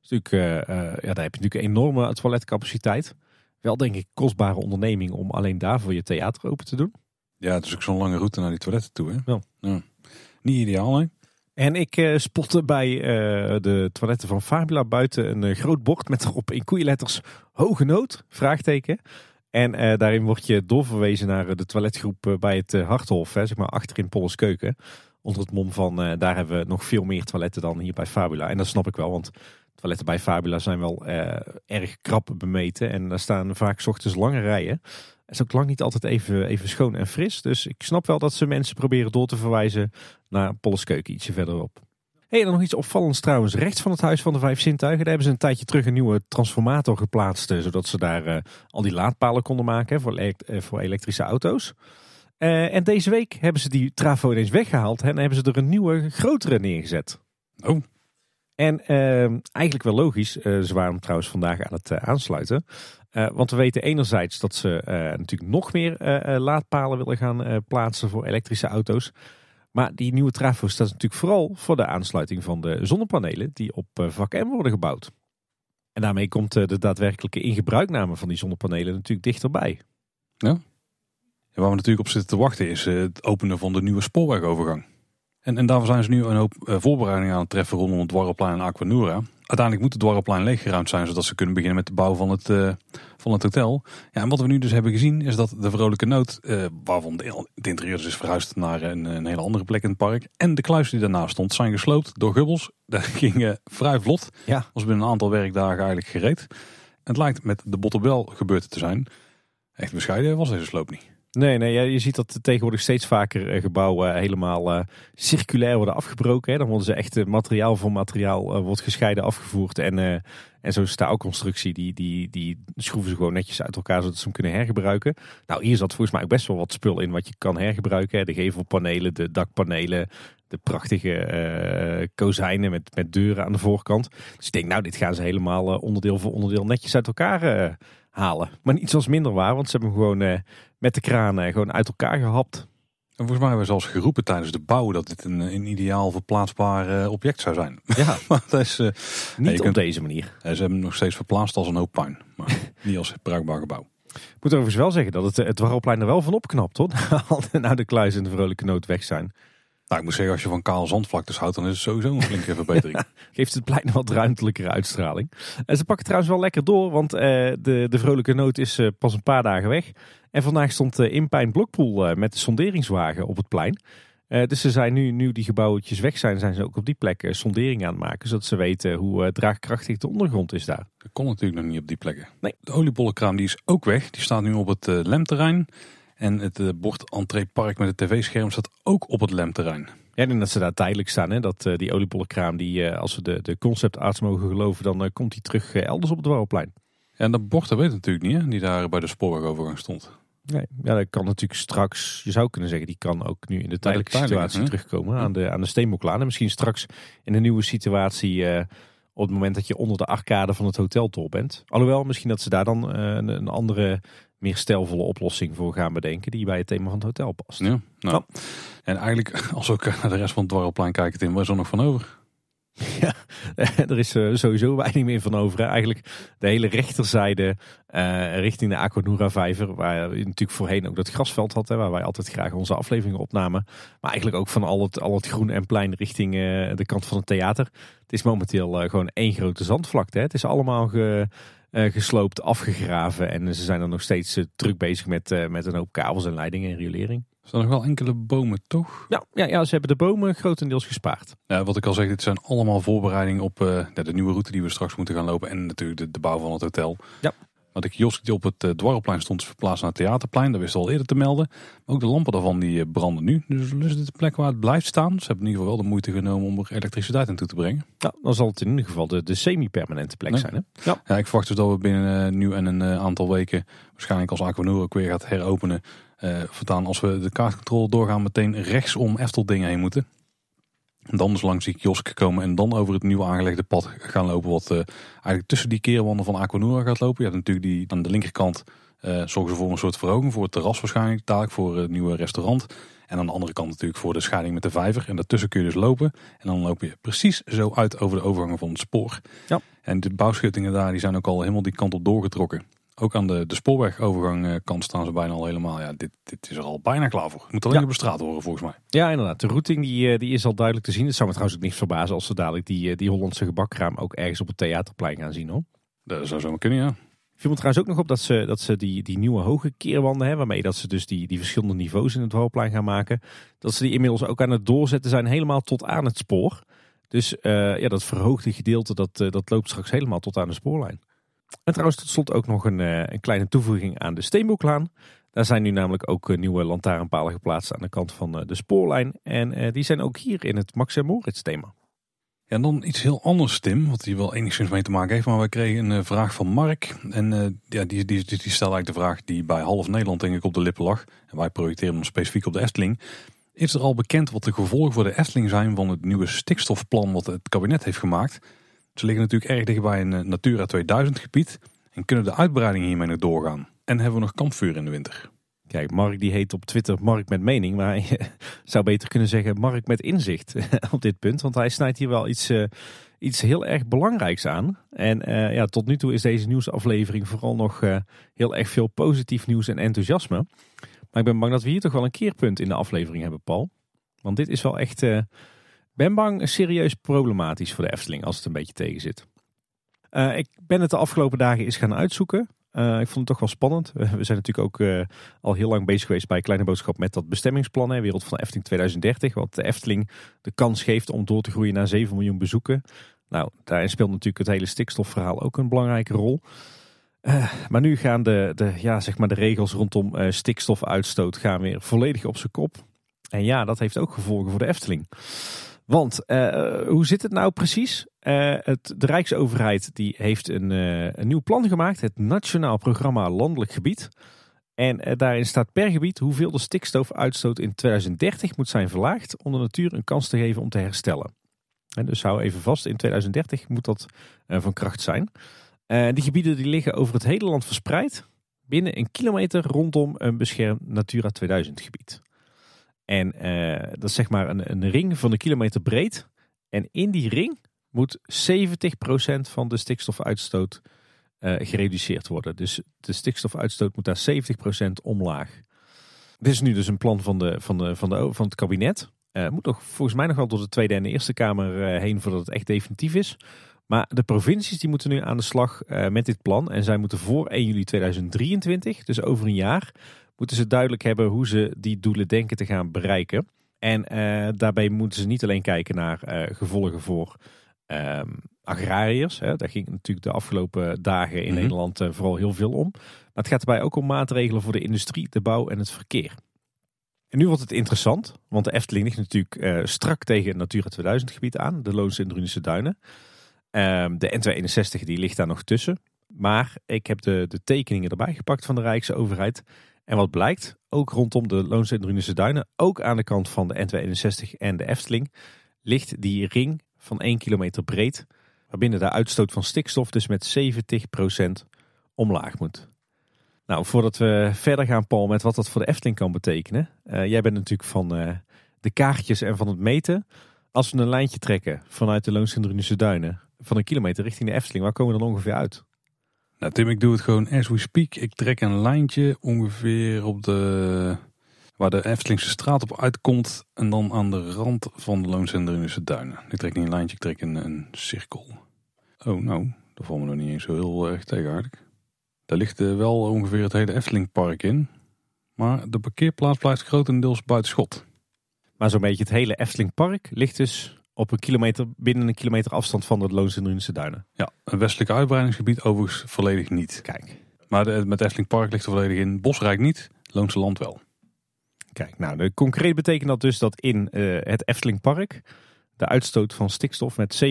Dus natuurlijk, ja, daar heb je natuurlijk een enorme toiletcapaciteit. Wel denk ik kostbare onderneming om alleen daarvoor je theater open te doen. Ja, het is ook zo'n lange route naar die toiletten toe. Hè? Wel. Ja. Niet ideaal, hè? En ik uh, spotte bij uh, de toiletten van Fabula buiten een uh, groot bord met erop in koeienletters hoge nood, vraagteken. En daarin word je doorverwezen naar de toiletgroep bij het Harthof, hè, zeg maar achterin Polles Keuken. Onder het mom van daar hebben we nog veel meer toiletten dan hier bij Fabula. En dat snap ik wel, want toiletten bij Fabula zijn wel erg krap bemeten. En daar staan vaak ochtends lange rijen is ook lang niet altijd even, even schoon en fris. Dus ik snap wel dat ze mensen proberen door te verwijzen naar Polleskeuken ietsje verderop. Hey, en dan nog iets opvallends trouwens. Rechts van het Huis van de Vijf Zintuigen. Daar hebben ze een tijdje terug een nieuwe transformator geplaatst. Eh, zodat ze daar uh, al die laadpalen konden maken voor, uh, voor elektrische auto's. En deze week hebben ze die trafo ineens weggehaald. En hebben ze er een nieuwe, grotere neergezet. Oh. En eigenlijk wel logisch. ze waren trouwens vandaag aan het aansluiten. Uh, want we weten enerzijds dat ze natuurlijk nog meer laadpalen willen gaan plaatsen voor elektrische auto's. Maar die nieuwe trafo staat natuurlijk vooral voor de aansluiting van de zonnepanelen die op vak M worden gebouwd. En daarmee komt de daadwerkelijke ingebruikname van die zonnepanelen natuurlijk dichterbij. Ja. En waar we natuurlijk op zitten te wachten is het openen van de nieuwe spoorwegovergang. En, en daarvoor zijn ze nu een hoop voorbereidingen aan het treffen rondom het Dwarrelplein en Aquanura. Uiteindelijk moet het Dwarrelplein leeggeruimd zijn, zodat ze kunnen beginnen met de bouw van het, uh, van het hotel. Ja, en wat we nu dus hebben gezien is dat de Vrolijke Noot, uh, waarvan de, het interieur dus is verhuisd naar een, een, hele andere plek in het park. En de kluis die daarnaast stond, zijn gesloopt door Gubbels. Dat ging uh, vrij vlot. Ja. Was binnen een aantal werkdagen eigenlijk gereed. Het lijkt met de Botterbel gebeurd te zijn. Echt bescheiden was deze sloop niet. Nee, nee je ziet dat tegenwoordig steeds vaker eh, gebouwen helemaal uh, circulair worden afgebroken. Hè. Dan worden ze echt materiaal voor materiaal wordt gescheiden afgevoerd. En, en zo'n staalconstructie, die, die, die schroeven ze gewoon netjes uit elkaar zodat ze hem kunnen hergebruiken. Nou, hier zat volgens mij ook best wel wat spul in wat je kan hergebruiken. Hè. De gevelpanelen, de dakpanelen, de prachtige kozijnen met, met deuren aan de voorkant. Dus ik denk, nou, dit gaan ze helemaal onderdeel voor onderdeel netjes uit elkaar halen. Maar niet zoals minder waar, want ze hebben hem gewoon met de kraan uh, gewoon uit elkaar gehapt. En volgens mij hebben we zelfs geroepen tijdens de bouw dat dit een, een ideaal verplaatsbaar uh, object zou zijn. Ja, maar dat is niet op kunt, deze manier. ze hebben hem nog steeds verplaatst als een hoop puin, maar niet als bruikbaar gebouw. Ik moet overigens wel zeggen dat het, het Warrelplein er wel van opknapt hoor. nou de kluis en de vrolijke noot weg zijn. Nou, ik moet zeggen, als je van kaal zandvlaktes houdt, dan is het sowieso een flinke verbetering. Geeft het plein wat ruimtelijkere uitstraling. En ze pakken trouwens wel lekker door, want uh, de, de vrolijke noot is uh, pas een paar dagen weg. En vandaag stond uh, Inpijn Blokpoel met de sonderingswagen op het plein. dus ze zijn nu, nu die gebouwtjes weg zijn, zijn ze ook op die plek sondering aan het maken. Zodat ze weten hoe draagkrachtig de ondergrond is daar. Dat kon natuurlijk nog niet op die plekken. Nee. De oliebollenkraam die is ook weg. Die staat nu op het lemterrein. En het uh, bord entreepark met het tv-scherm staat ook op het lemterrein. Ja, ik denk dat ze daar tijdelijk staan. Hè? Dat uh, die oliebollenkraam, die, uh, als we de, de conceptarts mogen geloven, dan komt die terug elders op het Warrelplein. Ja, en dat bord, dat weet natuurlijk niet, hè? die daar bij de spoorwegovergang stond. Nee, ja, dat kan natuurlijk straks, je zou kunnen zeggen, die kan ook nu in de tijdelijke situatie terugkomen aan de, aan de Steenboklaan. En misschien straks in een nieuwe situatie op het moment dat je onder de arcade van het hoteltor bent. Alhoewel, misschien dat ze daar dan een, een andere meer stijlvolle oplossing voor gaan bedenken die bij het thema van het hotel past. Ja, nou. En eigenlijk, als we ook naar de rest van het dwarrelplein kijken, Tim, waar is er nog van over? Ja, er is eh, sowieso weinig meer van over. Eigenlijk de hele rechterzijde uh, richting de Aquanura vijver. Waar je natuurlijk voorheen ook dat grasveld had. Hè, waar wij altijd graag onze afleveringen opnamen. Maar eigenlijk ook van al het, al het groen en plein richting uh, de kant van het theater. Het is momenteel gewoon één grote zandvlakte. Hè. Het is allemaal ge, gesloopt, afgegraven. En ze zijn er nog steeds uh, druk bezig met, uh, met een hoop kabels en leidingen en riolering. Er staan nog wel enkele bomen, toch? Ja, ja, ja, ze hebben de bomen grotendeels gespaard. Ja, wat ik al zeg, dit zijn allemaal voorbereidingen op de nieuwe route die we straks moeten gaan lopen. En natuurlijk de, de bouw van het hotel. Ja. Want ik kiosk die op het uh, Dwarrelplein stond verplaatst naar het Theaterplein. Dat wist al eerder te melden. Maar ook de lampen daarvan die branden nu. Dus is dit de plek waar het blijft staan. Ze hebben in ieder geval wel de moeite genomen om er elektriciteit in toe te brengen. Ja, dan zal het in ieder geval de, de semi-permanente plek zijn. Hè? Ja. ja, ik verwacht dus dat we binnen uh, nu en een aantal weken waarschijnlijk als Aquanura ook weer gaat heropenen. Uh, voortaan als we de kaartcontrole doorgaan meteen rechts om Efteldingen heen moeten. En dan dus langs die kiosk komen en dan over het nieuw aangelegde pad gaan lopen. Wat uh, eigenlijk tussen die keerwanden van Aquanura gaat lopen. Je hebt natuurlijk die aan de linkerkant uh, zorgen ze voor een soort verhoging. Voor het terras waarschijnlijk, dadelijk voor het nieuwe restaurant. En aan de andere kant natuurlijk voor de scheiding met de vijver. En daartussen kun je dus lopen. En dan loop je precies zo uit over de overgangen van het spoor. Ja. En de bouwschuttingen daar die zijn ook al helemaal die kant op doorgetrokken. Ook aan de, de spoorwegovergang eh, kant staan ze bijna al helemaal. Ja, dit, dit is er al bijna klaar voor. Het moet alleen ja. op de straat horen volgens mij. Ja, inderdaad. De routing die, die is al duidelijk te zien. Het zou me trouwens ook niks verbazen als ze dadelijk die, die Hollandse gebakkraam ook ergens op het theaterplein gaan zien hoor. Dat zou zo kunnen, ja. viel me trouwens ook nog op dat ze, dat ze die, die nieuwe hoge keerwanden hebben, waarmee dat ze dus die, die verschillende niveaus in het Dwarrelplein gaan maken, dat ze die inmiddels ook aan het doorzetten zijn helemaal tot aan het spoor. Dus uh, ja, dat verhoogde gedeelte, dat, uh, dat loopt straks helemaal tot aan de spoorlijn. En trouwens, tot slot ook nog een, uh, een kleine toevoeging aan de Steenboklaan. Daar zijn nu namelijk ook nieuwe lantaarnpalen geplaatst aan de kant van de spoorlijn. En die zijn ook hier in het Max Moritz thema. Ja, en dan iets heel anders, Tim, wat hier wel enigszins mee te maken heeft. Maar wij kregen een vraag van Mark. En ja, die, die, die, die stelde eigenlijk de vraag die bij half Nederland denk ik op de lippen lag. En wij projecteren hem specifiek op de Efteling. Is er al bekend wat de gevolgen voor de Efteling zijn van het nieuwe stikstofplan wat het kabinet heeft gemaakt? Ze liggen natuurlijk erg dicht bij een Natura 2000 gebied. En kunnen de uitbreidingen hiermee nog doorgaan? En hebben we nog kampvuur in de winter? Kijk, Mark die heet op Twitter Mark met mening. Maar je zou beter kunnen zeggen Mark met inzicht op dit punt. Want hij snijdt hier wel iets, uh, iets heel erg belangrijks aan. En ja, tot nu toe is deze nieuwsaflevering vooral nog heel erg veel positief nieuws en enthousiasme. Maar ik ben bang dat we hier toch wel een keerpunt in de aflevering hebben, Paul. Want dit is wel echt, ben bang, serieus problematisch voor de Efteling als het een beetje tegen zit. ik ben het de afgelopen dagen eens gaan uitzoeken. Uh, ik vond het toch wel spannend. We zijn natuurlijk ook uh, al heel lang bezig geweest bij Kleine Boodschap met dat bestemmingsplan. Hè, Wereld van Efteling 2030. Wat de Efteling de kans geeft om door te groeien naar 7 miljoen bezoeken. Nou, daarin speelt natuurlijk het hele stikstofverhaal ook een belangrijke rol. Maar nu gaan de, de, ja, zeg maar de regels rondom stikstofuitstoot gaan weer volledig op zijn kop. En ja, dat heeft ook gevolgen voor de Efteling. Want uh, hoe zit het nou precies? het, de Rijksoverheid die heeft een, een nieuw plan gemaakt. Het Nationaal Programma Landelijk Gebied. En daarin staat per gebied hoeveel de stikstofuitstoot in 2030 moet zijn verlaagd om de natuur een kans te geven om te herstellen. En dus hou even vast, in 2030 moet dat van kracht zijn. Die gebieden die liggen over het hele land verspreid. Binnen een kilometer rondom een beschermd Natura 2000 gebied. En uh, dat is zeg maar een, een ring van een kilometer breed. En in die ring moet 70% van de stikstofuitstoot uh, gereduceerd worden. Dus de stikstofuitstoot moet daar 70% omlaag. Dit is nu dus een plan van, de, van, de, van, de, van het kabinet. Uh, moet nog volgens mij nog wel door de Tweede en de Eerste Kamer heen voordat het echt definitief is. Maar de provincies die moeten nu aan de slag met dit plan. En zij moeten voor 1 juli 2023, dus over een jaar, moeten ze duidelijk hebben hoe ze die doelen denken te gaan bereiken. En uh, daarbij moeten ze niet alleen kijken naar uh, gevolgen voor ehm, agrariërs. Hè. Daar ging natuurlijk de afgelopen dagen in mm -hmm. Nederland vooral heel veel om. Maar het gaat erbij ook om maatregelen voor de industrie, de bouw en het verkeer. En nu wordt het interessant, want de Efteling ligt natuurlijk strak tegen het Natura 2000 gebied aan, de Loonse en Drunische Duinen. Um, de N261 die ligt daar nog tussen. Maar ik heb de, de tekeningen erbij gepakt van de Rijksoverheid. En wat blijkt, ook rondom de Drunische Duinen, ook aan de kant van de N261 en de Efteling, ligt die ring van 1 kilometer breed, waarbinnen de uitstoot van stikstof dus met 70% omlaag moet. Nou, voordat we verder gaan, Paul, met wat dat voor de Efteling kan betekenen. Uh, jij bent natuurlijk van uh, de kaartjes en van het meten. Als we een lijntje trekken vanuit de Drunische Duinen, van een kilometer richting de Efteling, waar komen we dan ongeveer uit? Nou Tim, ik doe het gewoon as we speak. Ik trek een lijntje ongeveer op de... waar de Eftelingse straat op uitkomt. En dan aan de rand van de Loons en Drunische Duinen. Ik trek niet een lijntje, ik trek een, een cirkel. Oh nou, dat valt me nog niet eens zo heel erg tegenhaardig. Daar ligt uh, wel ongeveer het hele Eftelingpark in. Maar de parkeerplaats blijft grotendeels buiten schot. Maar zo'n beetje het hele Eftelingpark ligt dus op een kilometer, binnen een kilometer afstand van de Loons en Drunische Duinen. Ja, een westelijk uitbreidingsgebied overigens volledig niet. Kijk. Maar de, met Efteling Park ligt er volledig in. Bosrijk niet, Loonse Land wel. Kijk, nou, de, concreet betekent dat dus dat in uh, het Efteling Park de uitstoot van stikstof met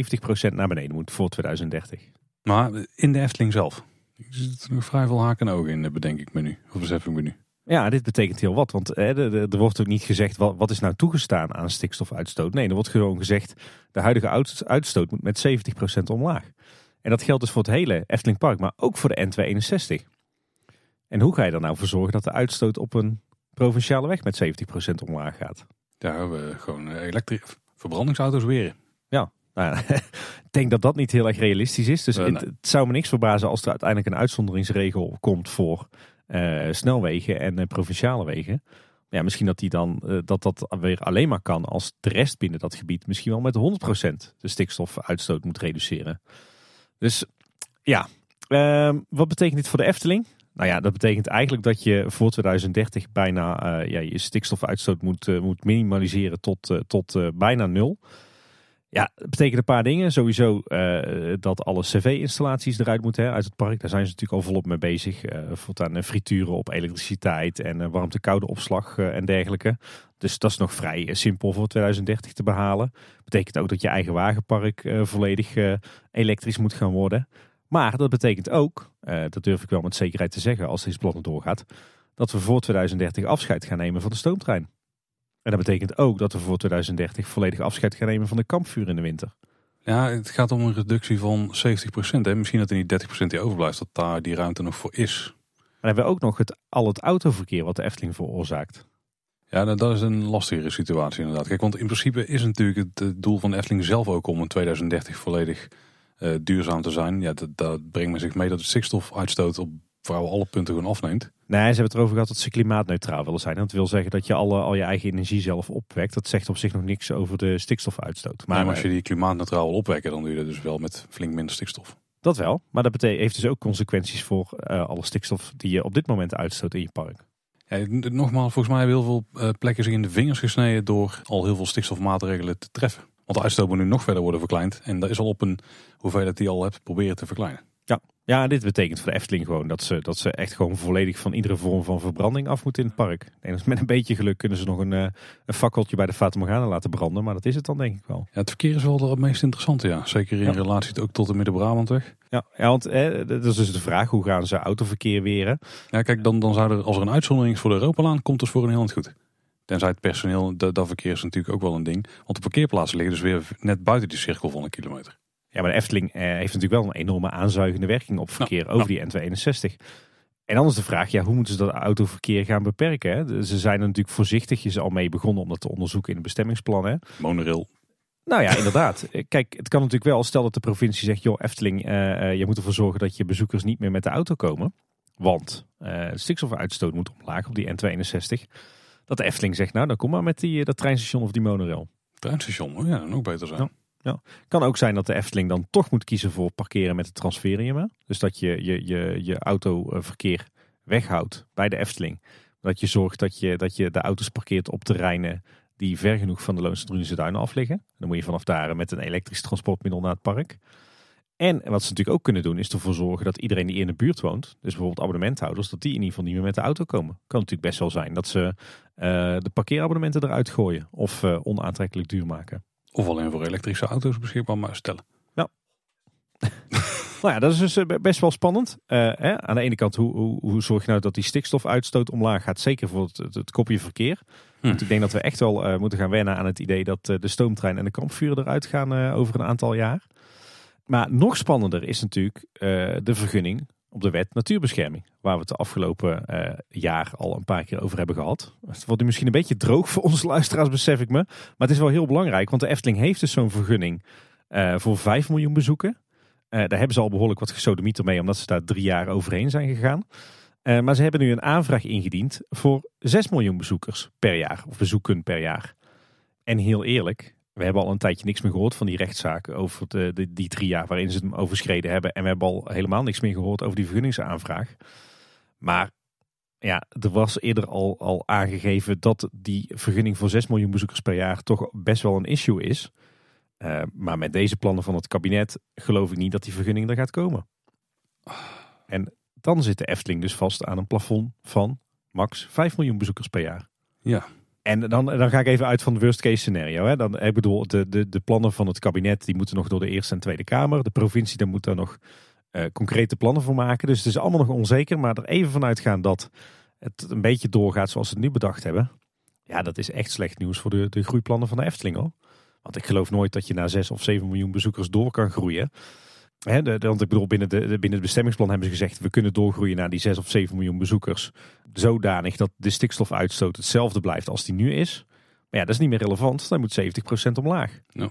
70% naar beneden moet voor 2030. Maar in de Efteling zelf? Er zitten nog vrij veel haken en ogen in, bedenk ik me nu. Of besef ik me nu. Ja, dit betekent heel wat. Want er wordt ook niet gezegd wat, wat is nou toegestaan aan stikstofuitstoot. Nee, er wordt gewoon gezegd de huidige uitstoot moet met 70% omlaag. En dat geldt dus voor het hele Efteling Park, maar ook voor de N261. En hoe ga je er nou voor zorgen dat de uitstoot op een provinciale weg met 70% omlaag gaat? Ja, we gewoon eh, elektrische verbrandingsauto's weer. Ja, nou, ik denk dat dat niet heel erg realistisch is. Dus uh, het, het, zou me niks verbazen als er uiteindelijk een uitzonderingsregel komt voor snelwegen en uh, provinciale wegen. Ja, misschien dat, die dan, uh, dat dat weer alleen maar kan als de rest binnen dat gebied misschien wel met 100% de stikstofuitstoot moet reduceren. Dus ja, ehm, wat betekent dit voor de Efteling? Nou ja, dat betekent eigenlijk dat je voor 2030 bijna ja, je stikstofuitstoot moet, moet minimaliseren tot, tot bijna nul. Ja, dat betekent een paar dingen. Sowieso uh, dat alle cv-installaties eruit moeten hè, uit het park. Daar zijn ze natuurlijk al volop mee bezig. Uh, voortaan frituren op elektriciteit en uh, warmte-koude opslag en dergelijke. Dus dat is nog vrij simpel voor 2030 te behalen. Betekent ook dat je eigen wagenpark volledig elektrisch moet gaan worden. Maar dat betekent ook, dat durf ik wel met zekerheid te zeggen als deze plan doorgaat, dat we voor 2030 afscheid gaan nemen van de stoomtrein. En dat betekent ook dat we voor 2030 volledig afscheid gaan nemen van de kampvuur in de winter. Ja, het gaat om een reductie van 70%. Hè. Misschien dat er niet 30% die overblijft, dat daar die ruimte nog voor is. Dan hebben we ook nog het, al het autoverkeer wat de Efteling veroorzaakt. Ja, nou, dat is een lastigere situatie inderdaad. Kijk, want in principe is natuurlijk het, doel van de Efteling zelf ook om in 2030 volledig uh, duurzaam te zijn. Ja, dat, dat brengt met zich mee dat de stikstofuitstoot op vrouwen alle punten gewoon afneemt. Nee, ze hebben het erover gehad dat ze klimaatneutraal willen zijn. Dat wil zeggen dat je alle, al je eigen energie zelf opwekt. Dat zegt op zich nog niks over de stikstofuitstoot. Maar, als je die klimaatneutraal wil opwekken, dan doe je dat dus wel met flink minder stikstof. Dat wel, maar dat betekent, heeft dus ook consequenties voor uh, alle stikstof die je op dit moment uitstoot in je park. Ja, nogmaals, volgens mij hebben heel veel uh, plekken zich in de vingers gesneden door al heel veel stikstofmaatregelen te treffen. Want de uitstoot moet nu nog verder worden verkleind. En dat is al op een hoeveelheid die je al hebt proberen te verkleinen. Ja, dit betekent voor de Efteling gewoon dat ze, dat ze echt gewoon volledig van iedere vorm van verbranding af moeten in het park. En met een beetje geluk kunnen ze nog een, eh, een fakkeltje bij de Fata Morgana laten branden, maar dat is het dan denk ik wel. Ja, het verkeer is wel het meest interessante, ja. Zeker in Ja. relatie ook tot de Midden-Brabantweg. Ja, ja want eh, dat is dus de vraag, hoe gaan ze autoverkeer weren? Ja, kijk, dan, dan zou er, als er een uitzondering is voor de Europalaan, komt het voor een heel goed. Tenzij het personeel, dat, dat verkeer is natuurlijk ook wel een ding. Want de parkeerplaatsen liggen dus weer net buiten die cirkel van een kilometer. Ja, maar de Efteling eh, heeft natuurlijk wel een enorme aanzuigende werking op verkeer over die N261. En dan is de vraag, ja, hoe moeten ze dat autoverkeer gaan beperken? Hè? Ze zijn er natuurlijk voorzichtigjes al mee begonnen om dat te onderzoeken in de bestemmingsplan. Hè? Monorail. Nou ja, inderdaad. Eh, Kijk, het kan natuurlijk wel, stel dat de provincie zegt, joh Efteling, eh, eh, je moet ervoor zorgen dat je bezoekers niet meer met de auto komen. Want eh, stikstofuitstoot moet omlaag op die N261. Dat de Efteling zegt, nou dan kom maar met die, dat treinstation of die monorail. Treinstation, oh ja, dat ook beter zijn. Ja. Kan ook zijn dat de Efteling dan toch moet kiezen voor parkeren met het transferium. Dus dat je je, je, je autoverkeer weghoudt bij de Efteling. Dat je zorgt dat je, dat je de auto's parkeert op terreinen die ver genoeg van de Loonse Drunense Duinen af liggen. Dan moet je vanaf daar met een elektrisch transportmiddel naar het park. En wat ze natuurlijk ook kunnen doen is ervoor zorgen dat iedereen die in de buurt woont, dus bijvoorbeeld abonnementhouders, dat die in ieder geval niet meer met de auto komen. Kan natuurlijk best wel zijn dat ze eh, de parkeerabonnementen eruit gooien of eh, onaantrekkelijk duur maken. Of alleen voor elektrische auto's beschikbaar maar stellen. Nou ja, dat is dus eh, best wel spannend. Eh, hè? Aan de ene kant, hoe, hoe, hoe zorg je nou dat die stikstofuitstoot omlaag gaat? Zeker voor het, het, het kopje verkeer. Want ik denk dat we echt wel eh, moeten gaan wennen aan het idee dat de stoomtrein en de kampvuren eruit gaan over een aantal jaar. Maar nog spannender is natuurlijk de vergunning op de wet natuurbescherming. Waar we het de afgelopen eh, jaar al een paar keer over hebben gehad. Het wordt nu misschien een beetje droog voor onze luisteraars, besef ik me. Maar het is wel heel belangrijk, want de Efteling heeft dus zo'n vergunning eh, voor 5 miljoen bezoeken. Eh, daar hebben ze al behoorlijk wat gesodemieter mee, omdat ze daar drie jaar overheen zijn gegaan. Maar ze hebben nu een aanvraag ingediend voor 6 miljoen bezoekers per jaar, of bezoeken per jaar. En heel eerlijk, we hebben al een tijdje niks meer gehoord van die rechtszaken over de, de- die drie jaar waarin ze hem overschreden hebben. En we hebben al helemaal niks meer gehoord over die vergunningsaanvraag. Maar ja, er was eerder al, al aangegeven dat die vergunning voor 6 miljoen bezoekers per jaar toch best wel een issue is. Eh, maar met deze plannen van het kabinet geloof ik niet dat die vergunning er gaat komen. En dan zit de Efteling dus vast aan een plafond van max 5 miljoen bezoekers per jaar. Ja, En dan, dan ga ik even uit van het worst case scenario. Hè. Dan, ik bedoel, de, de, de plannen van het kabinet die moeten nog door de Eerste en Tweede Kamer. De provincie daar moet daar nog eh, concrete plannen voor maken. Dus het is allemaal nog onzeker. Maar er even vanuit gaan dat het een beetje doorgaat zoals ze het nu bedacht hebben. Ja, dat is echt slecht nieuws voor de, de groeiplannen van de Efteling hoor. Want ik geloof nooit dat je naar 6 of 7 miljoen bezoekers door kan groeien. Hè, de, de- want ik bedoel, binnen, de, binnen het bestemmingsplan hebben ze gezegd... we kunnen doorgroeien naar die 6 of 7 miljoen bezoekers... zodanig dat de stikstofuitstoot hetzelfde blijft als die nu is. Maar ja, dat is niet meer relevant. Dan moet 70% omlaag. Ja.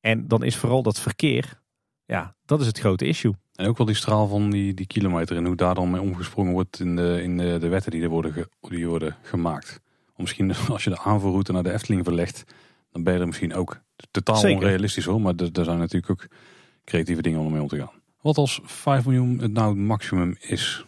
En dan is vooral dat verkeer... ja, dat is het grote issue. en ook wel die straal van die, die kilometer en hoe daar dan mee omgesprongen wordt in de, in de, de wetten die er worden, ge- die worden gemaakt. Of misschien als je de aanvoerroute naar de Efteling verlegt, dan ben je er misschien ook totaal Zeker. onrealistisch hoor. Maar er zijn natuurlijk ook creatieve dingen om mee om te gaan. Wat als 5 miljoen het nou het maximum is?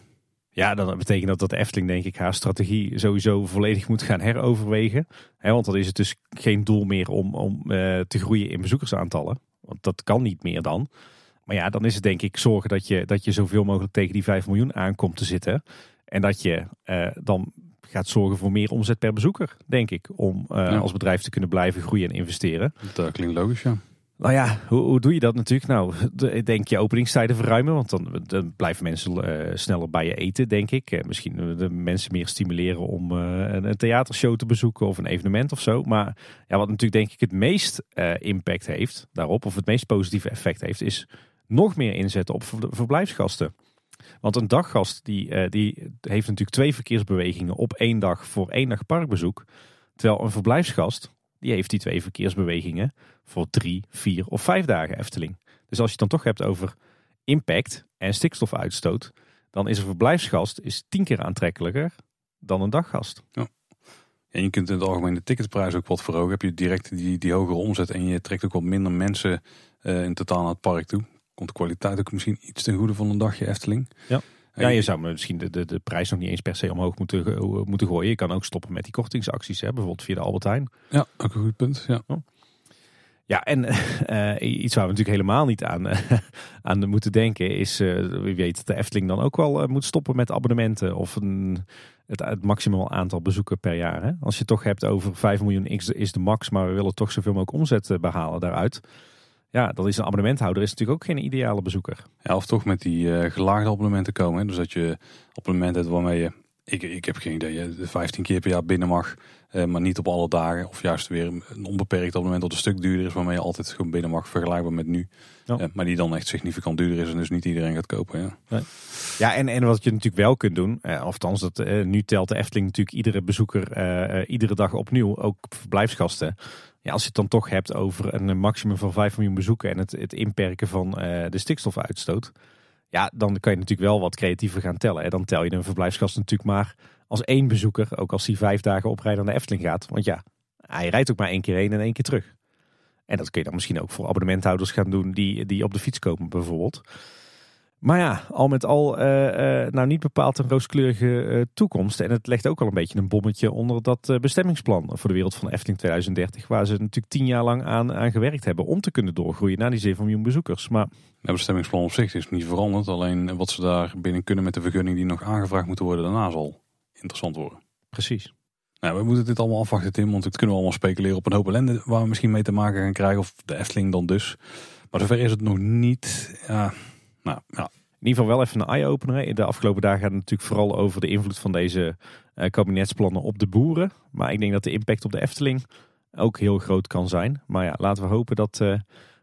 Ja, dat betekent dat dat de Efteling denk ik haar strategie sowieso volledig moet gaan heroverwegen. Hè, want dan is het dus geen doel meer om, om eh, te groeien in bezoekersaantallen. Want dat kan niet meer dan. Maar ja, dan is het denk ik zorgen dat je, dat je zoveel mogelijk tegen die 5 miljoen aankomt te zitten. En dat je eh, dan gaat zorgen voor meer omzet per bezoeker, denk ik. Om eh, Ja. als bedrijf te kunnen blijven groeien en investeren. Dat klinkt logisch, ja. Nou ja, hoe, hoe doe je dat natuurlijk? Nou, ik denk je openingstijden verruimen, want dan, dan blijven mensen eh, sneller bij je eten, denk ik. Eh, misschien de mensen meer stimuleren om eh, een, een theatershow te bezoeken of een evenement of zo. Maar ja, wat natuurlijk denk ik het meest impact heeft daarop, of het meest positieve effect heeft, is nog meer inzetten op ver- verblijfsgasten. Want een daggast die, die heeft natuurlijk twee verkeersbewegingen op één dag voor één dag parkbezoek. Terwijl een verblijfsgast, die heeft die twee verkeersbewegingen voor drie, vier of vijf dagen Efteling. Dus als je het dan toch hebt over impact en stikstofuitstoot, dan is een verblijfsgast is tien keer aantrekkelijker dan een daggast. En je kunt in het algemeen de ticketprijs ook wat verhogen. Heb je direct die, die hogere omzet en je trekt ook wat minder mensen eh, in totaal naar het park toe. Komt de kwaliteit ook misschien iets ten goede van een dagje Efteling. Ja. Ja, je zou misschien de, de, de prijs nog niet eens per se omhoog moeten, moeten gooien. Je kan ook stoppen met die kortingsacties, hè, bijvoorbeeld via de Albert Heijn. Ja, ook een goed punt. Ja. Ja, en uh, iets waar we natuurlijk helemaal niet aan, uh, aan moeten denken is, uh, wie weet dat de Efteling dan ook wel moet stoppen met abonnementen of een, het, het maximaal aantal bezoeken per jaar. Hè? Als je toch hebt over 5 miljoen de, is de max, maar we willen toch zoveel mogelijk omzet behalen daaruit. Ja, dan is een abonnementhouder is natuurlijk ook geen ideale bezoeker. Ja, of toch met die gelaagde abonnementen komen. Dus dat je abonnement hebt waarmee je, ik, ik heb geen idee, 15 keer per jaar binnen mag. Uh, maar niet op alle dagen. Of juist weer een onbeperkt abonnement dat een stuk duurder is. Waarmee je altijd gewoon binnen mag. Vergelijkbaar met nu. Ja. Uh, maar die dan echt significant duurder is. En dus niet iedereen gaat kopen. Ja, nee. ja en, en wat je natuurlijk wel kunt doen. Of althans, dat, nu telt de Efteling natuurlijk iedere bezoeker iedere dag opnieuw. Ook verblijfsgasten. Ja, als je het dan toch hebt over een maximum van 5 miljoen bezoeken. En het, het inperken van de stikstofuitstoot. Ja, dan kan je natuurlijk wel wat creatiever gaan tellen. Dan tel je een verblijfsgast natuurlijk maar als één bezoeker, ook als hij vijf dagen oprijden naar de Efteling gaat. Want ja, hij rijdt ook maar één keer heen en één keer terug. En dat kun je dan misschien ook voor abonnementhouders gaan doen die, die op de fiets komen bijvoorbeeld. Maar ja, al met al, uh, nou niet bepaald een rooskleurige uh, toekomst. En het legt ook al een beetje een bommetje onder dat bestemmingsplan voor de wereld van Efteling 2030. Waar ze natuurlijk tien jaar lang aan, aan gewerkt hebben om te kunnen doorgroeien naar die 7 miljoen bezoekers. Maar... Het bestemmingsplan op zich is niet veranderd. Alleen wat ze daar binnen kunnen met de vergunning die nog aangevraagd moeten worden daarna zal interessant worden. Precies. Nou, we moeten dit allemaal afwachten, Tim, want het kunnen we allemaal speculeren op een hoop ellende waar we misschien mee te maken gaan krijgen, of de Efteling dan dus. Maar zover is het nog niet. Ja, nou, ja. In ieder geval wel even een eye-opener. De afgelopen dagen gaat het natuurlijk vooral over de invloed van deze uh, kabinetsplannen op de boeren. Maar ik denk dat de impact op de Efteling ook heel groot kan zijn. Maar ja, laten we hopen dat, uh,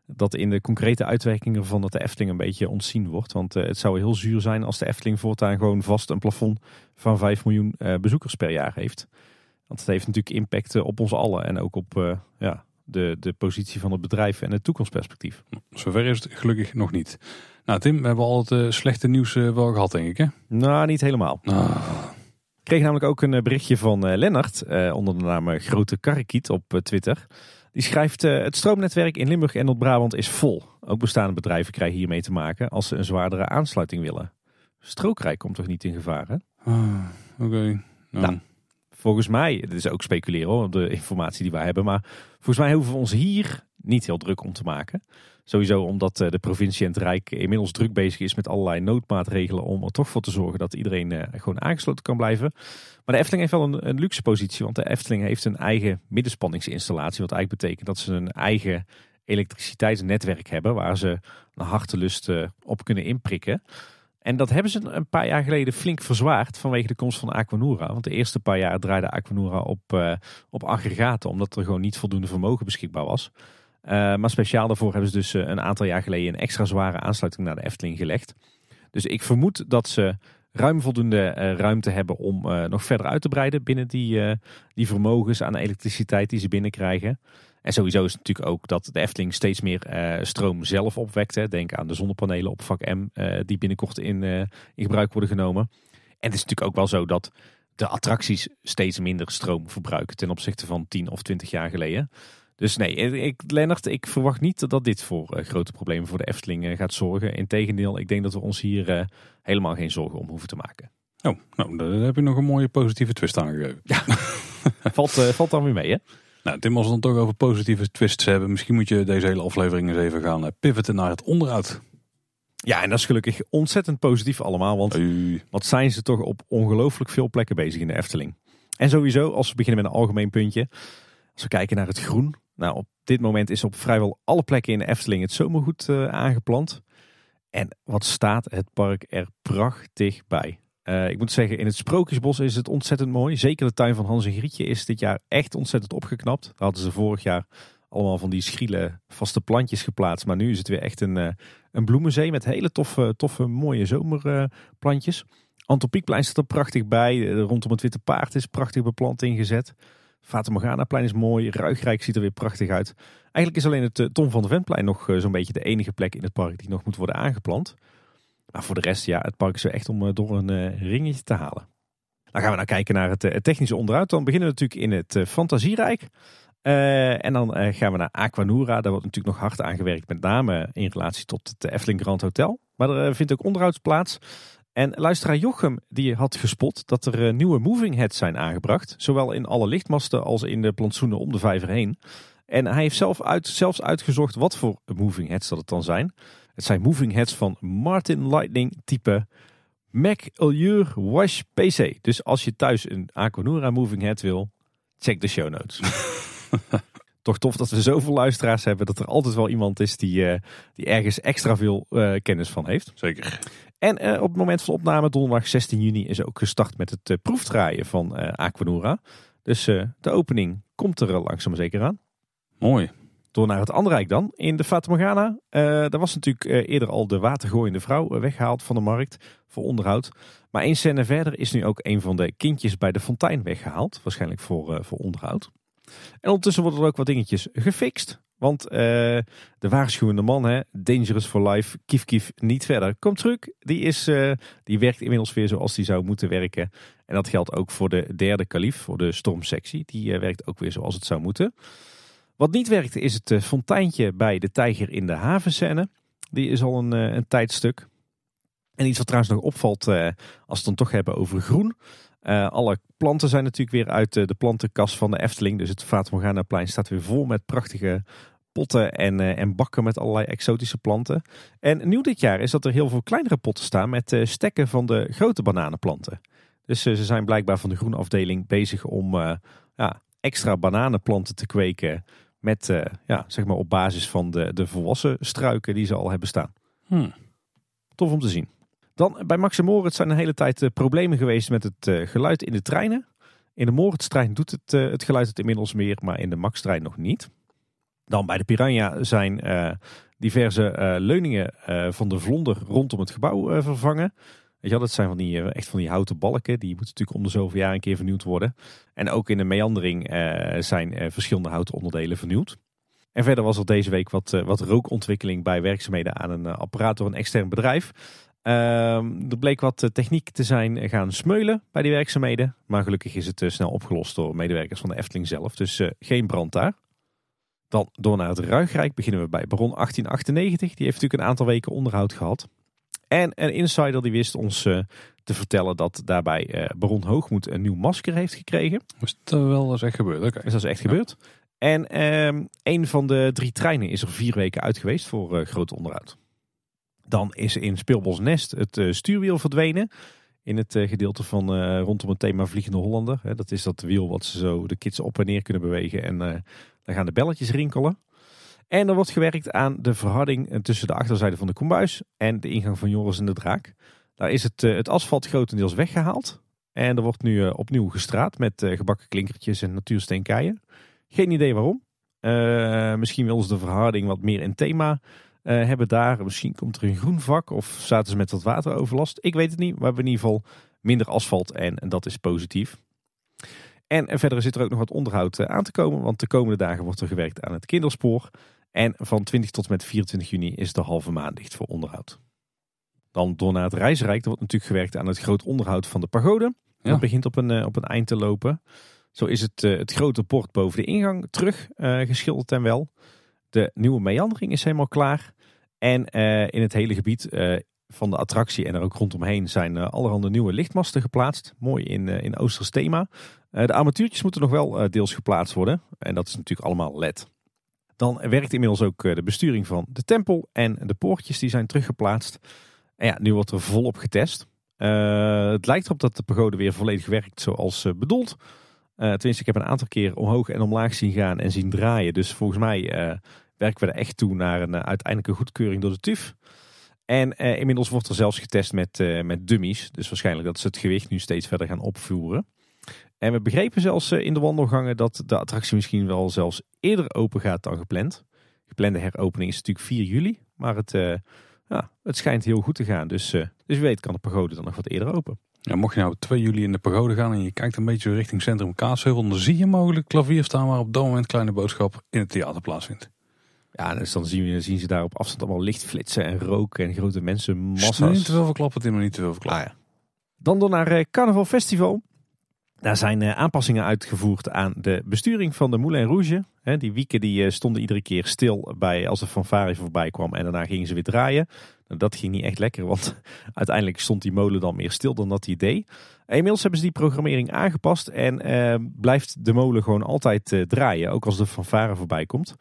dat in de concrete uitwerkingen van dat de Efteling een beetje ontzien wordt. Want uh, het zou heel zuur zijn als de Efteling voortaan gewoon vast een plafond van 5 miljoen bezoekers per jaar heeft. Want het heeft natuurlijk impact eh, op ons allen en ook op ja, de, de positie van het bedrijf en het toekomstperspectief. Zover is het gelukkig nog niet. Nou Tim, we hebben al het slechte nieuws wel gehad denk ik hè? Nou, niet helemaal. Ah. Ik kreeg namelijk ook een berichtje van Lennart onder de naam Grote Karrekiet op Twitter. Die schrijft: uh, Het stroomnetwerk in Limburg en Noord-Brabant is vol. Ook bestaande bedrijven krijgen hiermee te maken als ze een zwaardere aansluiting willen. Strookrijk komt toch niet in gevaar, hè? Ah, Oké. Nou. nou. Volgens mij, dit is ook speculeren hoor, de informatie die wij hebben. Maar volgens mij hoeven we ons hier niet heel druk om te maken. Sowieso omdat eh, de provincie en het Rijk inmiddels druk bezig is met allerlei noodmaatregelen om er toch voor te zorgen dat iedereen uh, gewoon aangesloten kan blijven. Maar de Efteling heeft wel een, een, luxe positie, want de Efteling heeft een eigen middenspanningsinstallatie. Wat eigenlijk betekent dat ze een eigen elektriciteitsnetwerk hebben waar ze naar hartelust uh, op kunnen inprikken. En dat hebben ze een paar jaar geleden flink verzwaard vanwege de komst van Aquanura. Want de eerste paar jaar draaide Aquanura op, op aggregaten, omdat er gewoon niet voldoende vermogen beschikbaar was. Uh, maar speciaal daarvoor hebben ze dus eh, een aantal jaar geleden een extra zware aansluiting naar de Efteling gelegd. Dus ik vermoed dat ze ruim voldoende ruimte hebben om nog verder uit te breiden binnen die, die vermogens aan elektriciteit die ze binnenkrijgen. En sowieso is het natuurlijk ook dat de Efteling steeds meer stroom zelf opwekt. Hè. Denk aan de zonnepanelen op vak M die binnenkort in, in gebruik worden genomen. En het is natuurlijk ook wel zo dat de attracties steeds minder stroom verbruiken ten opzichte van 10 of 20 jaar geleden. Dus nee, ik, Lennart, ik verwacht niet dat dit voor grote problemen voor de Efteling gaat zorgen. Integendeel, ik denk dat we ons hier helemaal geen zorgen om hoeven te maken. Oh, nou, daar heb je nog een mooie positieve twist aangegeven. Ja, valt, valt dan weer mee hè? Nou, Tim, als we dan toch over positieve twists hebben, misschien moet je deze hele aflevering eens even gaan pivoten naar het onderhoud. Ja, en dat is gelukkig ontzettend positief allemaal, want wat zijn ze toch op ongelooflijk veel plekken bezig in de Efteling. En sowieso, als we beginnen met een algemeen puntje, als we kijken naar het groen, nou, op dit moment is op vrijwel alle plekken in de Efteling het zomergoed uh, aangeplant. En wat staat het park er prachtig bij. Uh, ik moet zeggen, in het Sprookjesbos is het ontzettend mooi. Zeker de tuin van Hans en Grietje is dit jaar echt ontzettend opgeknapt. Daar hadden ze vorig jaar allemaal van die schriele vaste plantjes geplaatst. Maar nu is het weer echt een, uh, een bloemenzee met hele toffe, toffe mooie zomerplantjes. Antropiekplein staat er prachtig bij. Rondom het Witte Paard is prachtig beplanting gezet. Fata Morgana plein is mooi. Ruigrijk ziet er weer prachtig uit. Eigenlijk is alleen het eh, Tom van de Ventplein nog eh, zo'n beetje de enige plek in het park die nog moet worden aangeplant. Maar voor de rest, ja, het park is weer echt om eh, door een ringetje te halen. Dan gaan we nou kijken naar het, technische onderhoud. Dan beginnen we natuurlijk in het Fantasierijk. en dan gaan we naar Aquanura. Daar wordt natuurlijk nog hard aan gewerkt, met name in relatie tot het Efteling Grand Hotel. Maar er vindt ook onderhoud plaats. En luisteraar Jochem die had gespot dat er eh, nieuwe moving heads zijn aangebracht. Zowel in alle lichtmasten als in de plantsoenen om de vijver heen. En hij heeft zelf uit, zelfs uitgezocht wat voor moving heads dat het dan zijn. Het zijn moving heads van Martin Lightning type Mac Allure Wash PC. Dus als je thuis een Aquanura moving head wil, check de show notes. Toch tof dat we zoveel luisteraars hebben. Dat er altijd wel iemand is die, uh, die ergens extra veel uh, kennis van heeft. Zeker. En uh, op het moment van opname, donderdag 16 juni, is ook gestart met het proefdraaien van Aquanura. Dus de opening komt er langzaam zeker aan. Mooi. Door naar het andere rijk dan. In de Fata Morgana. daar was natuurlijk eerder al de watergooiende vrouw weggehaald van de markt voor onderhoud. Maar één scène verder is nu ook een van de kindjes bij de fontein weggehaald. Waarschijnlijk voor, voor onderhoud. En ondertussen worden er ook wat dingetjes gefixt. Want de waarschuwende man, hè, Dangerous for Life, kief kief niet verder. Komt terug, die, is, die werkt inmiddels weer zoals die zou moeten werken. En dat geldt ook voor de derde kalif, voor de stormsectie. Die werkt ook weer zoals het zou moeten. Wat niet werkt is het fonteintje bij de tijger in de havenscène. Die is al een, een tijdstuk. En iets wat trouwens nog opvalt, als we het dan toch hebben over groen. Alle planten zijn natuurlijk weer uit de, plantenkast van de Efteling. Dus het Fata plein staat weer vol met prachtige potten en, en bakken met allerlei exotische planten. En nieuw dit jaar is dat er heel veel kleinere potten staan met stekken van de grote bananenplanten. Dus ze zijn blijkbaar van de groenafdeling bezig om ja, extra bananenplanten te kweken. Met, ja, zeg maar op basis van de, de volwassen struiken die ze al hebben staan. Hmm. Tof om te zien. Dan bij Max en Moritz zijn een hele tijd uh, problemen geweest met het uh, geluid in de treinen. In de Moritz-trein doet het, het geluid het inmiddels meer, maar in de Max-trein nog niet. Dan bij de Piranha zijn diverse leuningen van de vlonder rondom het gebouw vervangen. Weet dat zijn van die, echt van die houten balken. Die moeten natuurlijk om de zoveel jaar een keer vernieuwd worden. En ook in de meandering zijn verschillende houten onderdelen vernieuwd. En verder was er deze week wat, wat rookontwikkeling bij werkzaamheden aan een apparaat door een extern bedrijf. Um, er bleek wat eh, techniek te zijn gaan smeulen bij die werkzaamheden. Maar gelukkig is het snel opgelost door medewerkers van de Efteling zelf. Dus geen brand daar. Dan door naar het Ruigrijk beginnen we bij Baron 1898. Die heeft natuurlijk een aantal weken onderhoud gehad. En een insider die wist ons te vertellen dat daarbij Baron Hoogmoed een nieuw masker heeft gekregen. Is dat wel eens echt gebeurd? Okay. Is dat is echt ja. gebeurd. En um, een van de drie treinen is er vier weken uit geweest voor groot onderhoud. Dan is in Speelbos Nest het uh, stuurwiel verdwenen. In het uh, gedeelte van uh, rondom het thema Vliegende Hollander. Dat is dat wiel wat ze zo de kids op en neer kunnen bewegen. En dan gaan de belletjes rinkelen. En er wordt gewerkt aan de verharding tussen de achterzijde van de kombuis en de ingang van Joris en de Draak. Daar is het, het asfalt grotendeels weggehaald. En er wordt nu opnieuw gestraat met gebakken klinkertjes en natuursteenkeien. Geen idee waarom. misschien willen ze de verharding wat meer in thema hebben daar. Misschien komt er een groen vak of zaten ze met wat wateroverlast. Ik weet het niet. We hebben in ieder geval minder asfalt en, dat is positief. En, verder zit er ook nog wat onderhoud aan te komen. Want de komende dagen wordt er gewerkt aan het kinderspoor. En van 20 tot met 24 juni is de halve maand dicht voor onderhoud. Dan door naar het Reisrijk. Er wordt natuurlijk gewerkt aan het groot onderhoud van de pagode. Ja. Dat begint op een, uh, op een eind te lopen. Zo is het, het grote bord boven de ingang terug geschilderd en wel. De nieuwe meandering is helemaal klaar. En uh, in het hele gebied uh, van de attractie en er ook rondomheen zijn allerhande nieuwe lichtmasten geplaatst. Mooi in, in Oosters thema. de armatuurtjes moeten nog wel deels geplaatst worden. En dat is natuurlijk allemaal LED. Dan werkt inmiddels ook de besturing van de tempel en de poortjes die zijn teruggeplaatst. En ja, nu wordt er volop getest. het lijkt erop dat de pagode weer volledig werkt zoals bedoeld. tenminste, ik heb een aantal keer omhoog en omlaag zien gaan en zien draaien. Dus volgens mij werken we er echt toe naar een uiteindelijke goedkeuring door de TUF. En inmiddels wordt er zelfs getest met, met dummies. Dus waarschijnlijk dat ze het gewicht nu steeds verder gaan opvoeren. En we begrepen zelfs in de wandelgangen dat de attractie misschien wel zelfs eerder open gaat dan gepland. Geplande heropening is natuurlijk 4 juli. Maar het, ja, het schijnt heel goed te gaan. Dus, dus wie weet kan de pagode dan nog wat eerder open. Ja, mocht je nou 2 juli in de pagode gaan en je kijkt een beetje richting Centrum Kaatsheuvel, dan zie je mogelijk klavier staan waar op dat moment Kleine Boodschap in het theater plaatsvindt. Ja, dus dan zien, we, zien ze daar op afstand allemaal licht flitsen en roken en grote mensenmassa's. Niet te veel verklappen, het nog niet te veel verklappen. Ah, ja. Dan door naar uh, Carnaval Festival. Daar zijn aanpassingen uitgevoerd aan de besturing van de Moulin Rouge. Die wieken die stonden iedere keer stil bij als er fanfare voorbij kwam en daarna gingen ze weer draaien. Nou, dat ging niet echt lekker, want uiteindelijk stond die molen dan meer stil dan dat hij deed. Inmiddels hebben ze die programmering aangepast en blijft de molen gewoon altijd draaien, ook als de fanfare voorbij komt.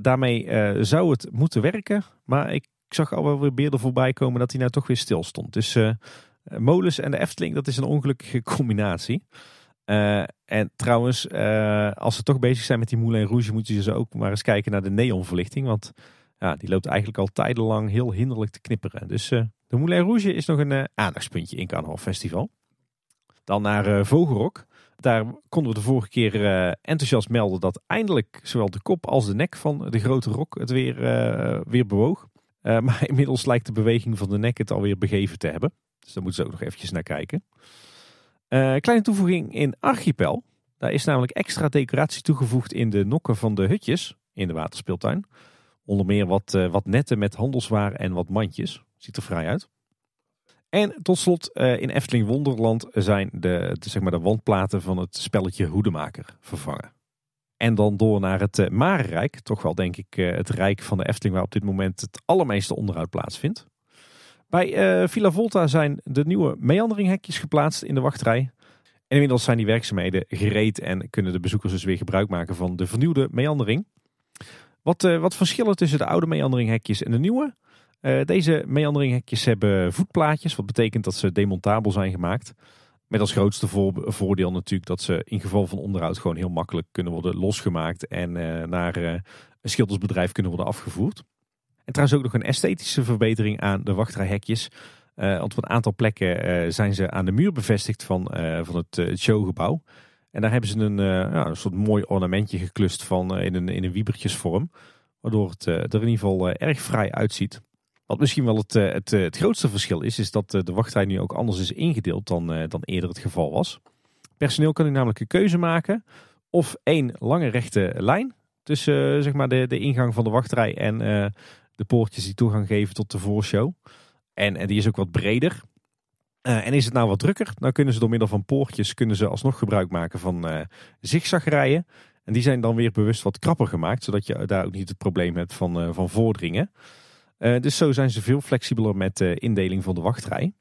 daarmee zou het moeten werken, maar ik zag al wel weer beelden voorbij komen dat hij nou toch weer stil stond. Dus eh, molens en de Efteling, dat is een ongelukkige combinatie. Uh, en trouwens, uh, als ze toch bezig zijn met die Moulin Rouge, moeten ze ook maar eens kijken naar de neonverlichting. Want ja, die loopt eigenlijk al tijdenlang heel hinderlijk te knipperen. Dus uh, de Moulin Rouge is nog een aandachtspuntje in Carnaval Festival. Dan naar Vogelrok. Daar konden we de vorige keer enthousiast melden dat eindelijk zowel de kop als de nek van de grote rok het weer, weer bewoog. maar inmiddels lijkt de beweging van de nek het alweer begeven te hebben. Dus daar moeten ze ook nog eventjes naar kijken. Uh, kleine toevoeging in Archipel. Daar is namelijk extra decoratie toegevoegd in de nokken van de hutjes in de waterspeeltuin. Onder meer wat, uh, wat netten met handelswaar en wat mandjes. Ziet er vrij uit. En tot slot uh, in Efteling Wonderland zijn de, zeg maar de wandplaten van het spelletje Hoedemaker vervangen. En dan door naar het Marenrijk. Toch wel denk ik het rijk van de Efteling waar op dit moment het allermeeste onderhoud plaatsvindt. Bij uh, Villa Volta zijn de nieuwe meanderinghekjes geplaatst in de wachtrij. En inmiddels zijn die werkzaamheden gereed en kunnen de bezoekers dus weer gebruik maken van de vernieuwde meandering. Wat, uh, wat verschillen tussen de oude meanderinghekjes en de nieuwe? Uh, deze meanderinghekjes hebben voetplaatjes, wat betekent dat ze demontabel zijn gemaakt. Met als grootste voordeel natuurlijk dat ze in geval van onderhoud gewoon heel makkelijk kunnen worden losgemaakt en naar een schildersbedrijf kunnen worden afgevoerd. En trouwens ook nog een esthetische verbetering aan de wachtrijhekjes. Uh, want op een aantal plekken uh, zijn ze aan de muur bevestigd van, uh, van het showgebouw. En daar hebben ze een, ja, een soort mooi ornamentje geklust van in, een, in een wiebertjesvorm. Waardoor het er in ieder geval erg vrij uitziet. Wat misschien wel het, het, het grootste verschil is, is dat de wachtrij nu ook anders is ingedeeld dan, dan eerder het geval was. Personeel kan nu namelijk een keuze maken of één lange rechte lijn tussen zeg maar de, de ingang van de wachtrij en de poortjes die toegang geven tot de voorshow. En, en die is ook wat breder. Uh, en is het nou wat drukker, dan kunnen ze door middel van poortjes kunnen ze alsnog gebruik maken van uh, zigzagrijen. En die zijn dan weer bewust wat krapper gemaakt, zodat je daar ook niet het probleem hebt van, uh, van voordringen. dus zo zijn ze veel flexibeler met de indeling van de wachtrij.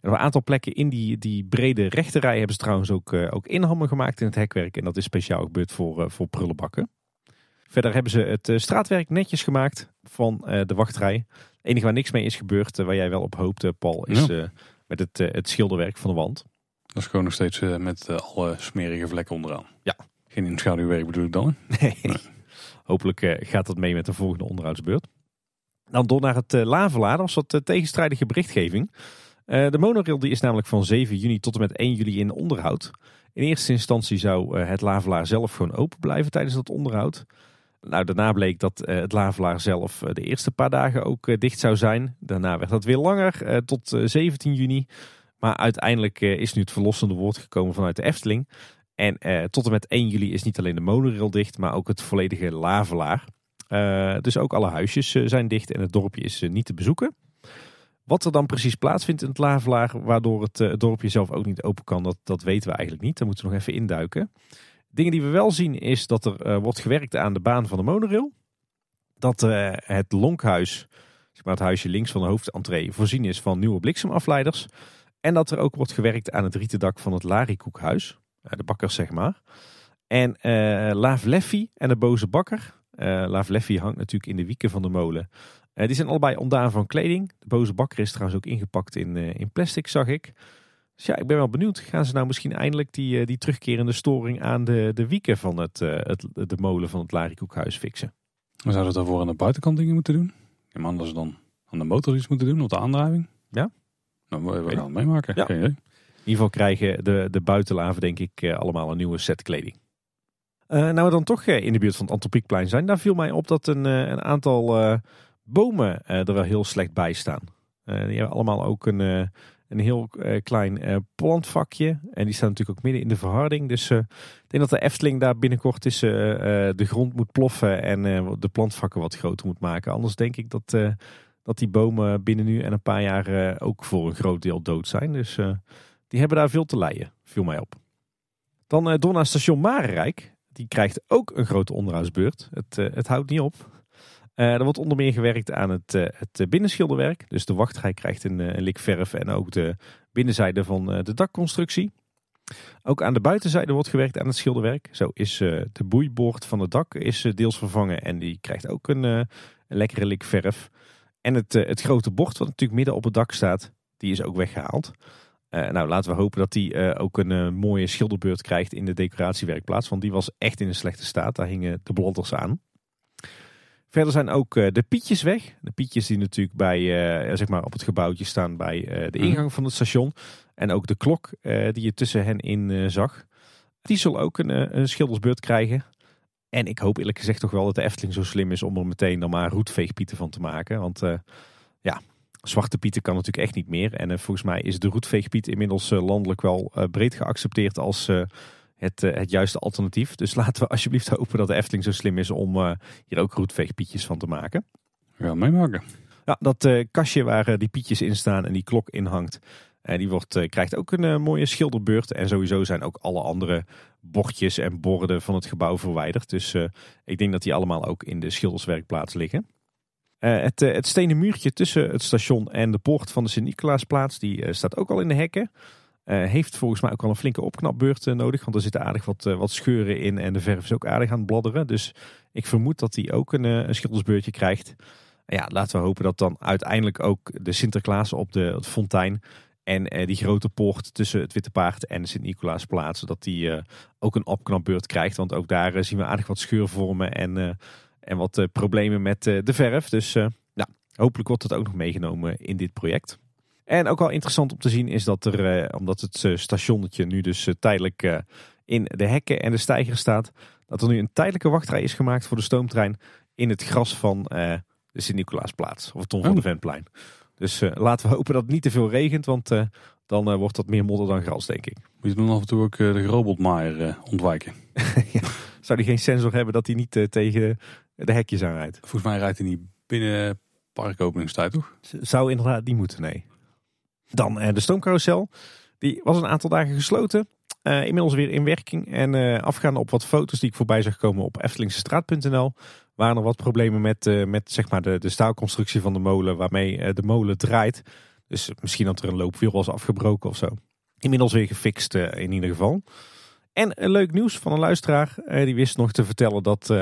Op een aantal plekken in die, die brede rechterrij hebben ze trouwens ook, ook inhammen gemaakt in het hekwerk. En dat is speciaal gebeurd voor, voor prullenbakken. Verder hebben ze het eh, straatwerk netjes gemaakt van eh, de wachtrij. Het enige waar niks mee is gebeurd, eh, waar jij wel op hoopte, Paul, is met het, het schilderwerk van de wand. Dat is gewoon nog steeds met alle smerige vlekken onderaan. Ja. Geen inschaduwwerk bedoel ik dan? Nee. Hopelijk gaat dat mee met de volgende onderhoudsbeurt. Dan door naar het Lavelaar. Dat was wat tegenstrijdige berichtgeving. de monorail die is namelijk van 7 juni tot en met 1 juli in onderhoud. In eerste instantie zou het Lavelaar zelf gewoon open blijven tijdens dat onderhoud. Nou, daarna bleek dat uh, het Lavelaar zelf uh, de eerste paar dagen ook uh, dicht zou zijn. Daarna werd dat weer langer, tot 17 juni. Maar uiteindelijk is nu het verlossende woord gekomen vanuit de Efteling. En tot en met 1 juli is niet alleen de monorail dicht, maar ook het volledige Lavelaar. dus ook alle huisjes zijn dicht en het dorpje is niet te bezoeken. Wat er dan precies plaatsvindt in het Lavelaar, waardoor het, het dorpje zelf ook niet open kan, dat, dat weten we eigenlijk niet. Daar moeten we nog even induiken. Dingen die we wel zien is dat er uh, wordt gewerkt aan de baan van de monorail. Dat uh, het lonkhuis, zeg maar het huisje links van de hoofdentree, voorzien is van nieuwe bliksemafleiders. En dat er ook wordt gewerkt aan het rieten dak van het Larikoekhuis. Uh, de bakker zeg maar. En Laaf Leffy en de boze bakker. Laaf Leffy hangt natuurlijk in de wieken van de molen. die zijn allebei ontdaan van kleding. De boze bakker is trouwens ook ingepakt in, in plastic, zag ik. Dus ja, ik ben wel benieuwd. Gaan ze nou misschien eindelijk die, eh, die terugkerende storing aan de, de wieken van het, uh, het, de molen van het Larikoekhuis fixen? We zouden daarvoor aan de buitenkant dingen moeten doen. Maar anders dan aan de motor iets moeten doen, op de aandrijving. Ja. Nou, we, we gaan het meemaken. Ja. In ieder geval krijgen de, de buitenlaven denk ik uh, allemaal een nieuwe set kleding. Uh, nou we dan toch in de buurt van het Antropiekplein zijn. Daar viel mij op dat een, een aantal bomen er wel heel slecht bij staan. die hebben allemaal ook een een heel uh, klein uh, plantvakje. En die staat natuurlijk ook midden in de verharding. Dus uh, ik denk dat de Efteling daar binnenkort is, de grond moet ploffen en de plantvakken wat groter moet maken. Anders denk ik dat, dat die bomen binnen nu en een paar jaar ook voor een groot deel dood zijn. Dus die hebben daar veel te lijden, viel mij op. Dan door naar station Marenrijk. Die krijgt ook een grote onderhoudsbeurt. Het, het houdt niet op. er wordt onder meer gewerkt aan het, het binnenschilderwerk. Dus de wachtrij krijgt een, een lik verf en ook de binnenzijde van de dakconstructie. Ook aan de buitenzijde wordt gewerkt aan het schilderwerk. Zo is de boeiboord van het dak is, deels vervangen en die krijgt ook een, een lekkere lik verf. En het, het grote bord wat natuurlijk midden op het dak staat, die is ook weggehaald. nou, laten we hopen dat die ook een mooie schilderbeurt krijgt in de decoratiewerkplaats. Want die was echt in een slechte staat. Daar hingen de blodders aan. Verder zijn ook de pietjes weg. De pietjes die natuurlijk bij, zeg maar op het gebouwtje staan bij de mhm. ingang van het station. En ook de klok uh, die je tussen hen in zag. Die zal ook een, eh, een schildersbeurt krijgen. En ik hoop eerlijk gezegd toch wel dat de Efteling zo slim is om er meteen dan maar roetveegpieten van te maken. Want ja, zwarte pieten kan natuurlijk echt niet meer. En volgens mij is de roetveegpiet inmiddels landelijk wel breed geaccepteerd als het, het juiste alternatief. Dus laten we alsjeblieft hopen dat de Efteling zo slim is om hier ook roetveegpietjes van te maken. Ja, meemaken. Ja, dat kastje waar die pietjes in staan en die klok in hangt. Uh, die wordt, uh, krijgt ook een uh, mooie schilderbeurt. En sowieso zijn ook alle andere bordjes en borden van het gebouw verwijderd. Dus ik denk dat die allemaal ook in de schilderswerkplaats liggen. het, het stenen muurtje tussen het station en de poort van de Sint-Nicolaasplaats, die staat ook al in de hekken. Heeft volgens mij ook al een flinke opknapbeurt nodig, want er zitten aardig wat, wat scheuren in en de verf is ook aardig aan het bladderen. Dus ik vermoed dat die ook een, een schildersbeurtje krijgt. Ja, laten we hopen dat dan uiteindelijk ook de Sinterklaas op de, de fontein en eh, die grote poort tussen het Witte Paard en de Sint-Nicolaasplaats, dat die ook een opknapbeurt krijgt. Want ook daar zien we aardig wat scheurvormen en, en wat problemen met de verf. Dus nou, hopelijk wordt dat ook nog meegenomen in dit project. En ook wel interessant om te zien is dat er, omdat het stationnetje nu dus tijdelijk in de hekken en de steiger staat, dat er nu een tijdelijke wachtrij is gemaakt voor de stoomtrein in het gras van de Sint-Nicolaasplaats, of het Tom van de oh. Ventplein. Dus laten we hopen dat het niet te veel regent, want dan wordt dat meer modder dan gras, denk ik. Moet je dan af en toe ook de robotmaaier ontwijken? ja. Zou die geen sensor hebben dat hij niet tegen de hekjes aanrijdt? Volgens mij rijdt hij niet binnen parkopeningstijd, toch? Zou inderdaad niet moeten, nee. Dan de stoomcarousel. Die was een aantal dagen gesloten. inmiddels weer in werking. En afgaande op wat foto's die ik voorbij zag komen op eftelingsestraat.nl waren er wat problemen met, uh, met zeg maar de, de staalconstructie van de molen waarmee uh, de molen draait. Dus misschien dat er een loopwiel was afgebroken of zo. Inmiddels weer gefixt uh, in ieder geval. En leuk nieuws van een luisteraar. die wist nog te vertellen dat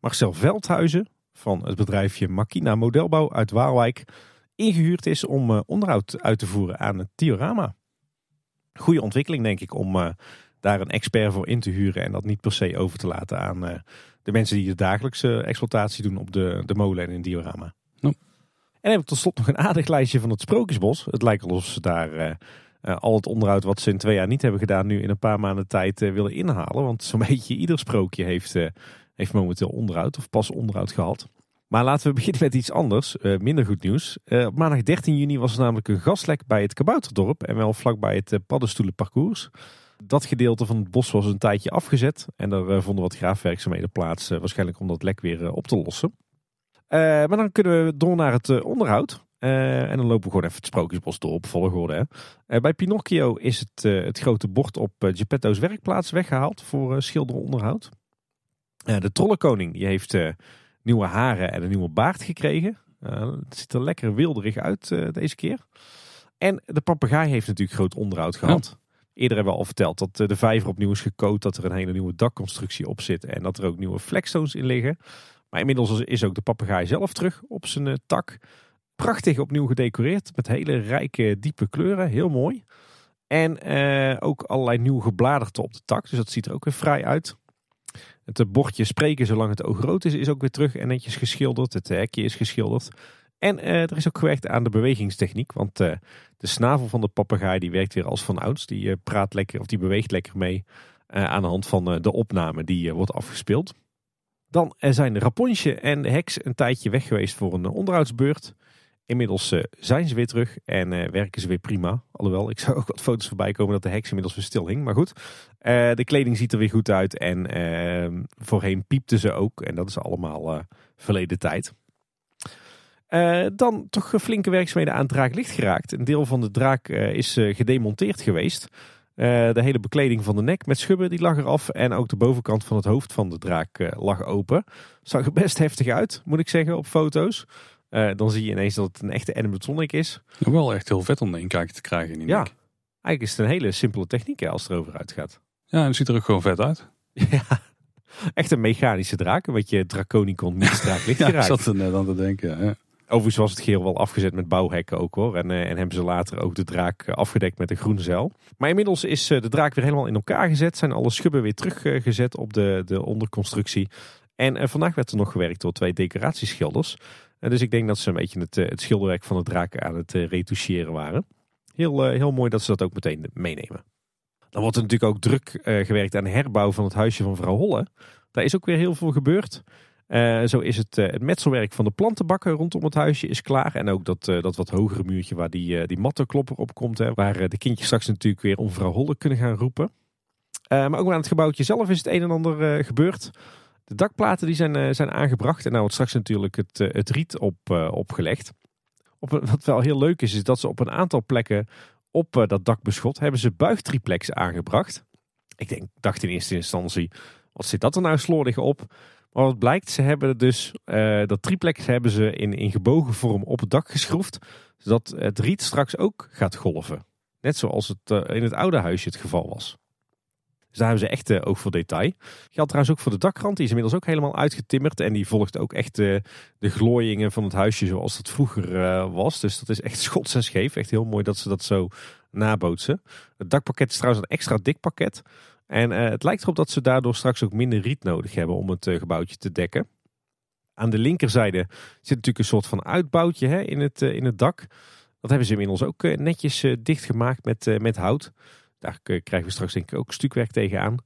Marcel Veldhuizen van het bedrijfje Makina Modelbouw uit Waalwijk ingehuurd is om onderhoud uit te voeren aan het diorama. Goede ontwikkeling denk ik om daar een expert voor in te huren en dat niet per se over te laten aan de mensen die de dagelijkse exploitatie doen op de, de molen en in diorama. En dan heb ik tot slot nog een aardig lijstje van het Sprookjesbos. Het lijkt alsof ze daar uh, uh, al het onderhoud wat ze in twee jaar niet hebben gedaan, nu in een paar maanden tijd uh, willen inhalen. Want zo'n beetje ieder sprookje heeft, heeft momenteel onderhoud of pas onderhoud gehad. Maar laten we beginnen met iets anders, minder goed nieuws. op maandag 13 juni was er namelijk een gaslek bij het Kabouterdorp en wel vlakbij het paddenstoelenparcours. Dat gedeelte van het bos was een tijdje afgezet. En eh, vonden wat graafwerkzaamheden plaats. Eh, waarschijnlijk om dat lek weer eh, op te lossen. maar dan kunnen we door naar het onderhoud. en dan lopen we gewoon even het Sprookjesbos door op volgorde. Hè. bij Pinocchio is het, het grote bord op Geppetto's werkplaats weggehaald voor schilderonderhoud. de Trollenkoning die heeft nieuwe haren en een nieuwe baard gekregen. het ziet er lekker wilderig uit deze keer. En de papegaai heeft natuurlijk groot onderhoud gehad. Eerder hebben we al verteld dat eh, de vijver opnieuw is gecoat, dat er een hele nieuwe dakconstructie op zit en dat er ook nieuwe flexstones in liggen. Maar inmiddels is ook de papegaai zelf terug op zijn eh, tak. Prachtig opnieuw gedecoreerd met hele rijke diepe kleuren, heel mooi. En eh, ook allerlei nieuw gebladerte op de tak, dus dat ziet er ook weer vrij uit. Het bordje spreken zolang het oog rood is, is ook weer terug en netjes geschilderd. Het hekje is geschilderd. En uh, er is ook gewerkt aan de bewegingstechniek. Want uh, de snavel van de papegaai die werkt weer als van ouds. Die uh, praat lekker of die beweegt lekker mee aan de hand van de opname die wordt afgespeeld. Dan zijn Rapontje en de heks een tijdje weg geweest voor een onderhoudsbeurt. Inmiddels zijn ze weer terug en werken ze weer prima. Alhoewel, ik zou ook wat foto's voorbij komen dat de heks inmiddels weer stil hing. Maar goed, de kleding ziet er weer goed uit en ehm, voorheen piepte ze ook. En dat is allemaal verleden tijd. Dan toch flinke werkzaamheden aan draak licht geraakt. Een deel van de draak is gedemonteerd geweest. de hele bekleding van de nek met schubben die lag eraf. En ook de bovenkant van het hoofd van de draak lag open. Zag er best heftig uit, moet ik zeggen, op foto's. Dan zie je ineens dat het een echte animatronic is. Wel echt heel vet om een kijkje te krijgen in die ja, nek. eigenlijk is het een hele simpele techniek hè, als het erover uitgaat. Ja, en het ziet er ook gewoon vet uit. Ja, echt een mechanische draak. Een beetje Draconicon niet draak licht Ja, ik zat er net aan te denken. Ja. Overigens was het geheel wel afgezet met bouwhekken ook hoor. En, eh, en hebben ze later ook de draak eh, afgedekt met een groene zeil. Maar inmiddels is eh, de draak weer helemaal in elkaar gezet. Zijn alle schubben weer teruggezet op de, de onderconstructie. En eh, vandaag werd er nog gewerkt door twee decoratieschilders. Dus ik denk dat ze een beetje het, eh, schilderwerk van de draak aan het eh, retoucheren waren. Heel, eh, heel mooi dat ze dat ook meteen meenemen. Dan wordt er natuurlijk ook druk gewerkt aan de herbouw van het huisje van vrouw Holle. Daar is ook weer heel veel gebeurd. Zo is het, het metselwerk van de plantenbakken rondom het huisje is klaar. En ook dat, dat wat hogere muurtje waar die, die mattenklopper op komt. Hè, waar de kindjes straks natuurlijk weer om vrouw Holle kunnen gaan roepen. Maar ook aan het gebouwtje zelf is het een en ander gebeurd. De dakplaten die zijn, eh, zijn aangebracht. En nou wordt straks natuurlijk het, eh, het riet op, eh, opgelegd. Op, een- wat wel heel leuk is, is dat ze op een aantal plekken op eh, dat dakbeschot hebben ze buigtriplex aangebracht. Ik denk, dacht in eerste instantie, wat zit dat er nou slordig op? Maar wat blijkt, ze hebben dus eh, dat triplex hebben ze in, in gebogen vorm op het dak geschroefd. Zodat het riet straks ook gaat golven. Net zoals het eh, in het oude huisje het geval was. Dus daar hebben ze echt eh, oog voor detail. Geldt trouwens ook voor de dakrand. Die is inmiddels ook helemaal uitgetimmerd. En die volgt ook echt eh, de glooiingen van het huisje zoals dat vroeger eh, was. Dus dat is echt schots en scheef. Echt heel mooi dat ze dat zo nabootsen. Het dakpakket is trouwens een extra dik pakket. En het lijkt erop dat ze daardoor straks ook minder riet nodig hebben om het gebouwtje te dekken. Aan de linkerzijde zit natuurlijk een soort van uitbouwtje hè, in, het, in het dak. Dat hebben ze inmiddels ook netjes dichtgemaakt met, met hout. Daar krijgen we straks denk ik ook stukwerk tegenaan.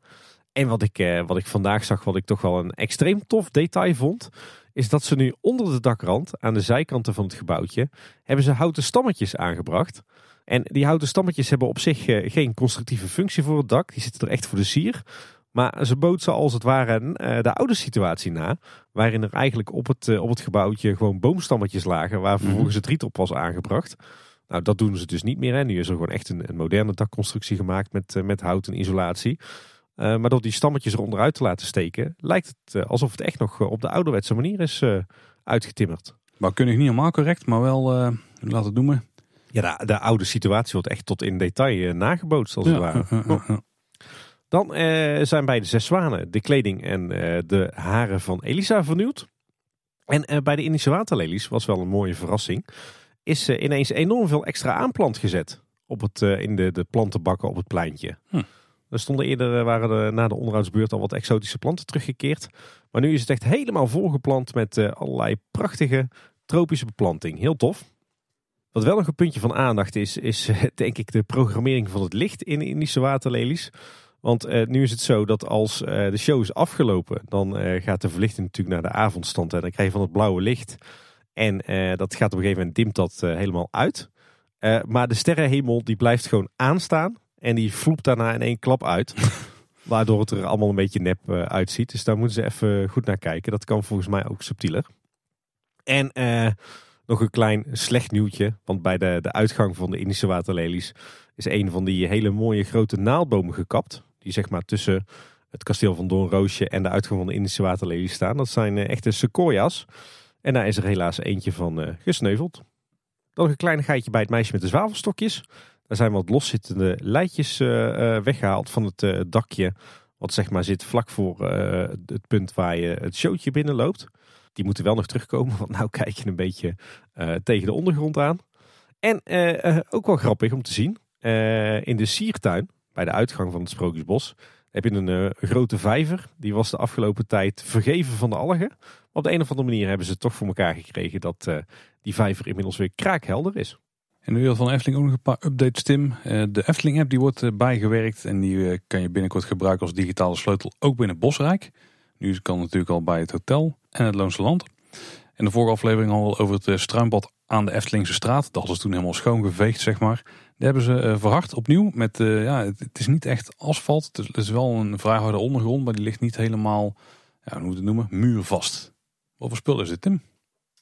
En wat ik, eh, wat ik vandaag zag, wat ik toch wel een extreem tof detail vond, is dat ze nu onder de dakrand, aan de zijkanten van het gebouwtje, hebben ze houten stammetjes aangebracht. En die houten stammetjes hebben op zich eh, geen constructieve functie voor het dak. Die zitten er echt voor de sier. Maar ze bootsen als het ware eh, de oude situatie na. Waarin er eigenlijk op het, op het gebouwtje gewoon boomstammetjes lagen. Waar vervolgens het riet op was aangebracht. Nou, dat doen ze dus niet meer. Hè. Nu is er gewoon echt een, een moderne dakconstructie gemaakt met, eh, met hout en isolatie. Eh, maar door die stammetjes er onderuit te laten steken, lijkt het eh, alsof het echt nog op de ouderwetse manier is uitgetimmerd. Maar kun ik niet helemaal correct, maar wel, laten het noemen. Ja, de, de oude situatie wordt echt tot in detail nagebootst als het ware. Dan eh, zijn bij de Zes Zwanen de kleding en eh, de haren van Elisa vernieuwd. En eh, bij de Indische waterlelies was wel een mooie verrassing. Is ineens enorm veel extra aanplant gezet op het, eh, in de, de plantenbakken op het pleintje. Hm. Er stonden eerder, eh, waren er na de onderhoudsbeurt al wat exotische planten teruggekeerd. Maar nu is het echt helemaal volgeplant met eh, allerlei prachtige tropische beplanting. Heel tof. Wat wel nog een puntje van aandacht is, is denk ik de programmering van het licht in Indische waterlelies. Want nu is het zo dat als de show is afgelopen, dan gaat de verlichting natuurlijk naar de avondstand. En dan krijg je van het blauwe licht. En eh, dat gaat op een gegeven moment dimt dat eh, helemaal uit. Eh, maar de sterrenhemel die blijft gewoon aanstaan. En die vloept daarna in één klap uit. Waardoor het er allemaal een beetje nep uitziet. Dus daar moeten ze even goed naar kijken. Dat kan volgens mij ook subtieler. En nog een klein slecht nieuwtje. Want bij de, de uitgang van de Indische waterlelies is een van die hele mooie grote naaldbomen gekapt. Die zeg maar tussen het kasteel van Doornroosje en de uitgang van de Indische waterlelies staan. Dat zijn echte sequoia's. En daar is er helaas eentje van eh, gesneuveld. Dan nog een kleinigheidje bij het meisje met de zwavelstokjes. Daar zijn wat loszittende leidjes eh, eh, weggehaald van het dakje. Wat zeg maar zit vlak voor het punt waar je het showtje binnenloopt. Die moeten wel nog terugkomen, want nou kijk je een beetje tegen de ondergrond aan. En ook wel grappig om te zien. in de siertuin, bij de uitgang van het Sprookjesbos, heb je een eh, grote vijver. Die was de afgelopen tijd vergeven van de algen. Maar op de een of andere manier hebben ze toch voor elkaar gekregen dat eh, die vijver inmiddels weer kraakhelder is. In de wereld van Efteling ook nog een paar updates, Tim. Eh, De Efteling app die wordt bijgewerkt en die kan je binnenkort gebruiken als digitale sleutel ook binnen Bosrijk. Nu kan het natuurlijk al bij het hotel en het Loonse Land. In de vorige aflevering al over het struimbad aan de Eftelingse straat. Dat ze toen helemaal schoongeveegd, zeg maar. Die hebben ze eh, verhard opnieuw. Met, eh, ja, het, is niet echt asfalt. Het is, het is wel een vrij harde ondergrond, maar die ligt niet helemaal, ja, hoe moet het noemen, muurvast. Wat voor spul is dit, Tim?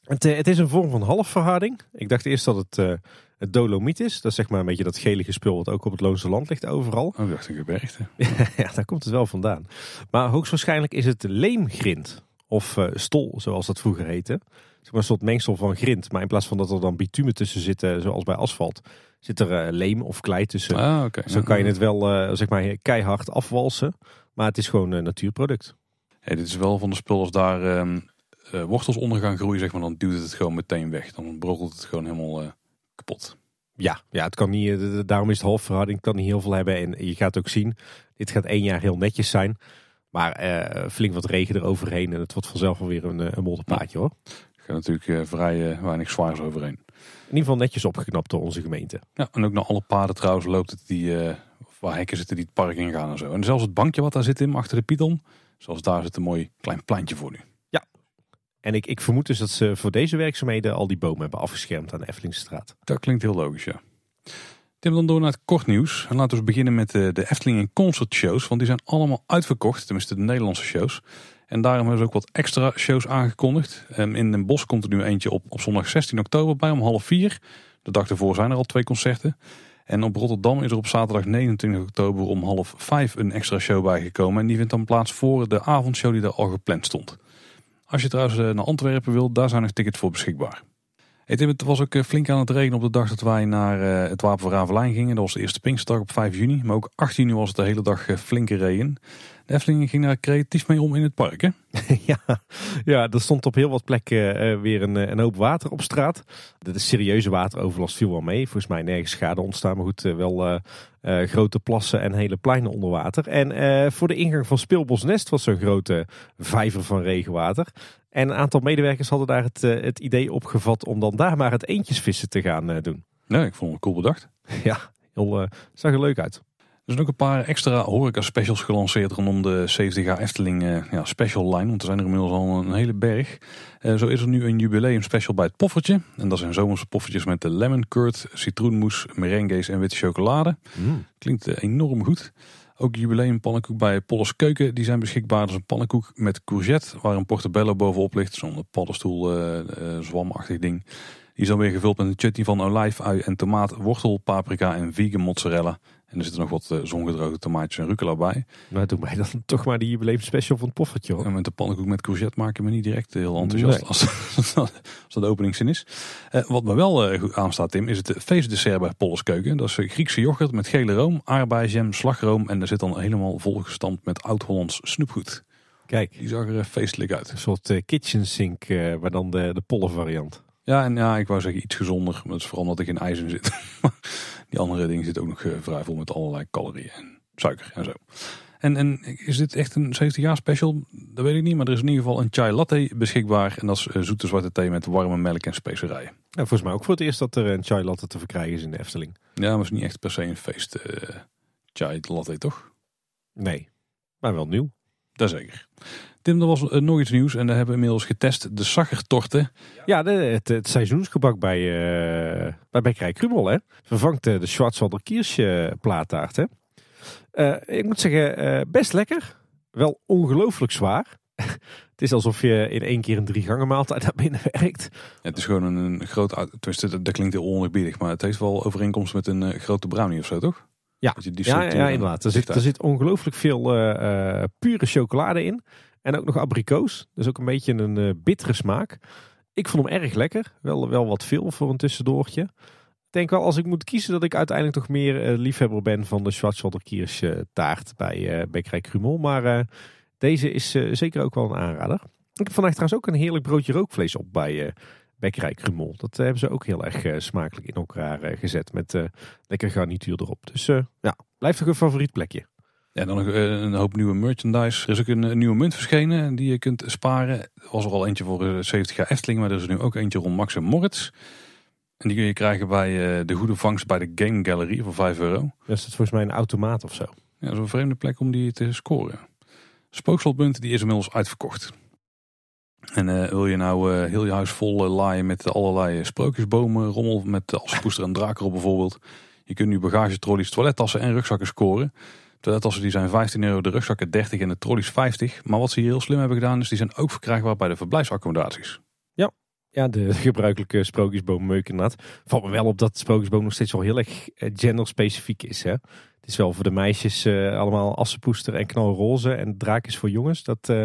Het, eh, het is een vorm van halfverharding. Ik dacht eerst dat het, het dolomiet is. Dat is zeg maar een beetje dat gelige spul wat ook op het Loonse land ligt overal. Oh, ik dacht een gebergte. ja, daar komt het wel vandaan. Maar hoogstwaarschijnlijk is het leemgrind. Of stol, zoals dat vroeger heette. Zeg maar een soort mengsel van grind. Maar in plaats van dat er dan bitumen tussen zitten, zoals bij asfalt, zit er eh, leem of klei tussen. Ah, oké. Zo kan je het wel eh, zeg maar keihard afwalsen. Maar het is gewoon een natuurproduct. Hey, dit is wel van de spul als daar ehm, eh, wortels onder gaan groeien, zeg maar, dan duwt het het gewoon meteen weg. Dan brokkelt het gewoon helemaal eh, kapot. Ja, ja, het kan niet, daarom is het halfverharding, het kan niet heel veel hebben. En je gaat ook zien, dit gaat één jaar heel netjes zijn. Maar eh, flink wat regen eroverheen en het wordt vanzelf alweer een, een modderpaadje hoor. Gaat natuurlijk eh, vrij eh, weinig zwaars overheen. In ieder geval netjes opgeknapt door onze gemeente. Ja, en ook naar alle paden trouwens loopt het die, eh, waar hekken zitten die het park in gaan en zo. En zelfs het bankje wat daar zit in, achter de Python, zoals daar zit een mooi klein pleintje voor nu. En ik, ik vermoed dus dat ze voor deze werkzaamheden al die bomen hebben afgeschermd aan de Eftelingstraat. Dat klinkt heel logisch, ja. Tim, dan door naar het kort nieuws. En laten we beginnen met de, de Efteling en Concert shows. Want die zijn allemaal uitverkocht, tenminste de Nederlandse shows. En daarom hebben ze ook wat extra shows aangekondigd. Ehm, in Den Bosch komt er nu eentje op, op zondag 16 oktober bij om half vier. De dag ervoor zijn er al twee concerten. En op Rotterdam is er op zaterdag 29 oktober om half vijf een extra show bijgekomen. En die vindt dan plaats voor de avondshow die daar al gepland stond. Als je trouwens eh, naar Antwerpen wil, daar zijn nog tickets voor beschikbaar. Het was ook eh, flink aan het regenen op de dag dat wij naar eh, het Wapen van Ravelijn gingen. Dat was de eerste Pinksterdag op 5 juni. Maar ook 18 juni was het de hele dag flinke regen. De Efteling ging daar creatief mee om in het park. Hè? ja, ja, er stond op heel wat plekken eh, weer een, eh, een hoop water op straat. De serieuze wateroverlast viel wel mee. Volgens mij nergens schade ontstaan. Maar goed, eh, wel grote plassen en hele pleinen onder water. En voor de ingang van Speelbosnest was zo'n grote vijver van regenwater. En een aantal medewerkers hadden daar het, het idee opgevat om dan daar maar het eentjesvissen te gaan doen. Nee, ik vond het cool bedacht. ja, heel, zag er leuk uit. Er zijn ook een paar extra horeca specials gelanceerd rondom de 70 jaar Efteling eh, ja, special line. Want er zijn er inmiddels al een hele berg. Eh, zo is er nu een jubileum special bij het poffertje. En dat zijn zomerse poffertjes met de lemon curd, citroenmoes, merengues en witte chocolade. Klinkt eh, enorm goed. Ook jubileum pannenkoek bij Polles Keuken. Die zijn beschikbaar. Dat is een pannenkoek met courgette waar een portobello bovenop ligt. Zo'n paddenstoel zwamachtig ding. Die is dan weer gevuld met een chutney van olijf, ui en tomaat, wortel, paprika en vegan mozzarella. En er zitten nog wat eh, zongedroogde tomaatjes en rucola bij. Nou, doe mij dan toch maar die jubileum special van het poffertje hoor. En met de pannenkoek met courgette maak je me niet direct heel enthousiast Nee. als, als dat de openingszin is. Eh, wat me wel eh, goed aanstaat Tim, is het feestdessert bij Polles Keuken. Dat is Griekse yoghurt met gele room, aardbeienjam, slagroom. En er zit dan helemaal volgestampt met oud-Hollands snoepgoed. Kijk, Die zag er feestelijk uit. een soort kitchen sink, eh, maar dan de, de pollen variant. Ja, en ja, ik wou zeggen iets gezonder. Maar dat is vooral omdat ijs in zit. Die andere dingen zitten ook nog eh, vrij vol met allerlei calorieën en suiker en zo. En, en is dit echt een 70 jaar special? Dat weet ik niet, maar er is in ieder geval een chai latte beschikbaar. En dat is eh, zoete zwarte thee met warme melk en specerijen. Nou, volgens mij ook voor het eerst dat er een chai latte te verkrijgen is in de Efteling. Ja, maar het is niet echt per se een feest eh chai latte, toch? Nee, maar wel nieuw. Dat zeker. Tim, er was eh, nog iets nieuws en daar hebben we inmiddels getest. De Saggertorten. Ja, de, het, het seizoensgebak bij, eh bij hè. Vervangt eh, de Schwarzwalder Kirsch eh, plaattaart, hè. Eh, ik moet zeggen, eh, best lekker. Wel ongelooflijk zwaar. het is alsof je in één keer een drie gangen maaltijd naar binnen werkt. Het is gewoon een, een groot... dat, dat klinkt heel oneerbiedig. Maar het heeft wel overeenkomst met een grote brownie of zo, toch? Ja, ja, ja inderdaad. Er zit, er zit ongelooflijk veel eh, eh, pure chocolade in. En ook nog abrikoos. Dus ook een beetje een eh, bittere smaak. Ik vond hem erg lekker. Wel, wel wat veel voor een tussendoortje. Ik denk wel als ik moet kiezen dat ik uiteindelijk toch meer eh, liefhebber ben van de Schwarzwalder Kirsch eh, taart bij Bekkerij Krumel. Maar deze is zeker ook wel een aanrader. Ik heb vandaag trouwens ook een heerlijk broodje rookvlees op bij Bekkerij Krumel. Dat hebben ze ook heel erg smakelijk in elkaar gezet met lekker garnituur erop. Dus ja, blijft toch een favoriet plekje. Ja, dan nog eh, een hoop nieuwe merchandise. Er is ook een, een nieuwe munt verschenen die je kunt sparen. Er was er al eentje voor eh, 70 jaar Efteling, maar er is nu ook eentje rond Max en Moritz. En die kun je krijgen bij eh, de goede vangst bij de Game Gallery voor 5 euro. Dat is volgens mij een automaat of zo. Ja, dat is een vreemde plek om die te scoren. Spookslotmunt die is inmiddels uitverkocht. En eh, wil je nou eh, heel je huis vol eh, laaien met allerlei sprookjesbomen, rommel met uh, Assepoester en op bijvoorbeeld. Je kunt nu bagagetrollies, toilettassen en rugzakken scoren. Toilettassen die zijn 15 euro, de rugzakken 30 en de trollies 50. Maar wat ze hier heel slim hebben gedaan is die zijn ook verkrijgbaar bij de verblijfsaccommodaties. Ja, de gebruikelijke sprookjesboommeuk inderdaad. Valt me wel op dat sprookjesboom nog steeds wel heel erg eh, genderspecifiek is. Hè? Het is wel voor de meisjes uh, allemaal assenpoester en knalroze. En draak is voor jongens. Dat, uh,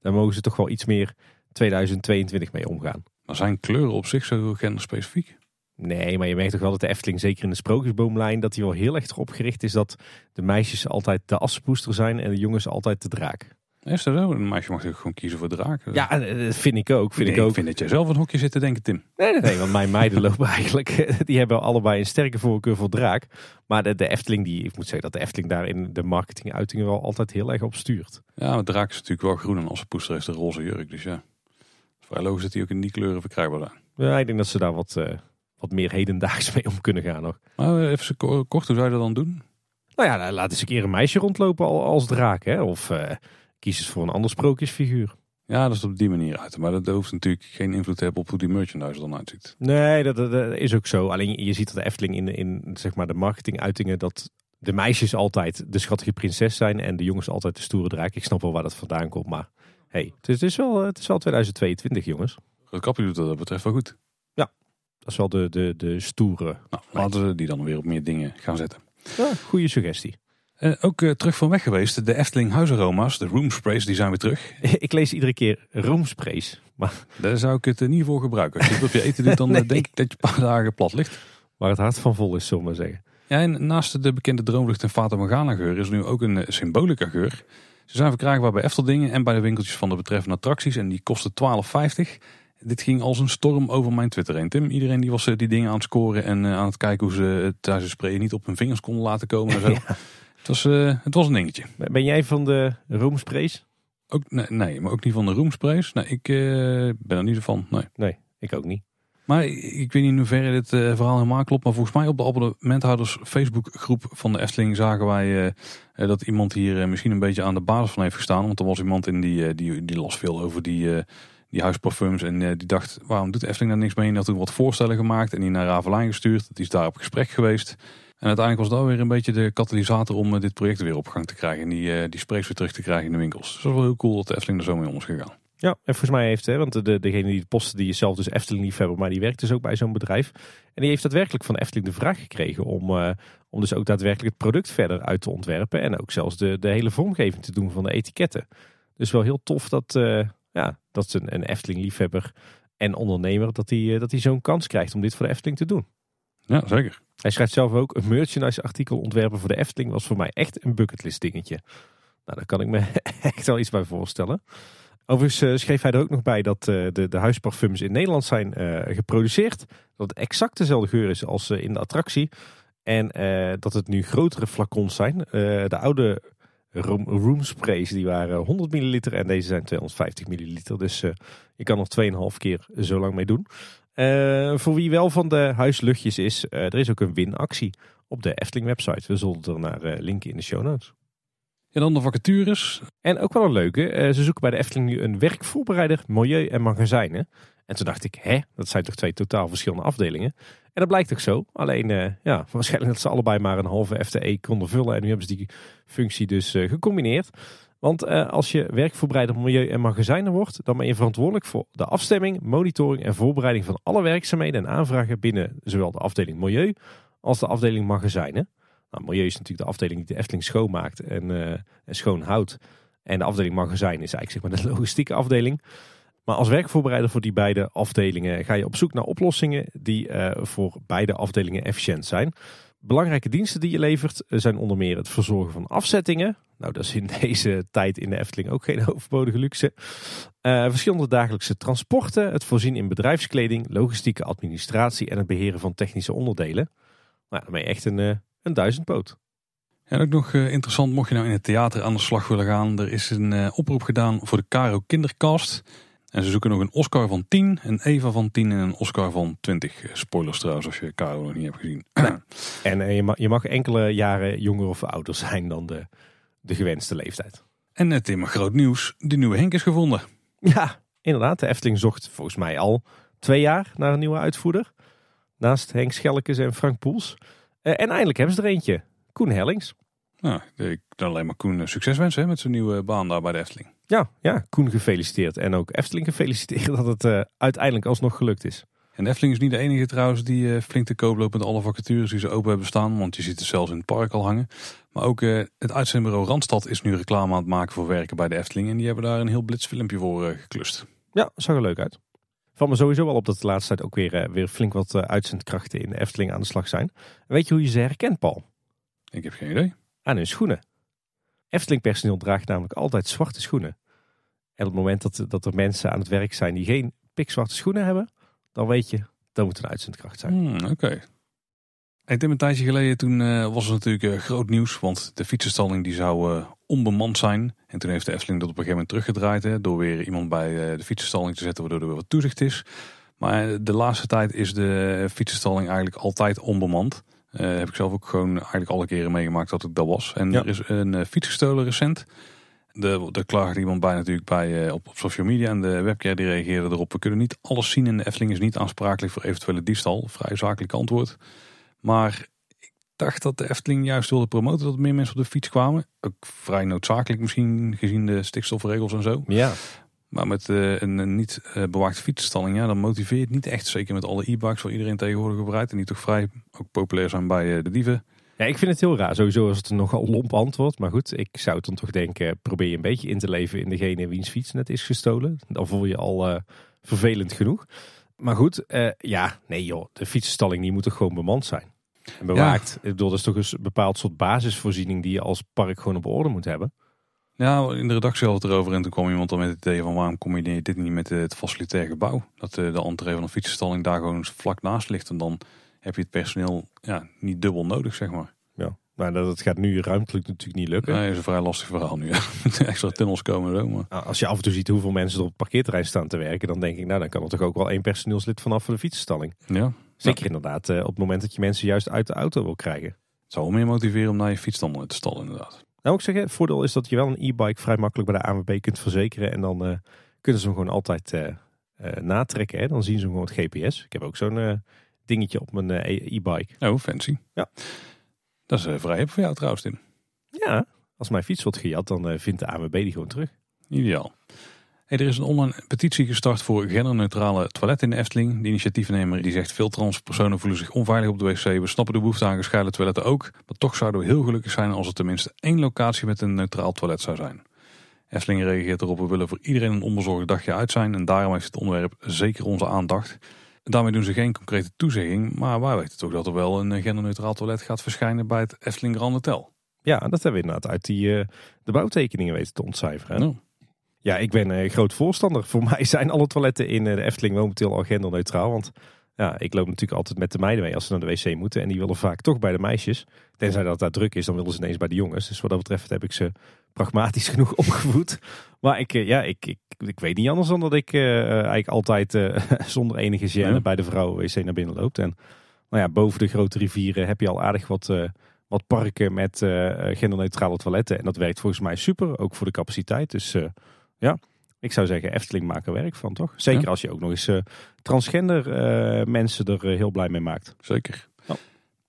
daar mogen ze toch wel iets meer 2022 mee omgaan. Maar zijn kleuren op zich zo genderspecifiek? Nee, maar je merkt toch wel dat de Efteling, zeker in de sprookjesboomlijn, dat hij wel heel erg erop gericht is dat de meisjes altijd de assenpoester zijn en de jongens altijd de draak. Is dat zo? Een meisje mag natuurlijk gewoon kiezen voor draak. Ja, dat vind ik ook. Vind ik, ook. ik vind dat jij zelf een hokje zit te denken, Tim. Nee, nee, nee want mijn meiden lopen eigenlijk, die hebben allebei een sterke voorkeur voor draak. Maar de, de Efteling, die, ik moet zeggen dat de Efteling daar in de marketinguitingen wel altijd heel erg op stuurt. Ja, maar draak is natuurlijk wel groen en assenpoester heeft de roze jurk. Dus ja, vrij logisch dat die ook in die kleuren verkrijgbaar zijn. Ja, ik denk dat ze daar wat... Uh, wat meer hedendaags mee om kunnen gaan nog. Maar even kort, hoe zou je dat dan doen? Nou ja, laat eens een keer een meisje rondlopen als draak. Hè? Of uh, kies eens voor een ander sprookjesfiguur. Ja, dat is op die manier uit. Maar dat hoeft natuurlijk geen invloed te hebben op hoe die merchandise dan uitziet. Nee, dat, dat, is ook zo. Alleen je ziet dat de Efteling in, in zeg maar de marketinguitingen... dat de meisjes altijd de schattige prinses zijn... en de jongens altijd de stoere draak. Ik snap wel waar dat vandaan komt, maar... Hey, het, is, wel, het is wel 2022, jongens. Het kapje doet dat betreft wel goed. Dat is wel de, de, de stoere. Nou, laten we die dan weer op meer dingen gaan zetten. Ja, goede suggestie. Uh, ook uh, terug van weg geweest. De Efteling huisaroma's, de roomsprays, die zijn weer terug. ik lees iedere keer roomsprays. Maar... Daar zou ik het uh, niet voor gebruiken. Als je het op je eten doet, dan denk ik dat je een paar dagen plat ligt. Waar het hart van vol is, zullen we maar zeggen. Ja, en naast de bekende droomlucht en Fata Morgana geur is er nu ook een symbolica geur. Ze zijn verkrijgbaar bij Efteldingen en bij de winkeltjes van de betreffende attracties. En die kosten 12,50. Dit ging als een storm over mijn Twitter heen, Tim. Iedereen die was eh, die dingen aan het scoren en eh, aan het kijken hoe ze het tijdens het sprayen niet op hun vingers konden laten komen en zo. het, was, uh, het was een dingetje. Ben jij van de roomsprays? Ook, nee, nee, maar ook niet van de roomsprays. Nee, ik ben er niet van. Nee. nee, ik ook niet. Maar ik weet niet in hoeverre dit verhaal helemaal klopt. Maar volgens mij op de abonnementhouders Facebookgroep van de Efteling zagen wij dat iemand hier misschien een beetje aan de basis van heeft gestaan. Want er was iemand in die, die, die las veel over die die huisparfums. En uh, die dacht, waarom doet Efteling daar niks mee? En had toen wat voorstellen gemaakt en die naar Ravelijn gestuurd. Die is daar op gesprek geweest. En uiteindelijk was dat weer een beetje de katalysator om uh, dit project weer op gang te krijgen. En die, uh, die spreeks weer terug te krijgen in de winkels. Dus dat wel heel cool dat de Efteling er zo mee om is gegaan. Ja, en volgens mij heeft, hè, want de, degene die het postte, die zelf dus Efteling liefhebber, maar die werkt dus ook bij zo'n bedrijf. En die heeft daadwerkelijk van Efteling de vraag gekregen om, om dus ook daadwerkelijk het product verder uit te ontwerpen. En ook zelfs de, de hele vormgeving te doen van de etiketten. Dus wel heel tof dat, ja, dat is een, een Efteling-liefhebber en ondernemer, dat hij dat hij zo'n kans krijgt om dit voor de Efteling te doen. Ja, zeker. Hij schrijft zelf ook, een merchandise artikel ontwerpen voor de Efteling was voor mij echt een bucketlist dingetje. Nou, daar kan ik me echt wel iets bij voorstellen. Overigens uh, schreef hij er ook nog bij dat uh, de, de huisparfums in Nederland zijn uh, geproduceerd. Dat het exact dezelfde geur is als in de attractie. En dat het nu grotere flacons zijn. de oude room, sprays. Die waren 100 milliliter en deze zijn 250 milliliter. Dus uh, je kan nog 2,5 keer zo lang mee doen. Uh, voor wie wel van de huisluchtjes is, uh, er is ook een winactie op de Efteling website. We zullen er naar linken in de show notes. En dan de vacatures. En ook wel een leuke. ze zoeken bij de Efteling nu een werkvoorbereider milieu en magazijnen. En toen dacht ik, hè, dat zijn toch twee totaal verschillende afdelingen. En dat blijkt ook zo. Alleen, uh, ja, waarschijnlijk dat ze allebei maar een halve FTE konden vullen. En nu hebben ze die functie dus uh, gecombineerd. Want uh, als je werkvoorbereider milieu en magazijnen wordt, dan ben je verantwoordelijk voor de afstemming, monitoring en voorbereiding van alle werkzaamheden en aanvragen binnen zowel de afdeling milieu als de afdeling magazijnen. Nou, milieu is natuurlijk de afdeling die de Efteling schoonmaakt en, en schoonhoudt. En de afdeling magazijn is eigenlijk zeg maar de logistieke afdeling. Maar als werkvoorbereider voor die beide afdelingen ga je op zoek naar oplossingen die uh, voor beide afdelingen efficiënt zijn. Belangrijke diensten die je levert zijn onder meer het verzorgen van afzettingen. Nou, dat is in deze tijd in de Efteling ook geen overbodige luxe. Uh, verschillende dagelijkse transporten, het voorzien in bedrijfskleding, logistieke administratie en het beheren van technische onderdelen. Nou, je echt een, uh, een duizendpoot. En ook nog interessant, mocht je nou in het theater aan de slag willen gaan. Er is een oproep gedaan voor de Caro Kindercast. En ze zoeken nog een Oscar van 10, een Eva van 10 en een Oscar van 20. Spoilers trouwens, als je Caro nog niet hebt gezien. En eh, je mag, je mag, enkele jaren jonger of ouder zijn dan de, de gewenste leeftijd. En het thema groot nieuws, de nieuwe Henk is gevonden. Ja, inderdaad. De Efteling zocht volgens mij al twee jaar naar een nieuwe uitvoerder. Naast Henk Schelkes en Frank Poels. Eh, en eindelijk hebben ze er eentje. Koen Hellings. Nou, ik kan alleen maar Koen succes wensen met zijn nieuwe baan daar bij de Efteling. Ja, ja, Koen gefeliciteerd. En ook Efteling gefeliciteerd dat het uh, uiteindelijk alsnog gelukt is. En Efteling is niet de enige trouwens die uh, flink te koop loopt met alle vacatures die ze open hebben staan. Want je ziet het zelfs in het park al hangen. Maar ook uh, het uitzendbureau Randstad is nu reclame aan het maken voor werken bij de Efteling. En die hebben daar een heel blits filmpje voor geklust. Ja, zag er leuk uit. Valt me sowieso wel op dat de laatste tijd ook weer, weer flink wat uitzendkrachten in de Efteling aan de slag zijn. Weet je hoe je ze herkent, Paul? Ik heb geen idee. Aan hun schoenen. Efteling personeel draagt namelijk altijd zwarte schoenen. En op het moment dat, dat er mensen aan het werk zijn die geen pikzwarte schoenen hebben, dan weet je, dat moet een uitzendkracht zijn. Hmm, Oké. Okay. een tijdje geleden toen uh, was het natuurlijk uh, groot nieuws, want de fietsenstalling die zou uh, onbemand zijn. En toen heeft de Efteling dat op een gegeven moment teruggedraaid hè, door weer iemand bij de fietsenstalling te zetten, waardoor er weer wat toezicht is. Maar de laatste tijd is de fietsenstalling eigenlijk altijd onbemand. Heb ik zelf ook gewoon eigenlijk alle keren meegemaakt dat het dat was. En er is een fiets gestolen recent. De, de klaagde iemand bij natuurlijk bij, op, op social media en de webcare die reageerde erop. We kunnen niet alles zien en de Efteling is niet aansprakelijk voor eventuele diefstal. Vrij zakelijk antwoord. Maar ik dacht dat de Efteling juist wilde promoten dat er meer mensen op de fiets kwamen. Ook vrij noodzakelijk misschien gezien de stikstofregels en zo. Ja. Maar met uh, een, een, niet uh, bewaakte fietsstalling, ja, dan motiveert niet echt. Zeker met alle e-bikes waar iedereen tegenwoordig gebruikt. En die toch vrij ook populair zijn bij uh, de dieven. Ja, ik vind het heel raar. Sowieso is het een nogal lomp antwoord. Maar goed, ik zou dan toch denken, probeer je een beetje in te leven in degene wiens fiets net is gestolen. Dan voel je al vervelend genoeg. Maar goed, ja, nee joh, de fietsenstalling die moet toch gewoon bemand zijn. En bewaakt. Ja. Ik bedoel, dat is toch een bepaald soort basisvoorziening die je als park gewoon op orde moet hebben. Ja, in de redactie had het erover en toen kwam iemand dan met het idee van waarom kom je dit niet met het facilitair gebouw? Dat de entree van een fietsenstalling daar gewoon vlak naast ligt en dan heb je het personeel ja, niet dubbel nodig, zeg maar. Ja, maar dat het gaat nu ruimtelijk natuurlijk niet lukken. Nee, dat is een vrij lastig verhaal nu. Ja. Extra tunnels komen zo. Maar... Nou, als je af en toe ziet hoeveel mensen er op het parkeerterrein staan te werken, dan denk ik, nou dan kan er toch ook wel één personeelslid vanaf voor de fietsenstalling. Ja. Zeker ja. inderdaad op het moment dat je mensen juist uit de auto wil krijgen. Het zou wel meer motiveren om naar je fiets dan te stallen inderdaad. Nou, ik zeg, het voordeel is dat je wel een e-bike vrij makkelijk bij de ANWB kunt verzekeren. En dan uh, kunnen ze hem gewoon altijd uh, uh, natrekken. Hè? Dan zien ze hem gewoon het GPS. Ik heb ook zo'n dingetje op mijn e-bike. Oh, fancy. Ja. Dat is vrij heb voor jou trouwens, Tim. Ja, als mijn fiets wordt gejat, dan vindt de ANWB die gewoon terug. Ideaal. Hey, er is een online petitie gestart voor genderneutrale toiletten in de Efteling. De initiatiefnemer die zegt veel transpersonen voelen zich onveilig op de wc. We snappen de behoefte aan gescheiden toiletten ook. Maar toch zouden we heel gelukkig zijn als er tenminste één locatie met een neutraal toilet zou zijn. Efteling reageert erop, we willen voor iedereen een onbezorgd dagje uit zijn. En daarom heeft het onderwerp zeker onze aandacht. Daarmee doen ze geen concrete toezegging. Maar wij weten toch dat er wel een genderneutraal toilet gaat verschijnen bij het Efteling Grand Hotel. Ja, dat hebben we inderdaad uit die, uh, de bouwtekeningen weten te ontcijferen. Ja, ik ben een groot voorstander. Voor mij zijn alle toiletten in de Efteling momenteel al genderneutraal. Want ja, ik loop natuurlijk altijd met de meiden mee als ze naar de wc moeten. En die willen vaak toch bij de meisjes. Tenzij dat daar druk is, dan willen ze ineens bij de jongens. Dus wat dat betreft heb ik ze pragmatisch genoeg opgevoed. Maar ik, ja, ik, ik, ik weet niet anders dan dat ik uh, eigenlijk altijd uh, zonder enige gêne ja. bij de vrouwen wc naar binnen loopt. En nou ja, boven de grote rivieren heb je al aardig wat, uh, wat parken met genderneutrale toiletten. En dat werkt volgens mij super, ook voor de capaciteit. Dus ja, ik zou zeggen, Efteling maakt er werk van, toch? Zeker ja. als je ook nog eens uh, transgender uh, mensen er uh, heel blij mee maakt. Zeker.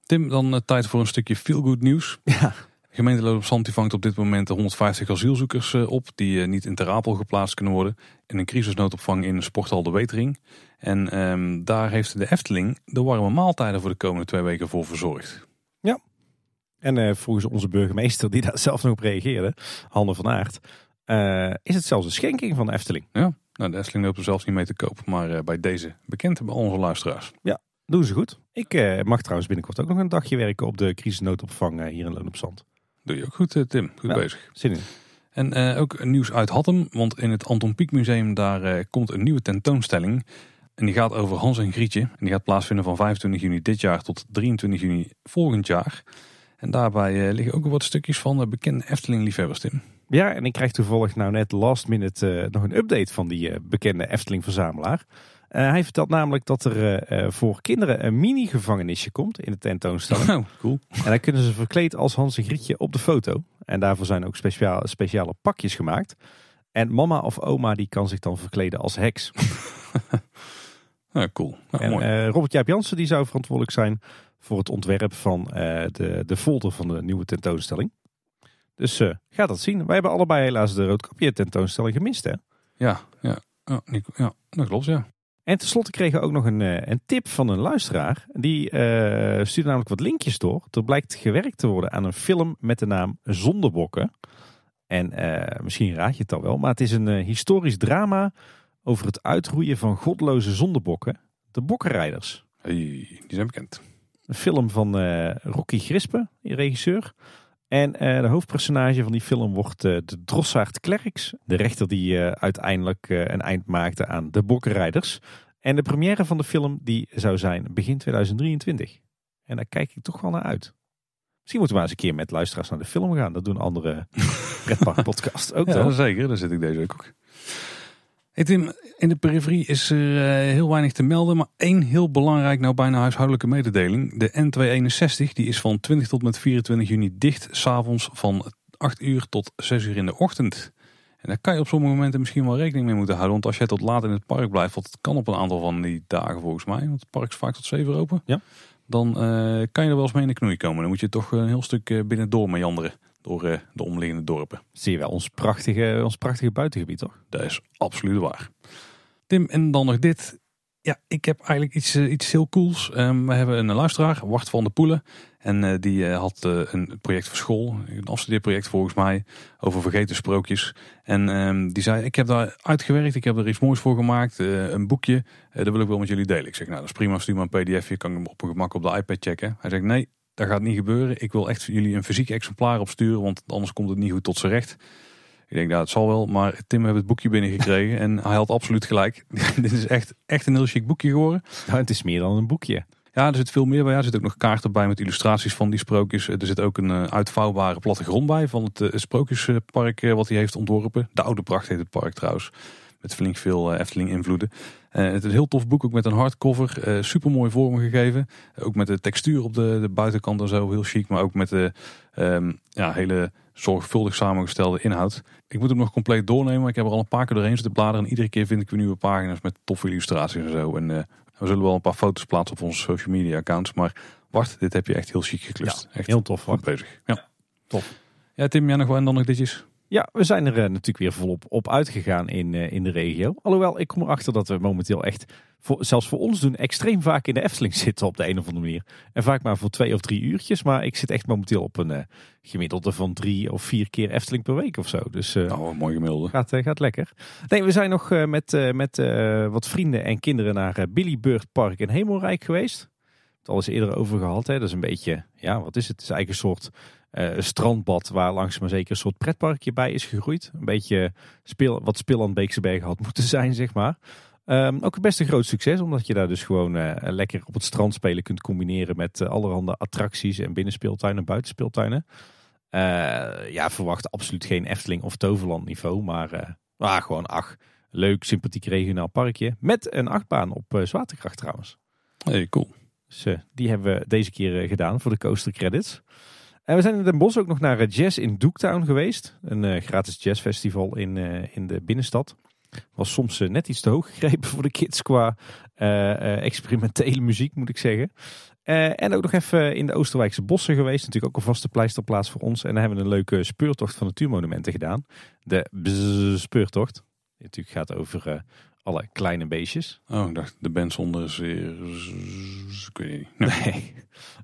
Tim, dan tijd voor een stukje feel-good nieuws. Ja. De gemeente Loop Zand vangt op dit moment 150 asielzoekers op die niet in Ter Apel geplaatst kunnen worden. In een crisisnoodopvang in Sporthal de Wetering. En um, daar heeft de Efteling de warme maaltijden voor de komende twee weken voor verzorgd. Ja. En volgens onze burgemeester die daar zelf nog op reageerde, Hanne van Aert, uh, is het zelfs een schenking van de Efteling. Ja, nou, de Efteling loopt er zelfs niet mee te koop. Maar uh, bij deze bekend bij onze luisteraars. Ja, doen ze goed. Ik uh, mag trouwens binnenkort ook nog een dagje werken op de crisisnoodopvang hier in Loon op Zand. Doe je ook goed, Tim. Goed ja, bezig. Zin in. En ook nieuws uit Hattem. Want in het Anton Pieck Museum daar komt een nieuwe tentoonstelling. En die gaat over Hans en Grietje. En die gaat plaatsvinden van 25 juni dit jaar tot 23 juni volgend jaar. En daarbij liggen ook wat stukjes van bekende Efteling-liefhebbers, Tim. Ja, en ik krijg toevallig nou net last minute uh, nog een update van die uh, bekende Efteling-verzamelaar. Uh, hij vertelt namelijk dat er voor kinderen een mini-gevangenisje komt in de tentoonstelling. Oh, cool. En dan kunnen ze verkleed als Hans en Grietje op de foto. En daarvoor zijn ook speciaal, speciale pakjes gemaakt. En mama of oma die kan zich dan verkleden als heks. ja, cool. En, mooi. Robert Jaap Jansen die zou verantwoordelijk zijn voor het ontwerp van de, de folder van de nieuwe tentoonstelling. Dus uh, ga dat zien. Wij hebben allebei helaas de Roodkapje tentoonstelling gemist hè? Ja, ja, ja, ja dat klopt ja. En tenslotte kregen we ook nog een, een tip van een luisteraar. Die uh, stuurde namelijk wat linkjes door. Er blijkt gewerkt te worden aan een film met de naam Zondebokken. En uh, misschien raad je het al wel, maar het is een historisch drama over het uitroeien van godloze zondebokken, de bokkenrijders. Hey, die zijn bekend. Een film van Rocky Grispe, regisseur. En uh, de hoofdpersonage van die film wordt uh, de Drossaard Klerks. De rechter die uiteindelijk een eind maakte aan de bokkenrijders. En de première van de film die zou zijn begin 2023. En daar kijk ik toch wel naar uit. Misschien moeten we eens een keer met luisteraars naar de film gaan. Dat doen andere pretparkpodcasts ook ja, zeker. Daar zit ik deze ook. Hey Tim, in de periferie is er eh, heel weinig te melden, maar één heel belangrijk, nou bijna huishoudelijke mededeling. De N261 die is van 20 tot met 24 juni dicht, s'avonds van 8 uur tot 6 uur in de ochtend. En daar kan je op sommige momenten misschien wel rekening mee moeten houden, want als jij tot laat in het park blijft, wat het kan op een aantal van die dagen volgens mij, want het park is vaak tot 7 open, ja. dan uh, kan je er wel eens mee in de knoei komen. Dan moet je toch een heel stuk uh, binnen door meanderen door uh, de omliggende dorpen. Zie je wel ons prachtige, ons prachtige buitengebied toch? Dat is absoluut waar. Tim, en dan nog dit. Ja, ik heb eigenlijk iets, uh, iets heel cools. Um, we hebben een luisteraar, Wart van de Poelen. En uh, die had een project voor school, een afstudeerproject volgens mij, over vergeten sprookjes. En um, die zei, ik heb daar uitgewerkt, ik heb er iets moois voor gemaakt, een boekje. dat wil ik wel met jullie delen. Ik zeg, nou dat is prima, stuur maar een pdf, je kan hem op een gemak op de iPad checken. Hij zegt, nee, dat gaat niet gebeuren. Ik wil echt jullie een fysiek exemplaar opsturen, want anders komt het niet goed tot zijn recht. Ik denk, nou, het zal wel. Maar Tim heeft het boekje binnengekregen en hij had absoluut gelijk. Dit is echt, echt een heel chic boekje geworden. Nou, het is meer dan een boekje. Ja, er zit veel meer bij. Er zit ook nog kaarten bij met illustraties van die sprookjes. Er zit ook een uh, uitvouwbare plattegrond bij van het uh, sprookjespark wat hij heeft ontworpen. De Oude Pracht heet het park trouwens. Met flink veel Efteling invloeden. Uh, het is een heel tof boek, ook met een hardcover. Uh, super mooi vormgegeven. Ook met de textuur op de, de buitenkant en zo, heel chic. Maar ook met de um, ja, hele zorgvuldig samengestelde inhoud. Ik moet hem nog compleet doornemen. Ik heb er al een paar keer doorheen zitten bladeren. En iedere keer vind ik weer nieuwe pagina's met toffe illustraties en zo. En uh, we zullen wel een paar foto's plaatsen op onze social media accounts. Maar Bart, dit heb je echt heel chic geklust. Ja, echt heel tof. Goed bezig. Ja. ja. tof. Ja, Tim, jij nog wel en dan nog ditjes? Ja, we zijn er uh, natuurlijk weer volop op uitgegaan in, uh, in de regio. Alhoewel, ik kom erachter dat we momenteel echt, voor, zelfs voor ons doen, extreem vaak in de Efteling zitten op de een of andere manier. En vaak maar voor twee of drie uurtjes. Maar ik zit echt momenteel op een uh, gemiddelde van drie of vier keer Efteling per week of zo. Dus oh, mooi gemiddelde. Gaat, gaat lekker. Nee, we zijn nog met, met wat vrienden en kinderen naar Billy Bird Park in Hemelrijk geweest. Het al eens eerder over gehad. Hè. Dat is een beetje, ja, wat is het? Het is eigenlijk een soort uh, strandbad waar langs maar zeker een soort pretparkje bij is gegroeid. Een beetje speel, wat spil aan Beekse had moeten zijn, zeg maar. Um, ook best een groot succes, omdat je daar dus gewoon uh, lekker op het strand spelen kunt combineren met uh, allerhande attracties en binnenspeeltuinen en buitenspeeltuinen. ja, verwacht absoluut geen Efteling of Toverland niveau, maar ah, gewoon ach, leuk, sympathiek regionaal parkje. Met een achtbaan op zwaartekracht trouwens. Hey, cool. Dus die hebben we deze keer gedaan voor de coaster credits. En we zijn in Den Bosch ook nog naar Jazz in Dooktown geweest. Een uh, gratis jazzfestival in, uh, in de binnenstad. Was soms net iets te hoog gegrepen voor de kids qua experimentele muziek, moet ik zeggen. en ook nog even in de Oosterwijkse bossen geweest. Natuurlijk ook een vaste pleisterplaats voor ons. En daar hebben we een leuke speurtocht van natuurmonumenten gedaan. De speurtocht. Die natuurlijk gaat over alle kleine beestjes. Oh, ik dacht de band zonder zeer... Ik weet niet. Nee.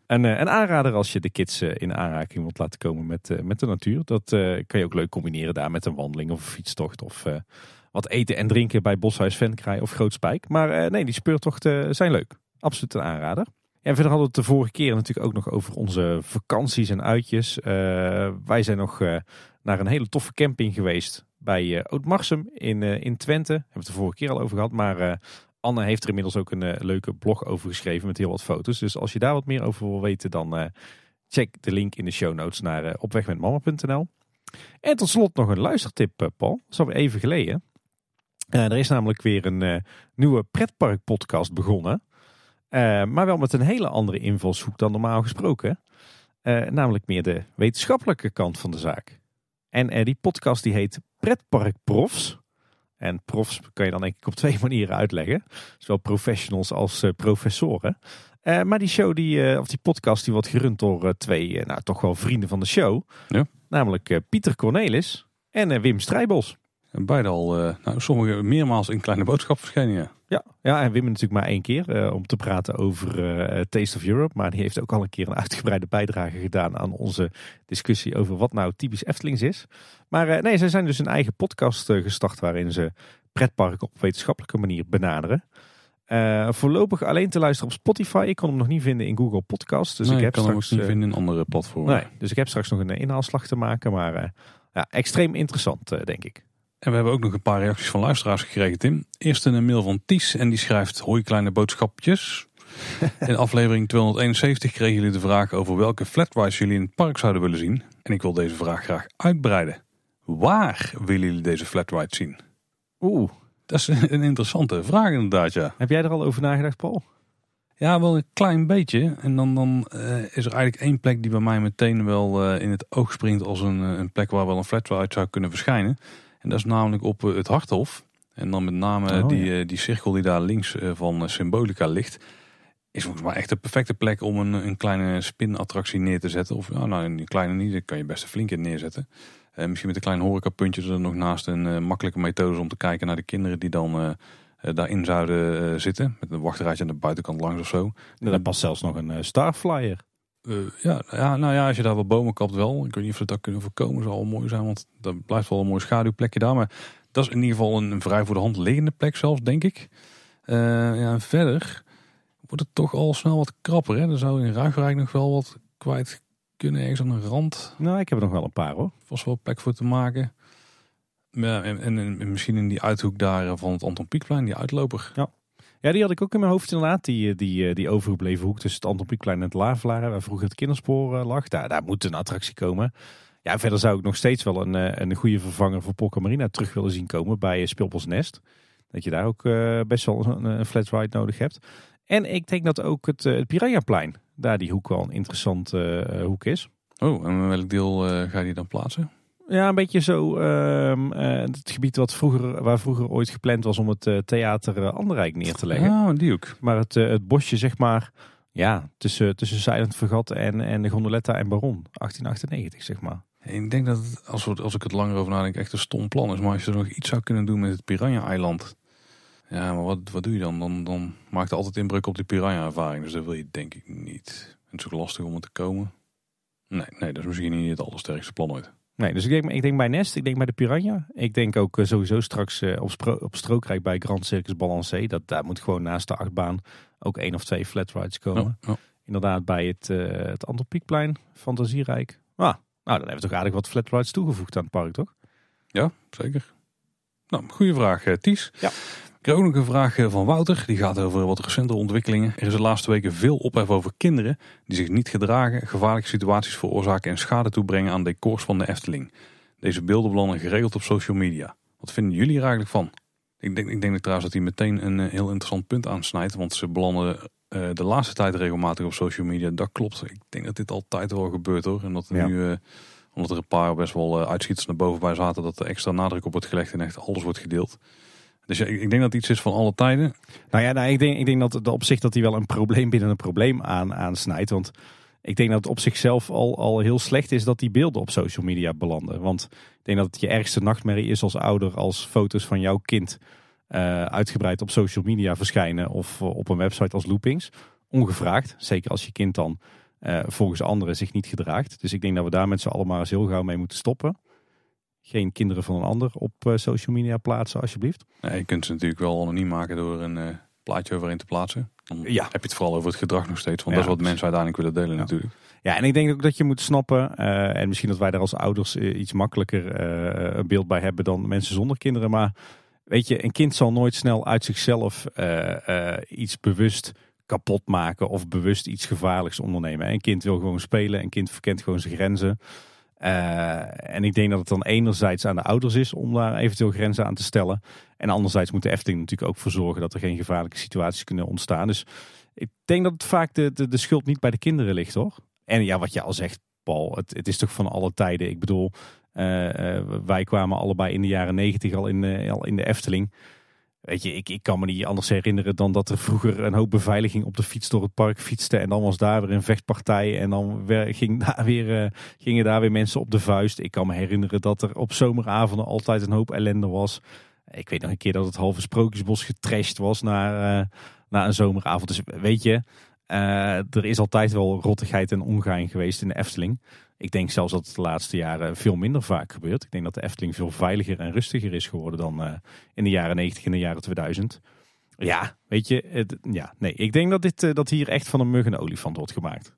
En, uh, een aanrader als je de kids uh, in aanraking wilt laten komen met, uh, met de natuur. Dat kan je ook leuk combineren daar met een wandeling of een fietstocht. Of wat eten en drinken bij Boshuis Venkraai of Grootspijk. Maar nee, die speurtochten zijn leuk. Absoluut een aanrader. En verder hadden we het de vorige keer natuurlijk ook nog over onze vakanties en uitjes. wij zijn nog naar een hele toffe camping geweest bij uh, Oud-Marsum in, uh, in Twente. Hebben we het de vorige keer al over gehad. Maar uh, Anne heeft er inmiddels ook een leuke blog over geschreven met heel wat foto's. Dus als je daar wat meer over wil weten, dan check de link in de show notes naar opwegmetmama.nl. En tot slot nog een luistertip, Paul. Dat is alweer even geleden. er is namelijk weer een nieuwe pretpark podcast begonnen. maar wel met een hele andere invalshoek dan normaal gesproken. namelijk meer de wetenschappelijke kant van de zaak. En die podcast die heet Pretpark Profs. En profs kan je dan denk ik op twee manieren uitleggen. Zowel professionals als uh, professoren. Eh, maar die show, die, eh, of die podcast, die wordt gerund door eh, twee, eh, nou toch wel vrienden van de show. Ja. Namelijk eh, Pieter Cornelis en eh, Wim Strijbos. Beide al, eh, nou, sommige meermaals in Kleine Boodschap verschenen. Ja. Ja, ja, en Wim natuurlijk maar één keer eh, om te praten over eh, Taste of Europe. Maar die heeft ook al een keer een uitgebreide bijdrage gedaan aan onze discussie over wat nou typisch Eftelings is. Maar nee, zij zijn dus een eigen podcast gestart waarin ze pretparken op wetenschappelijke manier benaderen. Voorlopig alleen te luisteren op Spotify. Ik kon hem nog niet vinden in Google Podcasts. Dus Nee, ik heb kan hem ook niet vinden in andere platformen. nee, dus ik heb straks nog een inhaalslag te maken. Maar ja, extreem interessant, denk ik. En we hebben ook nog een paar reacties van luisteraars gekregen, Tim. Eerst een mail van Ties en die schrijft... Hoi kleine boodschapjes. In aflevering 271 kregen jullie de vraag over welke flatrides jullie in het park zouden willen zien. En ik wil deze vraag graag uitbreiden. Waar willen jullie deze flatride zien? Oeh, Dat is een interessante vraag inderdaad, ja. heb jij er al over nagedacht, Paul? Ja, wel een klein beetje. En dan, dan eh, is er eigenlijk één plek die bij mij meteen wel eh, in het oog springt als een, eh, een plek waar wel een flatride zou kunnen verschijnen. En dat is namelijk op eh, het Harthof. En dan met name Oh, die, ja. eh, die cirkel die daar links eh, van Symbolica ligt. Is volgens mij echt de perfecte plek om een, een kleine spinattractie neer te zetten. Of nou, een kleine niet, daar kan je best een flinke neerzetten. Eh, misschien met een klein horecapuntje er nog naast een makkelijke methode om te kijken naar de kinderen die dan daarin zouden zitten. Met een wachtraadje aan de buitenkant langs of zo. Er past zelfs nog een Starflyer. Eh, ja, ja, nou ja, als je daar wat bomen kapt wel. Ik weet niet of we dat kunnen voorkomen. Zou wel mooi zijn, want dat blijft wel een mooi schaduwplekje daar. Maar dat is in ieder geval een, een vrij voor de hand liggende plek zelfs, denk ik. Eh, ja, en verder wordt het toch al snel wat krapper. Hè? Er zou in Ruigrijk nog wel wat kwijt kunnen. Ergens aan de rand. Nou, ik heb er nog wel een paar hoor. Vast wel plek voor te maken. Ja, en, en, en misschien in die uithoek daar van het Anton Pieckplein, die uitloper. Ja, die had ik ook in mijn hoofd inderdaad. Die, eh, die, eh, die overgebleven hoek tussen het Anton Pieckplein en het Lavelaar, waar vroeger het kinderspoor eh, lag. Daar, daar moet een attractie komen. Ja, verder zou ik nog steeds wel een, een goede vervanger voor Polka Marina terug willen zien komen bij Speelbos Nest. Dat je daar ook best wel een, flat ride nodig hebt. En ik denk dat ook het, het Piranhaplein, daar die hoek wel een interessant eh, hoek is. Oh, en welk deel ga je dan plaatsen? Ja, een beetje zo ehm, eh, het gebied wat vroeger, waar vroeger ooit gepland was om het eh, theater eh, Anderrijk neer te leggen. Ja, die hoek. Maar het, het bosje, zeg maar, ja, tussen, tussen Silent Vergat en, en de Gondoletta en Baron. 1898, zeg maar. Ik denk dat het, als, we, als ik het langer over nadenk, echt een stom plan is. Maar als je er nog iets zou kunnen doen met het Piranha-eiland. Ja, maar wat, wat doe je dan? Dan, dan maakt het altijd inbreuk op die Piranha-ervaring. Dus dat wil je denk ik niet. Het is ook lastig om er te komen. Nee, nee, dat is misschien niet het allersterkste plan ooit. Nee, dus ik denk, ik denk bij Nest, ik denk bij de Piranha. Ik denk ook eh, sowieso straks eh, op, Spro- op Strookrijk bij Grand Circus Balancé. Dat, daar moet gewoon naast de achtbaan ook één of twee flat rides komen. Ja, ja. Inderdaad bij het, eh het Antropiekplein, Fantasierijk. Ah, nou, dan hebben we toch aardig wat flat rides toegevoegd aan het park, toch? Ja, zeker. Nou, goede vraag, Ties. Ja. Ik ook nog een vraag eh, van Wouter. Die gaat over wat recente ontwikkelingen. Er is de laatste weken veel ophef over kinderen die zich niet gedragen, gevaarlijke situaties veroorzaken en schade toebrengen aan decors van de Efteling. Deze beelden belanden geregeld op social media. Wat vinden jullie er eigenlijk van? Ik denk, ik denk trouwens dat hij meteen een eh, heel interessant punt aansnijdt, want ze belanden eh, de laatste tijd regelmatig op social media. Dat klopt. Ik denk dat dit altijd wel gebeurt hoor. En dat er Ja. nu, omdat er een paar best wel uitschieters naar boven bij zaten, dat er extra nadruk op wordt gelegd en echt alles wordt gedeeld. Dus ik, denk dat het iets is van alle tijden. Nou ja, nou, ik, denk, ik denk dat op zich dat hij wel een probleem binnen een probleem aan, aansnijdt. Want ik denk dat het op zichzelf al, al heel slecht is dat die beelden op social media belanden. Want ik denk dat het je ergste nachtmerrie is als ouder als foto's van jouw kind eh, uitgebreid op social media verschijnen of eh, op een website als Loopings. Ongevraagd, zeker als je kind dan eh, volgens anderen zich niet gedraagt. Dus ik denk dat we daar met z'n allen maar eens heel gauw mee moeten stoppen. Geen kinderen van een ander op eh, social media plaatsen, alsjeblieft. Ja, je kunt ze natuurlijk wel anoniem maken door een eh, plaatje overheen te plaatsen. Dan Ja. heb je het vooral over het gedrag nog steeds. Want Ja, dat is wat mensen uiteindelijk willen delen Ja. natuurlijk. Ja, en ik denk ook dat je moet snappen, eh, en misschien dat wij daar als ouders iets makkelijker een beeld bij hebben dan mensen zonder kinderen. Maar weet je, een kind zal nooit snel uit zichzelf iets bewust kapot maken of bewust iets gevaarlijks ondernemen. Een kind wil gewoon spelen, een kind verkent gewoon zijn grenzen. Eh, en ik denk dat het dan enerzijds aan de ouders is om daar eventueel grenzen aan te stellen. En anderzijds moet de Efteling natuurlijk ook voor zorgen dat er geen gevaarlijke situaties kunnen ontstaan. Dus ik denk dat het vaak de, de, de schuld niet bij de kinderen ligt hoor. En ja, wat je al zegt, Paul, het, het is toch van alle tijden. Ik bedoel, eh, eh, wij kwamen allebei in de jaren negentig al, in de- al in de Efteling. Weet je, ik, ik kan me niet anders herinneren dan dat er vroeger een hoop beveiliging op de fiets door het park fietste. En dan was daar weer een vechtpartij. En dan ging daar weer, uh, gingen daar weer mensen op de vuist. Ik kan me herinneren dat er op zomeravonden altijd een hoop ellende was. Ik weet nog een keer dat het halve Sprookjesbos getrashed was na, uh, een zomeravond. Dus weet je, uh, er is altijd wel rottigheid en ongein geweest in de Efteling. Ik denk zelfs dat het de laatste jaren veel minder vaak gebeurt. Ik denk dat de Efteling veel veiliger en rustiger is geworden dan uh, in de jaren 90 en de jaren 2000. Ja, weet je, het, ja, nee, ik denk dat, dit, uh, dat hier echt van een mug een olifant wordt gemaakt.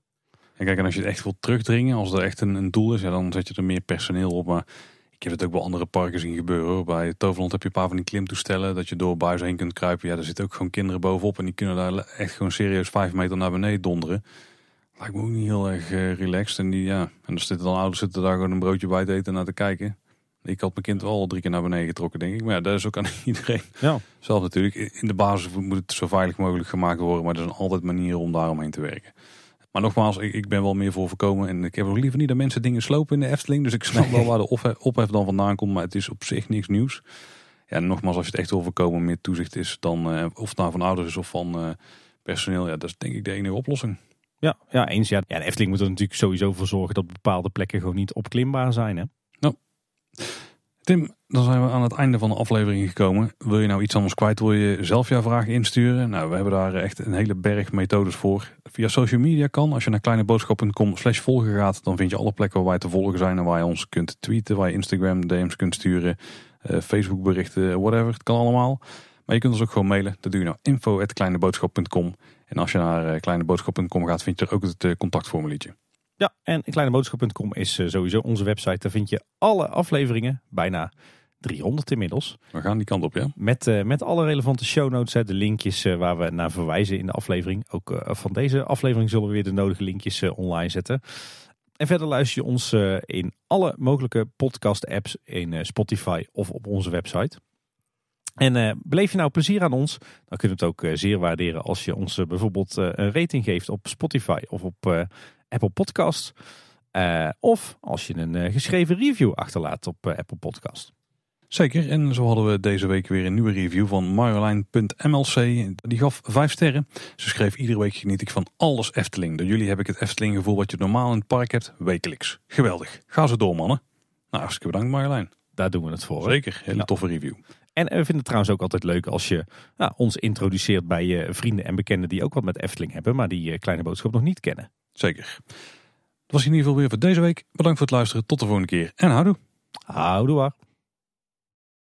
En kijk, en als je het echt wilt terugdringen, als er echt een, een doel is, ja, dan zet je er meer personeel op. Maar ik heb het ook bij andere parken zien gebeuren. Hoor. Bij Toverland heb je een paar van die klimtoestellen dat je door buizen heen kunt kruipen. Ja, daar zitten ook gewoon kinderen bovenop en die kunnen daar echt gewoon serieus vijf meter naar beneden donderen. Lijkt me ook niet heel erg uh, relaxed. En, die, ja, en dan zitten dan ouders zitten daar gewoon een broodje bij te eten en naar te kijken. Ik had mijn kind wel al drie keer naar beneden getrokken, denk ik. Maar ja, dat is ook aan iedereen. Ja. Zelf natuurlijk. In de basis moet het zo veilig mogelijk gemaakt worden. Maar er zijn altijd manieren om daaromheen te werken. Maar nogmaals, ik, ik ben wel meer voor voorkomen. En ik heb ook liever niet dat mensen dingen slopen in de Efteling. Dus ik snap wel waar de ophef, ophef dan vandaan komt. Maar het is op zich niks nieuws. Ja, en nogmaals, als je het echt wil voorkomen, meer toezicht is dan... Uh, of het nou van ouders is of van uh, personeel. Ja, dat is denk ik de enige oplossing. Ja, ja eens. Ja. ja, de Efteling moet er natuurlijk sowieso voor zorgen dat bepaalde plekken gewoon niet opklimbaar zijn. Hè? Nou, Tim, dan zijn we aan het einde van de aflevering gekomen. Wil je nou iets anders kwijt? Wil je zelf jouw vragen insturen? Nou, we hebben daar echt een hele berg methodes voor. Via social media kan. Als je naar kleineboodschap.com slash volgen gaat, dan vind je alle plekken waar wij te volgen zijn. En waar je ons kunt tweeten, waar je Instagram DM's kunt sturen. Uh, Facebook berichten, whatever. Het kan allemaal. Maar je kunt ons ook gewoon mailen. Dat doe je naar info.kleineboodschap.com. En als je naar kleineboodschap.com gaat, vind je er ook het contactformuliertje. Ja, en kleineboodschap.com is sowieso onze website. Daar vind je alle afleveringen, bijna 300 inmiddels. We gaan die kant op, ja. Met, uh, met alle relevante show notes, hè, de linkjes uh, waar we naar verwijzen in de aflevering. Ook uh, van deze aflevering zullen we weer de nodige linkjes online zetten. En verder luister je ons in alle mogelijke podcast apps in Spotify of op onze website. En uh, beleef je nou plezier aan ons, dan kunnen we het ook uh, zeer waarderen als je ons uh, bijvoorbeeld een rating geeft op Spotify of op Apple Podcasts. of als je een geschreven review achterlaat op Apple Podcast. Zeker, en zo hadden we deze week weer een nieuwe review van Marjolein.mlc. Die gaf vijf sterren. Ze schreef iedere week geniet ik van alles Efteling. Door jullie heb ik het Efteling gevoel wat je normaal in het park hebt, wekelijks. Geweldig. Ga zo door mannen. Nou, hartstikke bedankt Marjolein. Daar doen we het voor. Zeker, hele ja. toffe review. En we vinden het trouwens ook altijd leuk als je nou, ons introduceert bij je vrienden en bekenden die ook wat met Efteling hebben, maar die kleine boodschap nog niet kennen. Zeker. Dat was in ieder geval weer voor deze week. Bedankt voor het luisteren. Tot de volgende keer. En houdoe. Houdoe waar.